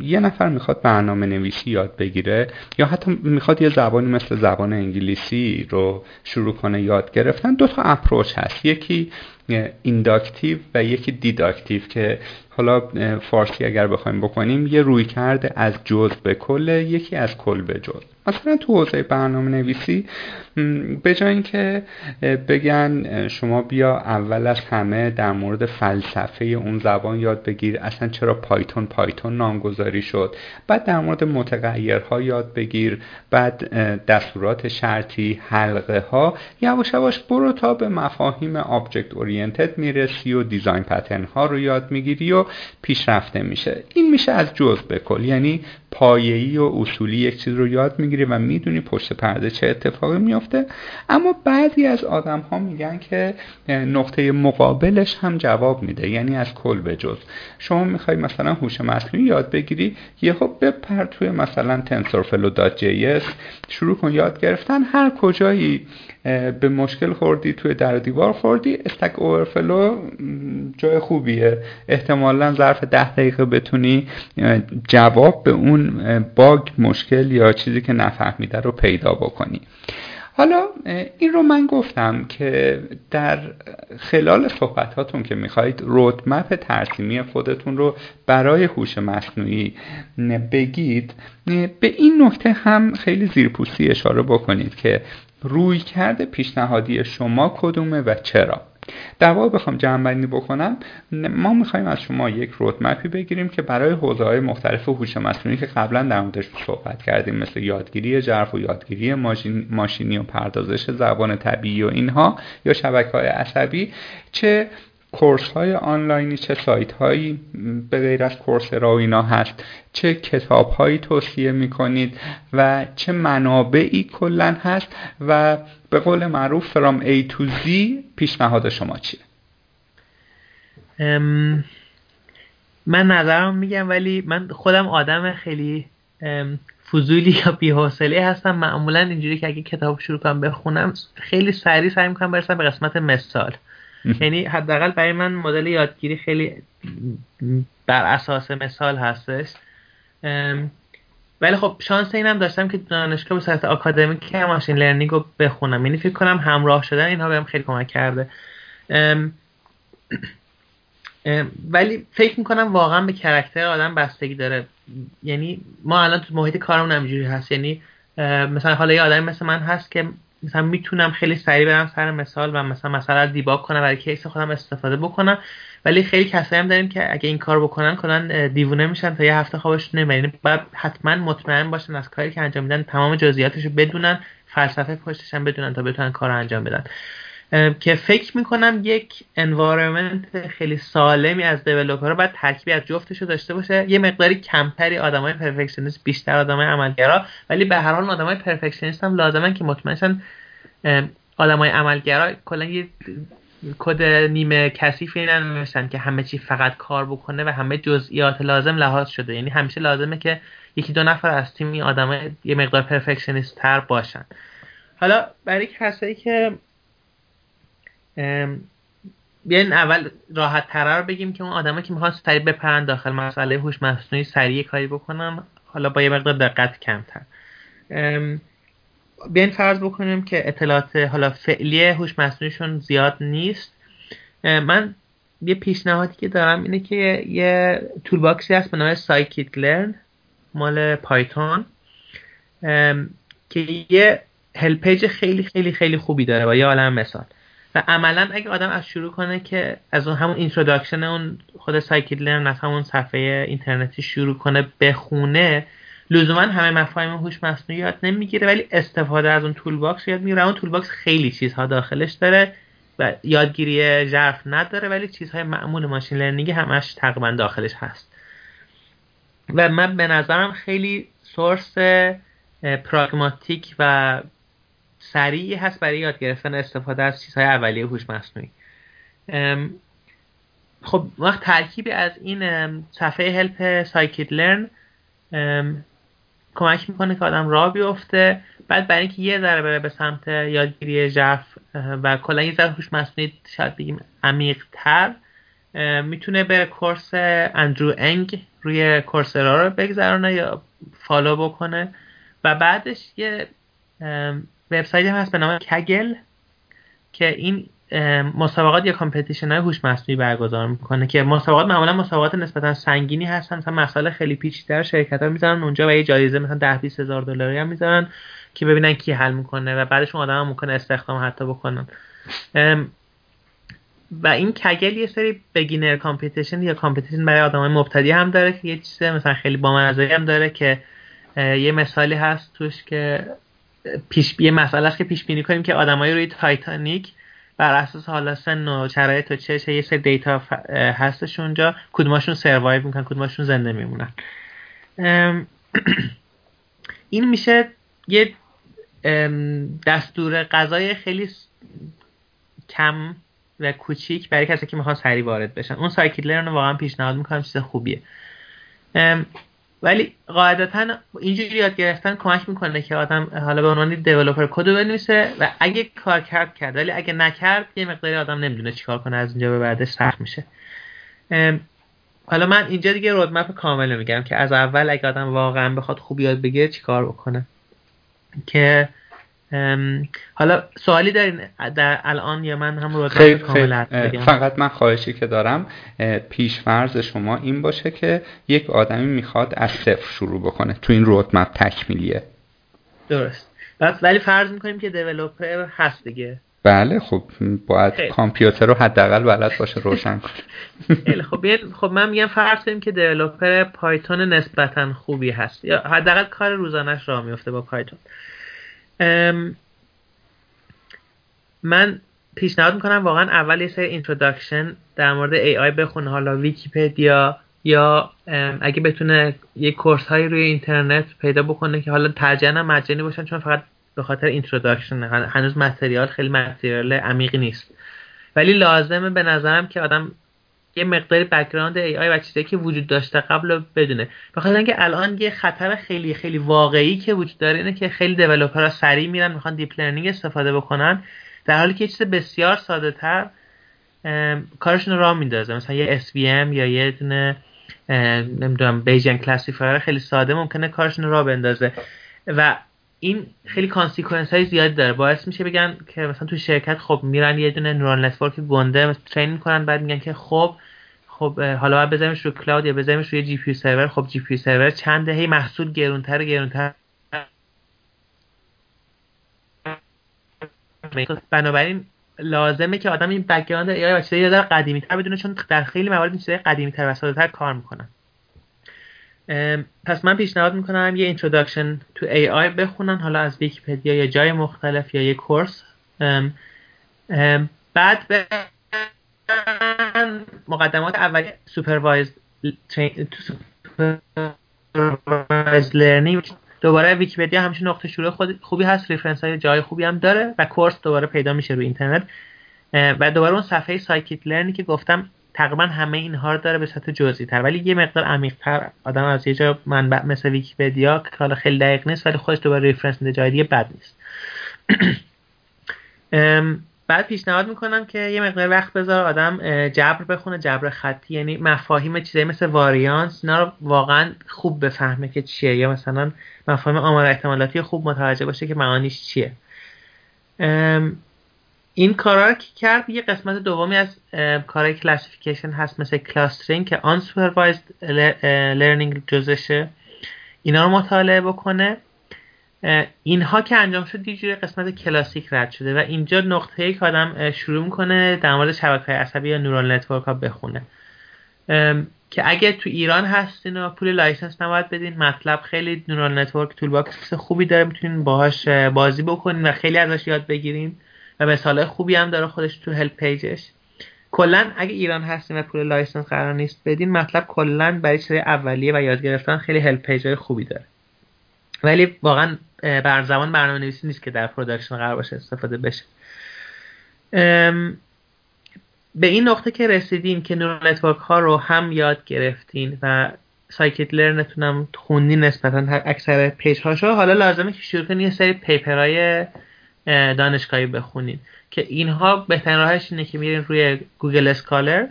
یه نفر می‌خواد برنامه نویسی یاد بگیره یا حتی می‌خواد یه زبانی مثل زبان انگلیسی رو شروع کنه یاد گرفتن دو تا approach هست. یکی inductive و یکی deductive که حالا فارسی اگر بخوایم بکنیم یه رویکرده از جز به کل یکی از کل به جز. مثلا تو حوزه برنامه نویسی به جای اینکه بگن شما بیا اول از همه در مورد فلسفه اون زبان یاد بگیر اصلا چرا پایتون پایتون نامگذاری شد؟ بعد در مورد متغیرها یاد بگیر بعد دستورات شرطی حلقه ها یواش یواش برو تا به مفاهیم object oriented می‌رسی و design pattern ها رو یاد می‌گیری و پیشرفته میشه. این میشه از جز به کل. یعنی پایه‌ای و اصولی یک چیز رو یاد می‌گیری و می‌دونی پشت پرده چه اتفاقی میافته. اما بعضی از آدم ها میگن که نقطه مقابلش هم جواب میده. یعنی از کل به جز. شما می‌خوای مثلا هوش مصنوعی یاد بگیری یه خب بپر توی مثلا تنسورفلو دات جی شروع کن یاد گرفتن. هر کجایی به مشکل خوردی توی در دیوار خوردی استک اوورفلو جای خوبیه. احتمالا ظرف ده دقیقه بتونی جواب به اون باگ مشکل یا چیزی که نفهمیده رو پیدا بکنی. حالا این رو من گفتم که در خلال صحبتاتون که می‌خواهید رودمپ ترسیمی خودتون رو برای هوش مصنوعی بگید به این نکته هم خیلی زیرپوستی اشاره بکنید که روی کرده پیشنهادی شما کدومه و چرا؟ در واقع بخوام جمع بکنم. ما می‌خوایم از شما یک رودمپی بگیریم که برای حوزه های مختلف هوش مصنوعی که قبلا در موردش صحبت کردیم مثل یادگیری جرف و یادگیری ماشینی و پردازش زبان طبیعی و اینها یا شبکه های عصبی چه کورس های آنلاینی چه سایت هایی به غیر از کورس را اینا هست چه کتاب هایی توصیه می کنید و چه منابعی کلا هست و به قول معروف فرام A to Z پیشنهاد شما چیه؟ من نظرم میگم ولی من خودم آدم خیلی فضولی یا بی‌حوصله هستم. معمولا اینجوری که اگه کتاب شروع کنم بخونم خیلی سریع سعی می‌کنم برسم به قسمت مثال. یعنی حداقل برای من مدل یادگیری خیلی بر اساس مثال هستش. ولی خب شانس اینم داشتم که دانشگاه به صورت آکادمیک ماشین لرنینگ رو بخونم. یعنی فکر کنم همراه شدن اینها بهم خیلی کمک کرده. ولی فکر می‌کنم واقعا به کرکتر آدم بستگی داره. یعنی ما الان تو محیط کارمون همینجوری هست. یعنی مثلا حالا یه آدمی مثل من هست که مثلا می‌تونم خیلی سریع برم سر مثال و مثلا مثلا debug کنم برای case خودم استفاده بکنم. ولی خیلی کسایی هم داریم که اگه این کار بکنن کنن دیوونه میشن تا یه هفته خوابش نمیاد. یعنی باید حتما مطمئن باشن از کاری که انجام میدن تمام جزئیاتش رو بدونن فلسفه پشتش هم بدونن تا بتونن کار انجام بدن. که فکر می‌کنم یک environment خیلی سالمی از developer باید ترکیبی از جفتش رو داشته باشه. یه مقداری کمتری های perfectionist بیشتر های عملگرا ولی به هر حال های perfectionist هم لازمن که مطمئنشن های عملگرا کلا یه کد نیمه کثیفی ننوشتن که همه چی فقط کار بکنه و همه جزئیات لازم لحاظ شده. یعنی همیشه لازمه که یکی دو نفر از تیم این آدمای یه مقدار پرفکشنیست تر باشن. حالا برای کسایی که بیاین اول راحت تره رو بگیم که اون آدمایی که می‌خوان سریع بپرن داخل مسئله هوش مصنوعی سریع کاری بکنن حالا با یه مقدار دقت کمتر. بیاین فرض بکنیم که اطلاعات حالا فعلی هوش مصنوعیشون زیاد نیست. من یه پیشنهادی که دارم اینه که یه toolbox ی هست به نام scikit-learn مال پایتون که یه help page خیلی خیلی خیلی خوبی داره با یه عالم مثال. و عملا اگه آدم از شروع کنه که از اون همون introduction اون خود scikit-learn از همون صفحه اینترنتی شروع کنه بخونه لزوما همه مفاهیم هوش مصنوعی یاد نمی‌گیره ولی استفاده از اون toolbox یاد می‌گیره. اون toolbox خیلی چیزها داخلش داره و یادگیری ژرف نداره ولی چیزهای معمول machine learning همش تقریبا داخلش هست. و من به نظرم خیلی source pragmatic و سریعی هست برای یاد گرفتن استفاده از چیزهای اولیه هوش مصنوعی. خب وقت ترکیبی از این صفحه help scikit-learn کمک می‌کنه که آدم راه بیفته. بعد برای اینکه یه ذره بره به سمت یادگیری ژرف و کلا یه ذره هوش مصنوعی شاید بگیم عمیق تر می‌تونه بره course اندرو انگ روی Coursera رو بگذرانه یا follow بکنه. و بعدش یه وبسایت هم هست به نام Kaggle که این مسابقات یا competition های هوش مصنوعی برگزار می‌کنه که مسابقات معمولا مسابقات نسبتا سنگینی هستن مثلا مسائل خیلی پیچیده شرکت ها می‌ذارن اونجا و یه جایزه مثلا 10 20 هزار دلاری هم می‌ذارن که ببینن کی حل می‌کنه و بعدش اون آدم هم ممکنه استخدام حتی بکنن. و این Kaggle یه سری beginner competition یا competition برای آدمای مبتدی هم داره که یه چیز مثلا خیلی بامزه هم داره که یه مثالی هست توش که پیش یه مسئله است که پیش بینی کنیم که آدمایی روی تایتانیک بر اساس حالا سن و شرایط و چه یه سری دیتا هستش اونجا کدوماشون survive می‌کنن کدوماشون زنده میمونن. این میشه یه دستور غذای خیلی کم و کوچیک برای کسی که می‌خوان سریع وارد بشن. اون سایکل رو واقعا پیشنهاد می‌کنم چیز خوبیه. ولی قاعدتا اینجوری یاد گرفتن کمک می‌کنه که آدم حالا به عنوان دیولپر کد بنویسه و اگه کار کرد کرد. ولی اگه نکرد یه مقداری آدم نمی‌دونه چیکار کنه از اینجا به بعدش سخت میشه. حالا من اینجا دیگه رودمپ کامل میگم که از اول اگه آدم واقعا بخواد خوب یاد بگیره چیکار بکنه؟ که حالا سوالی دارین در الان یا من هم رو خیلی فقط من خواهشی که دارم پیشفرض شما این باشه که یک آدمی می‌خواد از صفر شروع بکنه تو این رودمپ تکمیلیه. درست. بس ولی فرض می‌کنیم که دیولوپر هست دیگه. بله خب باید کامپیوتر رو حداقل بلد باشه روشن کنه. خب خب من میگم فرض کنیم که developer پایتون نسبتا خوبی هست. یا حداقل کار روزانش راه میفته با پایتون من پیشنهاد می‌کنم واقعا اول یه سری introduction در مورد AI بخونه. حالا ویکیپدیا یا اگه بتونه یه course هایی روی اینترنت پیدا بکنه که حالا ترجیحاً مجانی باشن چون فقط به خاطر introduction هنوز material خیلی material عمیقی نیست. ولی لازمه به نظرم که آدم یه مقداری background AI و چیزایی که وجود داشته قبل بدونه. بخاطر اینکه الان یه خطر خیلی خیلی واقعی که وجود داره اینه که خیلی developer ها سریع میرن می‌خوان deep learning استفاده بکنن. در حالی که یه چیز بسیار ساده تر کارشون راه میندازه. مثلا یه SVM یا یه دونه نمی‌دونم Bayesian classifier خیلی ساده ممکنه کارشون راه بندازه. و این خیلی consequence های زیادی داره. باعث میشه بگن که مثلا تو شرکت خب میرن یه دونه neural network گنده ترین می‌کنن بعد میگن که خب خب حالا باید بذاریمش رو cloud یا بذاریمش روی GPU server. خب GPU server چنده هی محصول گرونتر گرونتر. بنابراین لازمه که آدم این background AI چیزای یه قدیمی تر بدونه چون در خیلی موارد این چیزای قدیمی تر و ساده کار می‌کنن. پس من پیشنهاد می‌کنم یه introduction to AI بخونن حالا از ویکیپدیا یا جای مختلف یا یه کورس. بعد به مقدمات اولی supervise supervised learning دوباره ویکیپدیا همیشه نقطه شروع خود خوبی هست reference های جای خوبی هم داره و کورس دوباره پیدا میشه روی اینترنت. و دوباره اون صفحه scikit-learn ی که گفتم تقریبا همه اینها رو داره به سطح جزئی تر ولی یه مقدار عمیق تر آدم از یه جا منبع مثل ویکیپدیا که حالا خیلی دقیق نیست ولی خودش دوباره reference میده جای دیگه بد نیست. بعد پیشنهاد می‌کنم که یه مقدار وقت بذار آدم جبر بخونه جبر خطی یعنی مفاهیم چیزایی مثل واریانس اینا رو واقعا خوب بفهمه که چیه یا مثلا مفاهیم آمار احتمالاتی خوب متوجه باشه که معانیش چیه. این کارا رو که کرد؟ یه قسمت دومی از کارهای classification هست مثل clustering که unsupervised learning جزشه. اینا رو مطالعه بکنه. اینها که انجام شد یه قسمت کلاسیک رد شده و اینجا نقطه که آدم شروع می‌کنه در مورد شبکه عصبی یا neural network ها بخونه. که اگه تو ایران هستین و پول license نباید بدین MATLAB خیلی neural network toolbox خوبی داره. می‌تونین باهاش بازی بکنین و خیلی ازش یاد بگیرین. و مثال خوبی هم داره خودش تو help page ش کلا اگه ایران هستین و پول license قرار نیست بدین MATLAB کلا برای چیزای اولیه و یاد گرفتن خیلی help page خوبی داره. ولی واقعا یه زبان برنامه نویسی نیست که در production قرار باشه استفاده بشه. به این نقطه که رسیدین که neural network ها رو هم یاد گرفتین و scikit-learn تون هم خوندین نسبتا اکثر page هاشو حالا لازمه که شروع کنین یه سری paper های دانشگاهی بخونین که اینها بهترین راهش اینه که میرین روی گوگل اسکالر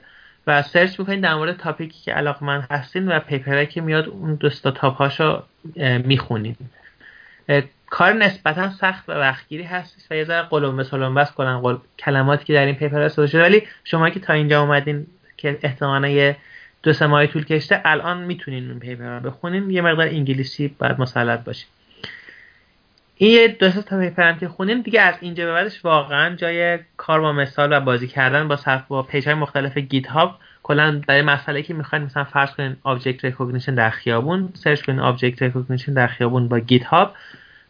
و سرچ می‌کنین در مورد تاپیکی که من هستین و پیپرهایی که میاد اون دوستا تاپ هاشو می‌خونین. کار نسبتا سخت و وقتگیری هست و یه ذره قلم به بس کنن. کلماتی که در این پیپر استفاده شده. ولی شما که تا اینجا اومدین که احتمالا یه دو سه ماه طول کشته الان می‌تونین این پیپر رو بخونین. یه مقدار انگلیسی باید مسلط باشین. این یه هم که خونین دیگه از اینجا به بعدش واقعا جای کار با مثال و بازی کردن با صف با page های مختلف GitHub کلا برای مسئله که می‌خواین مثلا فرض کنین object recognition در خیابون search کنین object recognition در خیابون با GitHub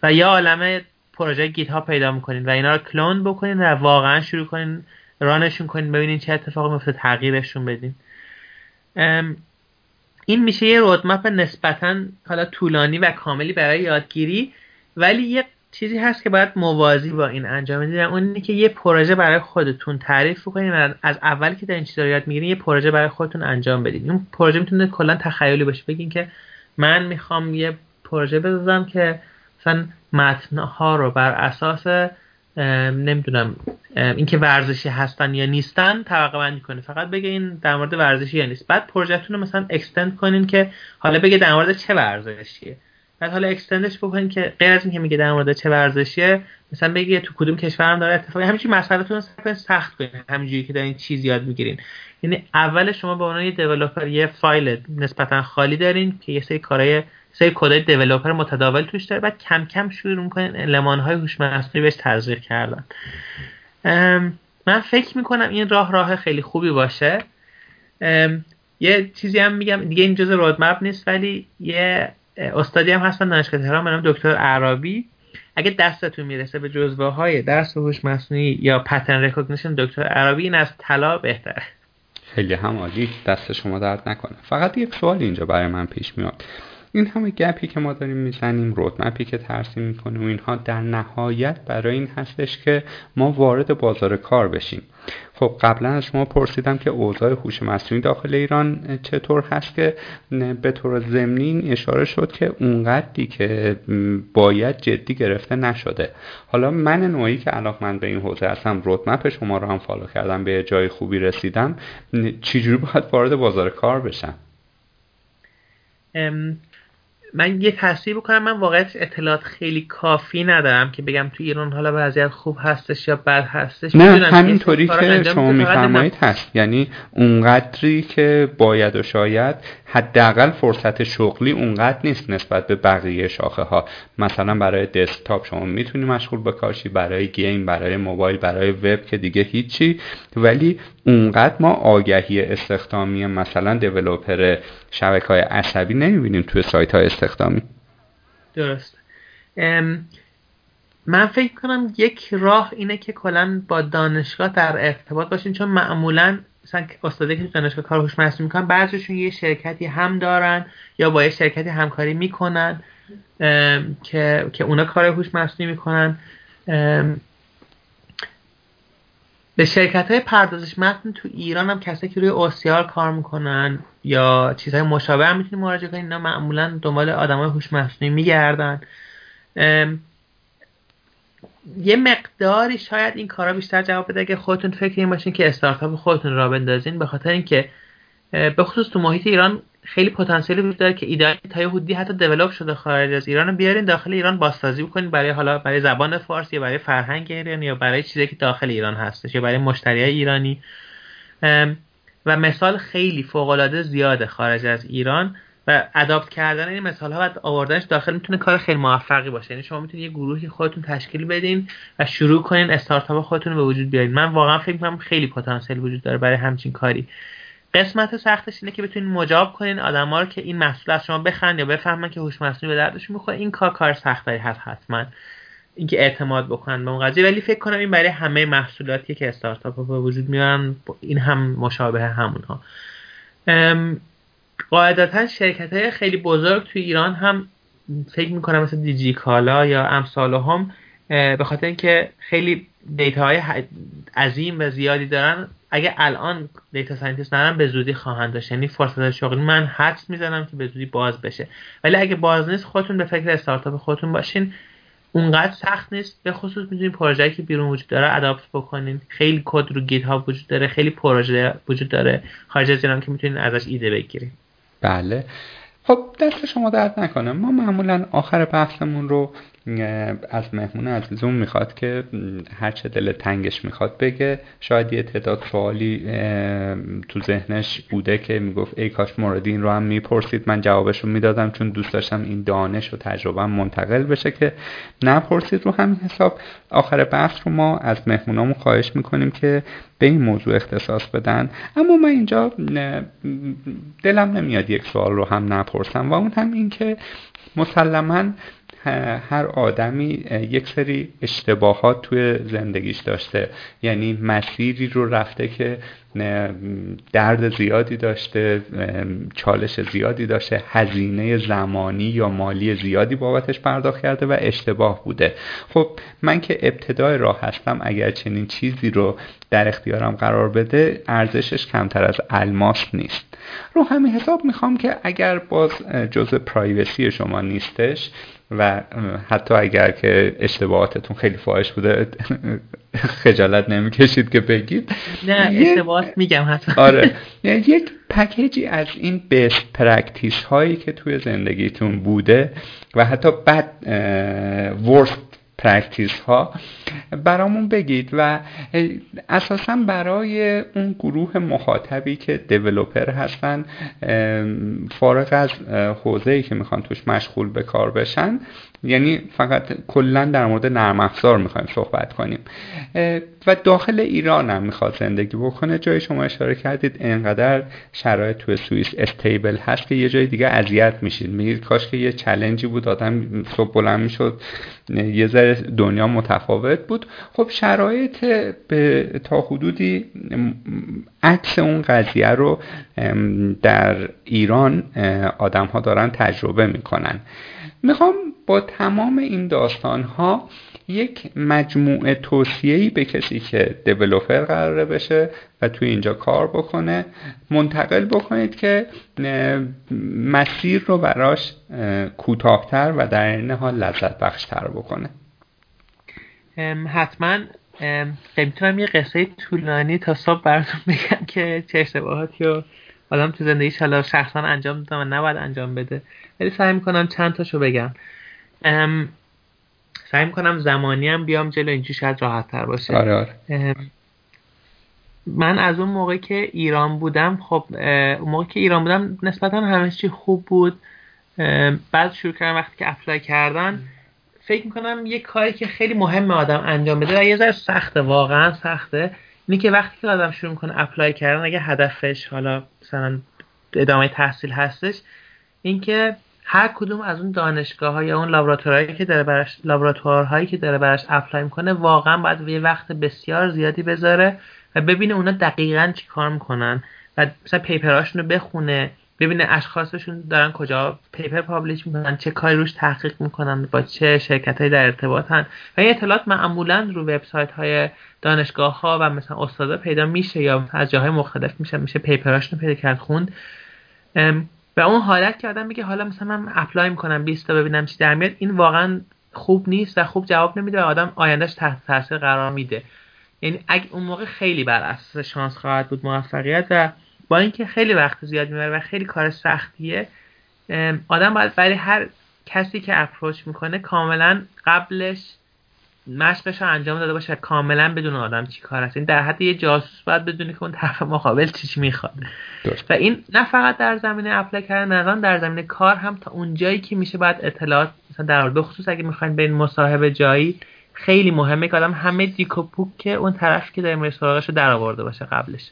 و یه عالمه پروژه GitHub پیدا می‌کنین و اینا رو کلون بکنین و واقعا شروع کنین run شون کنین ببینین چه اتفاقی میفته تغییرشون بدین. این میشه یه roadmap نسبتا حالا طولانی و کاملی برای یادگیری. ولی یه چیزی هست که باید موازی با این انجام بدید اون اینه که یه پروژه برای خودتون تعریف کنین و از اول که در این چیزا یاد می‌گیرین یه پروژه برای خودتون انجام بدید اون پروژه می‌تونه کلا تخیلی باشه. بگین که من می‌خوام یه پروژه بسازم که مثلا متنها رو بر اساس نمی‌دونم اینکه ورزشی هستن یا نیستن طبقه بندی کنه فقط بگه این در مورد ورزشی یا نیست. بعد پروژهتون رو مثلا اکستند کنین که حالا بگه در مورد چه ورزشیه. بعد حالا اکستندش بکنین که غیر از اینکه میگه در مورد چه ورزشیه مثلا بگه تو کدوم کشورم داره اتفاقی همینجوری مسئلهتون رو سخت کنین همینجوری که دارین چیز یاد می‌گیرین یعنی اول شما به عنوان یه دیولپر یه فایل نسبتا خالی دارین که یه سری کارهای سری کدای دیولپر متداول توش داره بعد کم کم شروع می‌کنین المان های هوش مصنوعی بهش تزریق کردن. من فکر می‌کنم این راه راه خیلی خوبی باشه. یه چیزی هم میگم دیگه این جزء roadmap نیست ولی یه استادی هم هستن دانشگاه تهران به دکتر عربی اگه دستتون می‌رسه به جزوه های درس هوش مصنوعی یا pattern recognition دکتر عربی این از طلا بهتره. خیلی هم عالی. دست شما درد نکنه. فقط یک سوال اینجا برای من پیش میاد. این همه گپی که ما داریم می‌زنیم roadmap ی که ترسیم می‌کنیم و اینها در نهایت برای این هستش که ما وارد بازار کار بشیم. خب قبلا از شما پرسیدم که اوضاع هوش مصنوعی داخل ایران چطور هست که به طور ضمنی اشاره شد که اونقدری که باید جدی گرفته نشده. حالا من نوعی که من به این حوزه هستم رودمپ شما رو هم فالو کردم به جای خوبی رسیدم چجوری باید وارد بازار کار بشم؟ من یه تصویر بکنم من واقعا اطلاعات خیلی کافی ندارم که بگم تو ایران حالا وضعیت خوب هستش یا بد هستش. نه همینطوری که شما میفرمایید هست. یعنی اونقدری که باید و شاید حداقل فرصت شغلی اونقدر نیست نسبت به بقیه شاخه ها مثلا برای دسکتاپ شما می‌تونی مشغول به کارشی برای گیم برای موبایل برای وب که دیگه هیچی. ولی اونقدر ما آگهی استخدامی مثلا دیولوپر شبکه های عصبی نمی‌بینیم توی سایت های استخدامی. درست. من فکر کنم یک راه اینه که کلا با دانشگاه در ارتباط باشین چون معمولا مثلا استادی که دانشگاه کار هوش مصنوعی می‌کنن بعضیشون یه شرکتی هم دارن یا با یه شرکتی همکاری می‌کنن که که اونا کار هوش مصنوعی می‌کنن به شرکت های پردازش متن تو ایران هم کسایی که روی اوسیار کار می‌کنن یا چیزهای مشابه هم می‌تونید مراجعه کنید اینا معمولا دنبال آدمای هوش مصنوعی میگردن یه مقداری شاید این کارا بیشتر جواب بده که خودتون فکر این باشین که استارتاپ خودتون را بندازین به خاطر اینکه به خصوص تو محیط ایران خیلی پتانسیلی وجود داره که ایده تا یه حدودی حتی دیولپ شده خارج از ایران بیارین داخل ایران بازسازی بکنین برای حالا برای زبان فارسی یا برای فرهنگ ایرانی یا برای چیزی که داخل ایران هستش یا برای مشتری ایرانی. و مثال خیلی فوق العاده زیاده خارج از ایران. و اداپت کردن این مثال ها و آوردنش داخل می‌تونه کار خیلی موفقی باشه. یعنی شما می‌تونید یه گروهی خودتون تشکیل بدین و شروع کنین استارتاپ خودتون رو به وجود بیارین. من واقعا فکر می‌کنم خیلی پتانسیل وجود داره برای همچین کاری. قسمت سختش اینه که بتونین مجاب کنین آدما رو که این محصول از شما بخرن یا بفهمن که هوش مصنوعی به دردشون می‌خوره. این کار کار سختری هست حتما. اینکه اعتماد بکنن به اون قضیه. ولی فکر کنم این برای همه محصولاتی که استارتاپ به وجود میارن. این هم مشابه همونها. قاعدتا شرکت های خیلی بزرگ توی ایران هم فکر می‌کنم مثل دیجی کالا یا امثالهم به خاطر اینکه خیلی data های عظیم و زیادی دارن. اگه الان data scientist ندارن به زودی خواهند داشت. یعنی فرصت شغلی. من حدس می‌زنم که به زودی باز بشه. ولی اگه باز نیست خودتون به فکر استارتاپ خودتون باشین. اونقدر سخت نیست. به خصوص می‌تونید پروژه‌ای که بیرون وجود داره adapt بکنین. خیلی کد رو GitHub وجود داره. خیلی پروژه وجود داره. خارج از ایران که می‌تونید ازش ایده بگیرید. بله. خب دست شما درد نکنه. ما معمولا آخر بحثمون رو از مهمون عزیزون می‌خواد که هرچه دل تنگش می‌خواد بگه. شاید یه تعداد سوالی تو ذهنش بوده که می‌گفت ای کاش مورد این رو هم می‌پرسید. من جوابش رو می‌دادم چون دوست داشتم این دانش و تجربه منتقل بشه که نپرسید رو همین حساب. آخر بحث رو ما از مهمونامون خواهش می‌کنیم که به این موضوع اختصاص بدن. اما من اینجا دلم نمیاد یک سوال رو هم نپرسم و اون هم این که مسلما هر آدمی یک سری اشتباهات توی زندگیش داشته. یعنی مسیری رو رفته که درد زیادی داشته چالش زیادی داشته هزینه زمانی یا مالی زیادی بابتش پرداخت کرده و اشتباه بوده. خب من که ابتدای راه هستم اگر چنین چیزی رو در اختیارم قرار بده ارزشش کمتر از الماس نیست. رو همین حساب می‌خوام که اگر باز جزء privacy شما نیستش و حتی اگر که اشتباهاتتون خیلی فاحش بوده خجالت نمی‌کشید که بگید. نه اشتباهات میگم حتی آره. یعنی یک package ی از این best practice هایی که توی زندگیتون بوده و حتی bad worst practice ها برامون بگید و اساسا برای اون گروه مخاطبی که developer هستن فارغ از حوزه ای که می‌خوان توش مشغول به کار بشن یعنی فقط کلا در مورد نرم افزار می‌خوایم صحبت کنیم. و داخل ایران هم می‌خواد زندگی بکنه. جای شما اشاره کردید انقدر شرایط توی سوئیس stable هست که یه جای دیگه اذیت میشید. میگید کاش که یه challenge ی بود آدم صبح بلند می‌شد یه ذره دنیا متفاوت بود. خب شرایط به تا حدودی عکس اون قضیه رو در ایران آدم ها دارن تجربه می‌کنن. می‌خوام با تمام این داستان ها یک مجموعه توصیه‌ای به کسی که دیولوپر قراره بشه و توی اینجا کار بکنه. منتقل بکنید که مسیر رو براش کوتاهتر و در این حال لذت بخشتر بکنه حتما می‌تونم یه قصه طولانی تا صبح براتون بگم که چه اشتباهاتی رو آدم تو زندگیش حالا شخصا انجام دادم و نباید انجام بده. ولی سعی می‌کنم چند تاشو بگم. سعی می‌کنم زمانی هم بیام جلو اینجا شاید راحت تر باشه. آره آره. من از اون موقع که ایران بودم خب اون موقع که ایران بودم نسبتا همه چی خوب بود. بعد شروع کردم وقتی که apply کردن فکر می‌کنم یه کاری که خیلی مهم آدم انجام بده و یه ذره سخته واقعا سخته اینه که وقتی که آدم شروع می‌کنه apply کردن اگه هدفش حالا مثلا ادامه تحصیل هستش اینکه هر کدوم از اون دانشگاه ها یا اون لابراتوارهایی که داره براش لابراتوارهایی که داره براش apply می‌کنه واقعا باید یه وقت بسیار زیادی بذاره و ببینه اونا دقیقا چی کار می‌کنن و مثلا paper اشون رو بخونه ببینه اشخاصشون دارن کجا paper publish می‌کنن چه کاری روش تحقیق می‌کنن با چه شرکت های در ارتباطن. و این اطلاعات معمولا رو وبسایت های دانشگاه ها و مثلا استادا پیدا میشه یا از جاهای مختلف میشه میشه پیپراشون پیدا کرد خوند. و اون حالت که آدم میگه حالا مثلا من apply می‌کنم 20 تا ببینم چی در میاد این واقعا خوب نیست و خوب جواب نمیده و آدم آیندهش تحت تاثیر قرار میده. یعنی اگه اون موقع خیلی بر اساس شانس خواهد بود موفقیت و با اینکه خیلی وقت زیاد می‌بره و خیلی کار سختیه آدم باید برای هر کسی که اپروچ می‌کنه کاملا قبلش مشقش رو انجام داده باشه کاملا بدون آدم چی کار هست. این در حد یه جاسوس باید بدونی که اون طرف مقابل چی می‌خواد. و این نه فقط در زمینه اپلای کردن در زمینه کار هم تا اون جایی که میشه باید اطلاعات مثلا در به خصوص اگه می‌خواین به این مصاحبه جایی خیلی مهمه که آدم همه جیک و پوک که اون طرف که داره سراغش رو در آورده باشه قبلش.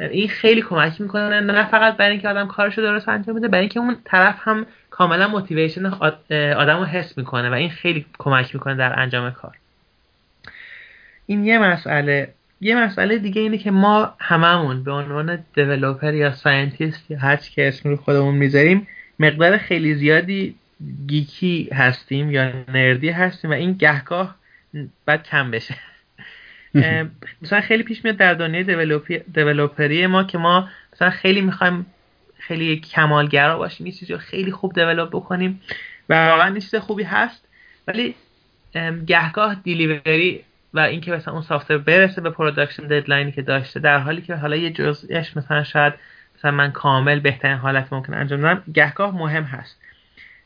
این خیلی کمک می‌کنه. نه فقط برای اینکه آدم کارشو درست انجام بده برای اینکه اون طرف هم کاملا motivation آدم رو حس می‌کنه و این خیلی کمک می‌کنه در انجام کار. این یه مسئله. یه مسئله دیگه اینه که ما هممون به عنوان developer یا scientist یا هر که اسم رو خودمون می‌ذاریم مقدار خیلی زیادی geek ی هستیم یا nerd ی هستیم و این گهگاه باید کم بشه. مثلا خیلی پیش میاد در دنیای developer ی ما که ما مثلا خیلی می‌خوایم خیلی کمالگرا باشیم یه چیزی رو خیلی خوب develop بکنیم و واقعا چیز خوبی هست. ولی گهگاه delivery و اینکه مثلا اون software برسه به production deadline ی که داشته در حالی که حالا یه جزئیش مثلا شاید مثلا من کامل بهترین حالت ممکن انجام بدم گهگاه مهم هست.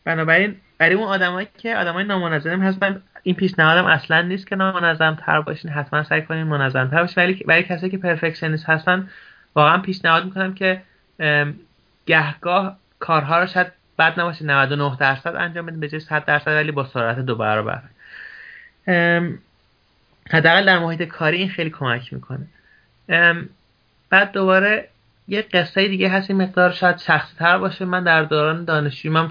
بنابراین برای اون آدمایی که آدمای نامنظم هستن این پیشنهادم اصلا نیست که نامنظم تر باشین حتما سعی کنین منظم تر باشین. ولی برای کسایی که پرفکشنیست هستن واقعا پیشنهاد می‌کنم که گهگاه کارها رو شاید بد نباشه 99 درصد انجام بدین به جای 100 درصد ولی با سرعت دو برابر. حداقل در محیط کاری این خیلی کمک می‌کنه. بعد دوباره یه قصه دیگه هست این مقدار شاید شخصی تر باشه. من در دوران دانشجویی من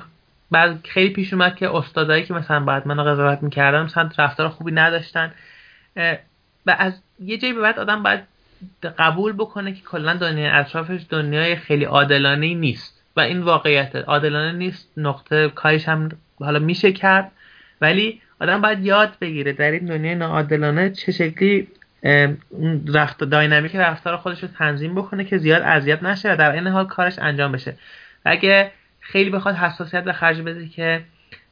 بعد خیلی پیش اومد که استادایی که مثلا بعد منو قضاوت می‌کردن مثلا رفتار خوبی نداشتن. و از یه جایی به بعد آدم باید قبول بکنه که کلا دنیای اطرافش دنیای خیلی عادلانه نیست. و این واقعیت عادلانه نیست نقطه کارش هم حالا میشه کرد. ولی آدم باید یاد بگیره در این دنیای ناعادلانه چه شکلی رفت داینامیک رفتار خودش رو تنظیم بکنه که زیاد اذیت نشه و در این حال کارش انجام بشه. اگه خیلی بخواد حساسیت به خرج بده که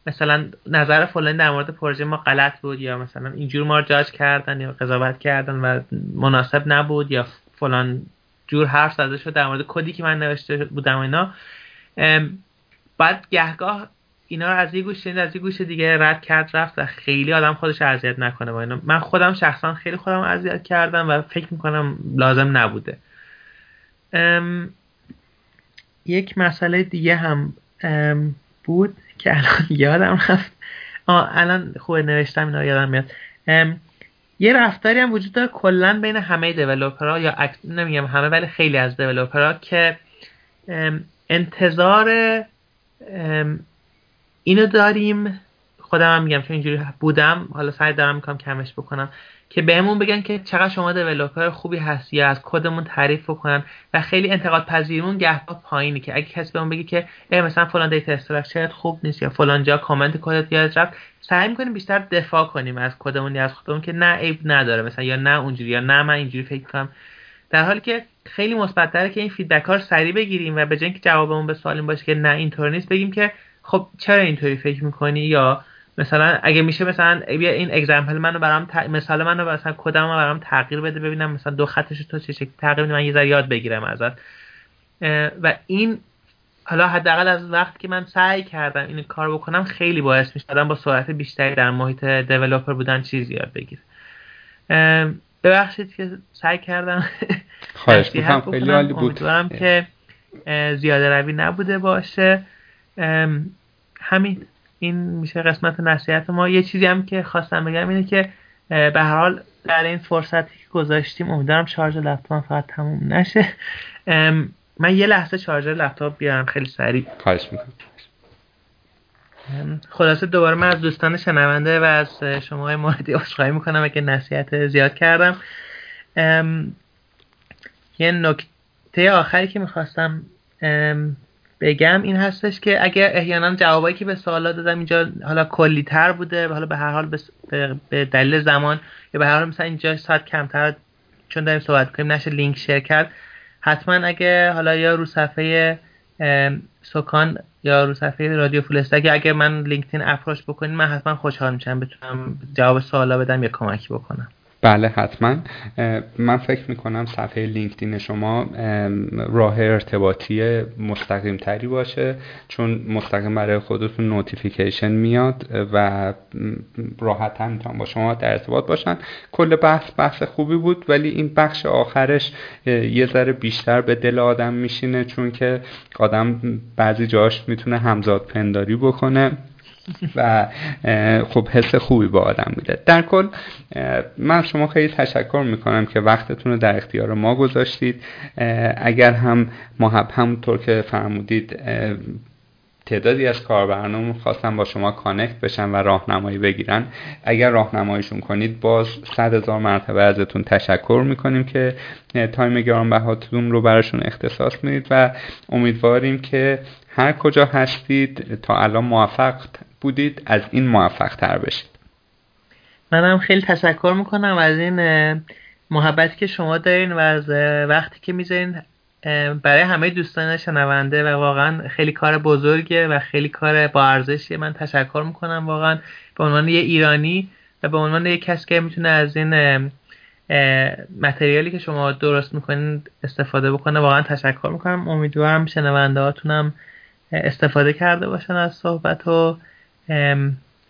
مثلا نظر فلانی در مورد پروژه ما غلط بود یا مثلا اینجور ما رو جاج کردن یا قضاوت کردن و مناسب نبود یا فلان جور حرف زده شد در مورد کدی که من نوشته بودم اینا. بعد گهگاه اینا رو از یه گوش از یه گوش دیگه رد کرد رفت و خیلی آدم خودش اذیت نکنه با اینا. من خودم شخصا خیلی خودم اذیت کردم و فکر می‌کنم لازم نبوده. یک مسئله دیگه هم بود که الان یادم رفت. الان خوب نوشتم اینا یادم میاد. یه رفتاری هم وجود داره کلا بین همه دیولوپرها یا اکت... نمیگم همه ولی خیلی از دیولوپرها که انتظار اینو داریم. خودم هم میگم چون اینجوری بودم حالا سعی دارم می‌کنم کمش بکنم. که بهمون بگن که چقدر شما دیولپر خوبی هستی یا از کدمون تعریف بکنن و خیلی انتقاد پذیرمون گهگاه پایینی که اگه کسی بهمون بگه که مثلا فلان data structure ت خوب نیست یا فلان جا کامنت کدت یاد رفت سعی می‌کنیم بیشتر دفاع کنیم از کدمون یا از خودمون که نه عیب نداره مثلا یا نه اونجوری یا نه من اینجوری فکر کنم در حالی که خیلی مثبت‌تره که این feedback ها رو سریع بگیریم و به جای اینکه جوابمون به سوالیم باشه که نه اینطور نیست بگیم که خب چرا اینطوری فکر می‌کنی یا مثلا اگه میشه مثلا بیا این example منو برام ت... مثال منو مثلا کدام برام تغییر بده ببینم مثلا دو خطش تو چه شکلی تغییر من یه ذره یاد بگیرم ازت. و این حالا حداقل از وقتی که من سعی کردم این کار بکنم خیلی باعث میشه با سرعت بیشتری در محیط دیولپر بودن چیز یاد بگیره. ببخشید که سعی کردم خواهش می‌کنم. خیلی عالی بود. امیدوارم که زیاده روی نبوده باشه. همین. این میشه قسمت نصیحت ما. یه چیزی هم که خواستم بگم اینه که به هر حال در این فرصتی که گذاشتیم امیدوارم شارژ لپتاپ فقط تموم نشه. من یه لحظه شارژر لپتاپ بیارم خیلی سریع. خواهش می‌کنم. خلاصه دوباره من از دوستان شنونده و از شما موردی عذرخواهی می‌کنم اگه نصیحت زیاد کردم یه نکته آخری که می‌خواستم بگم این هستش که اگر احیانا جوابایی که به سوالات دادم اینجا حالا کلی تر بوده حالا به هر حال به دلیل زمان یا به هر حال مثلا اینجا ساعت کمتر چون داریم صحبت کنیم نشه لینک share کرد. حتما اگه حالا یا رو صفحه سکان یا رو صفحه رادیو Full Stack اگه من لینکدین approach بکنین من حتما خوشحال میشم بتونم جواب سوالا بدم یا کمکی بکنم. بله حتما. من فکر می‌کنم صفحه لینکدین شما راه ارتباطی مستقیم تری باشه چون مستقیم برای خودتون notification میاد و راحت هم می‌تونم با شما در ارتباط باشن. کل بحث بحث خوبی بود ولی این بخش آخرش یه ذره بیشتر به دل آدم میشینه چون که آدم بعضی جاش می‌تونه همزاد پنداری بکنه. و خب حس خوبی با آدم میده در کل من شما خیلی تشکر می‌کنم که وقتتون رو در اختیار ما گذاشتید. اگر هم محب همونطور که فرمودید تعدادی از کاربرانمون خواستن با شما connect بشن و راهنمایی بگیرن اگر راهنماییشون کنید باز صد هزار مرتبه ازتون تشکر می‌کنیم که time گرانبهاتون رو براشون اختصاص می‌دید و امیدواریم که هر کجا هستید تا الان موفق بودید از این موفق تر بشید. منم خیلی تشکر می‌کنم از این محبتی که شما دارین و از وقتی که می‌ذارین برای همه دوستان شنونده و واقعا خیلی کار بزرگه و خیلی کار با ارزشیه. من تشکر می‌کنم واقعا. به عنوان یه ایرانی و به عنوان یه کسی که می‌تونه از این متریالی که شما درست می‌کنین استفاده بکنه واقعا تشکر می‌کنم. امیدوارم شنونده هاتونم استفاده کرده باشن از صحبت و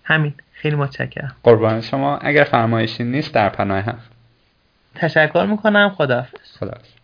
همین. خیلی متشکرم. قربان شما. اگر فرمایشی نیست در پناه هم. تشکر می‌کنم. خداحافظ. خداحافظ.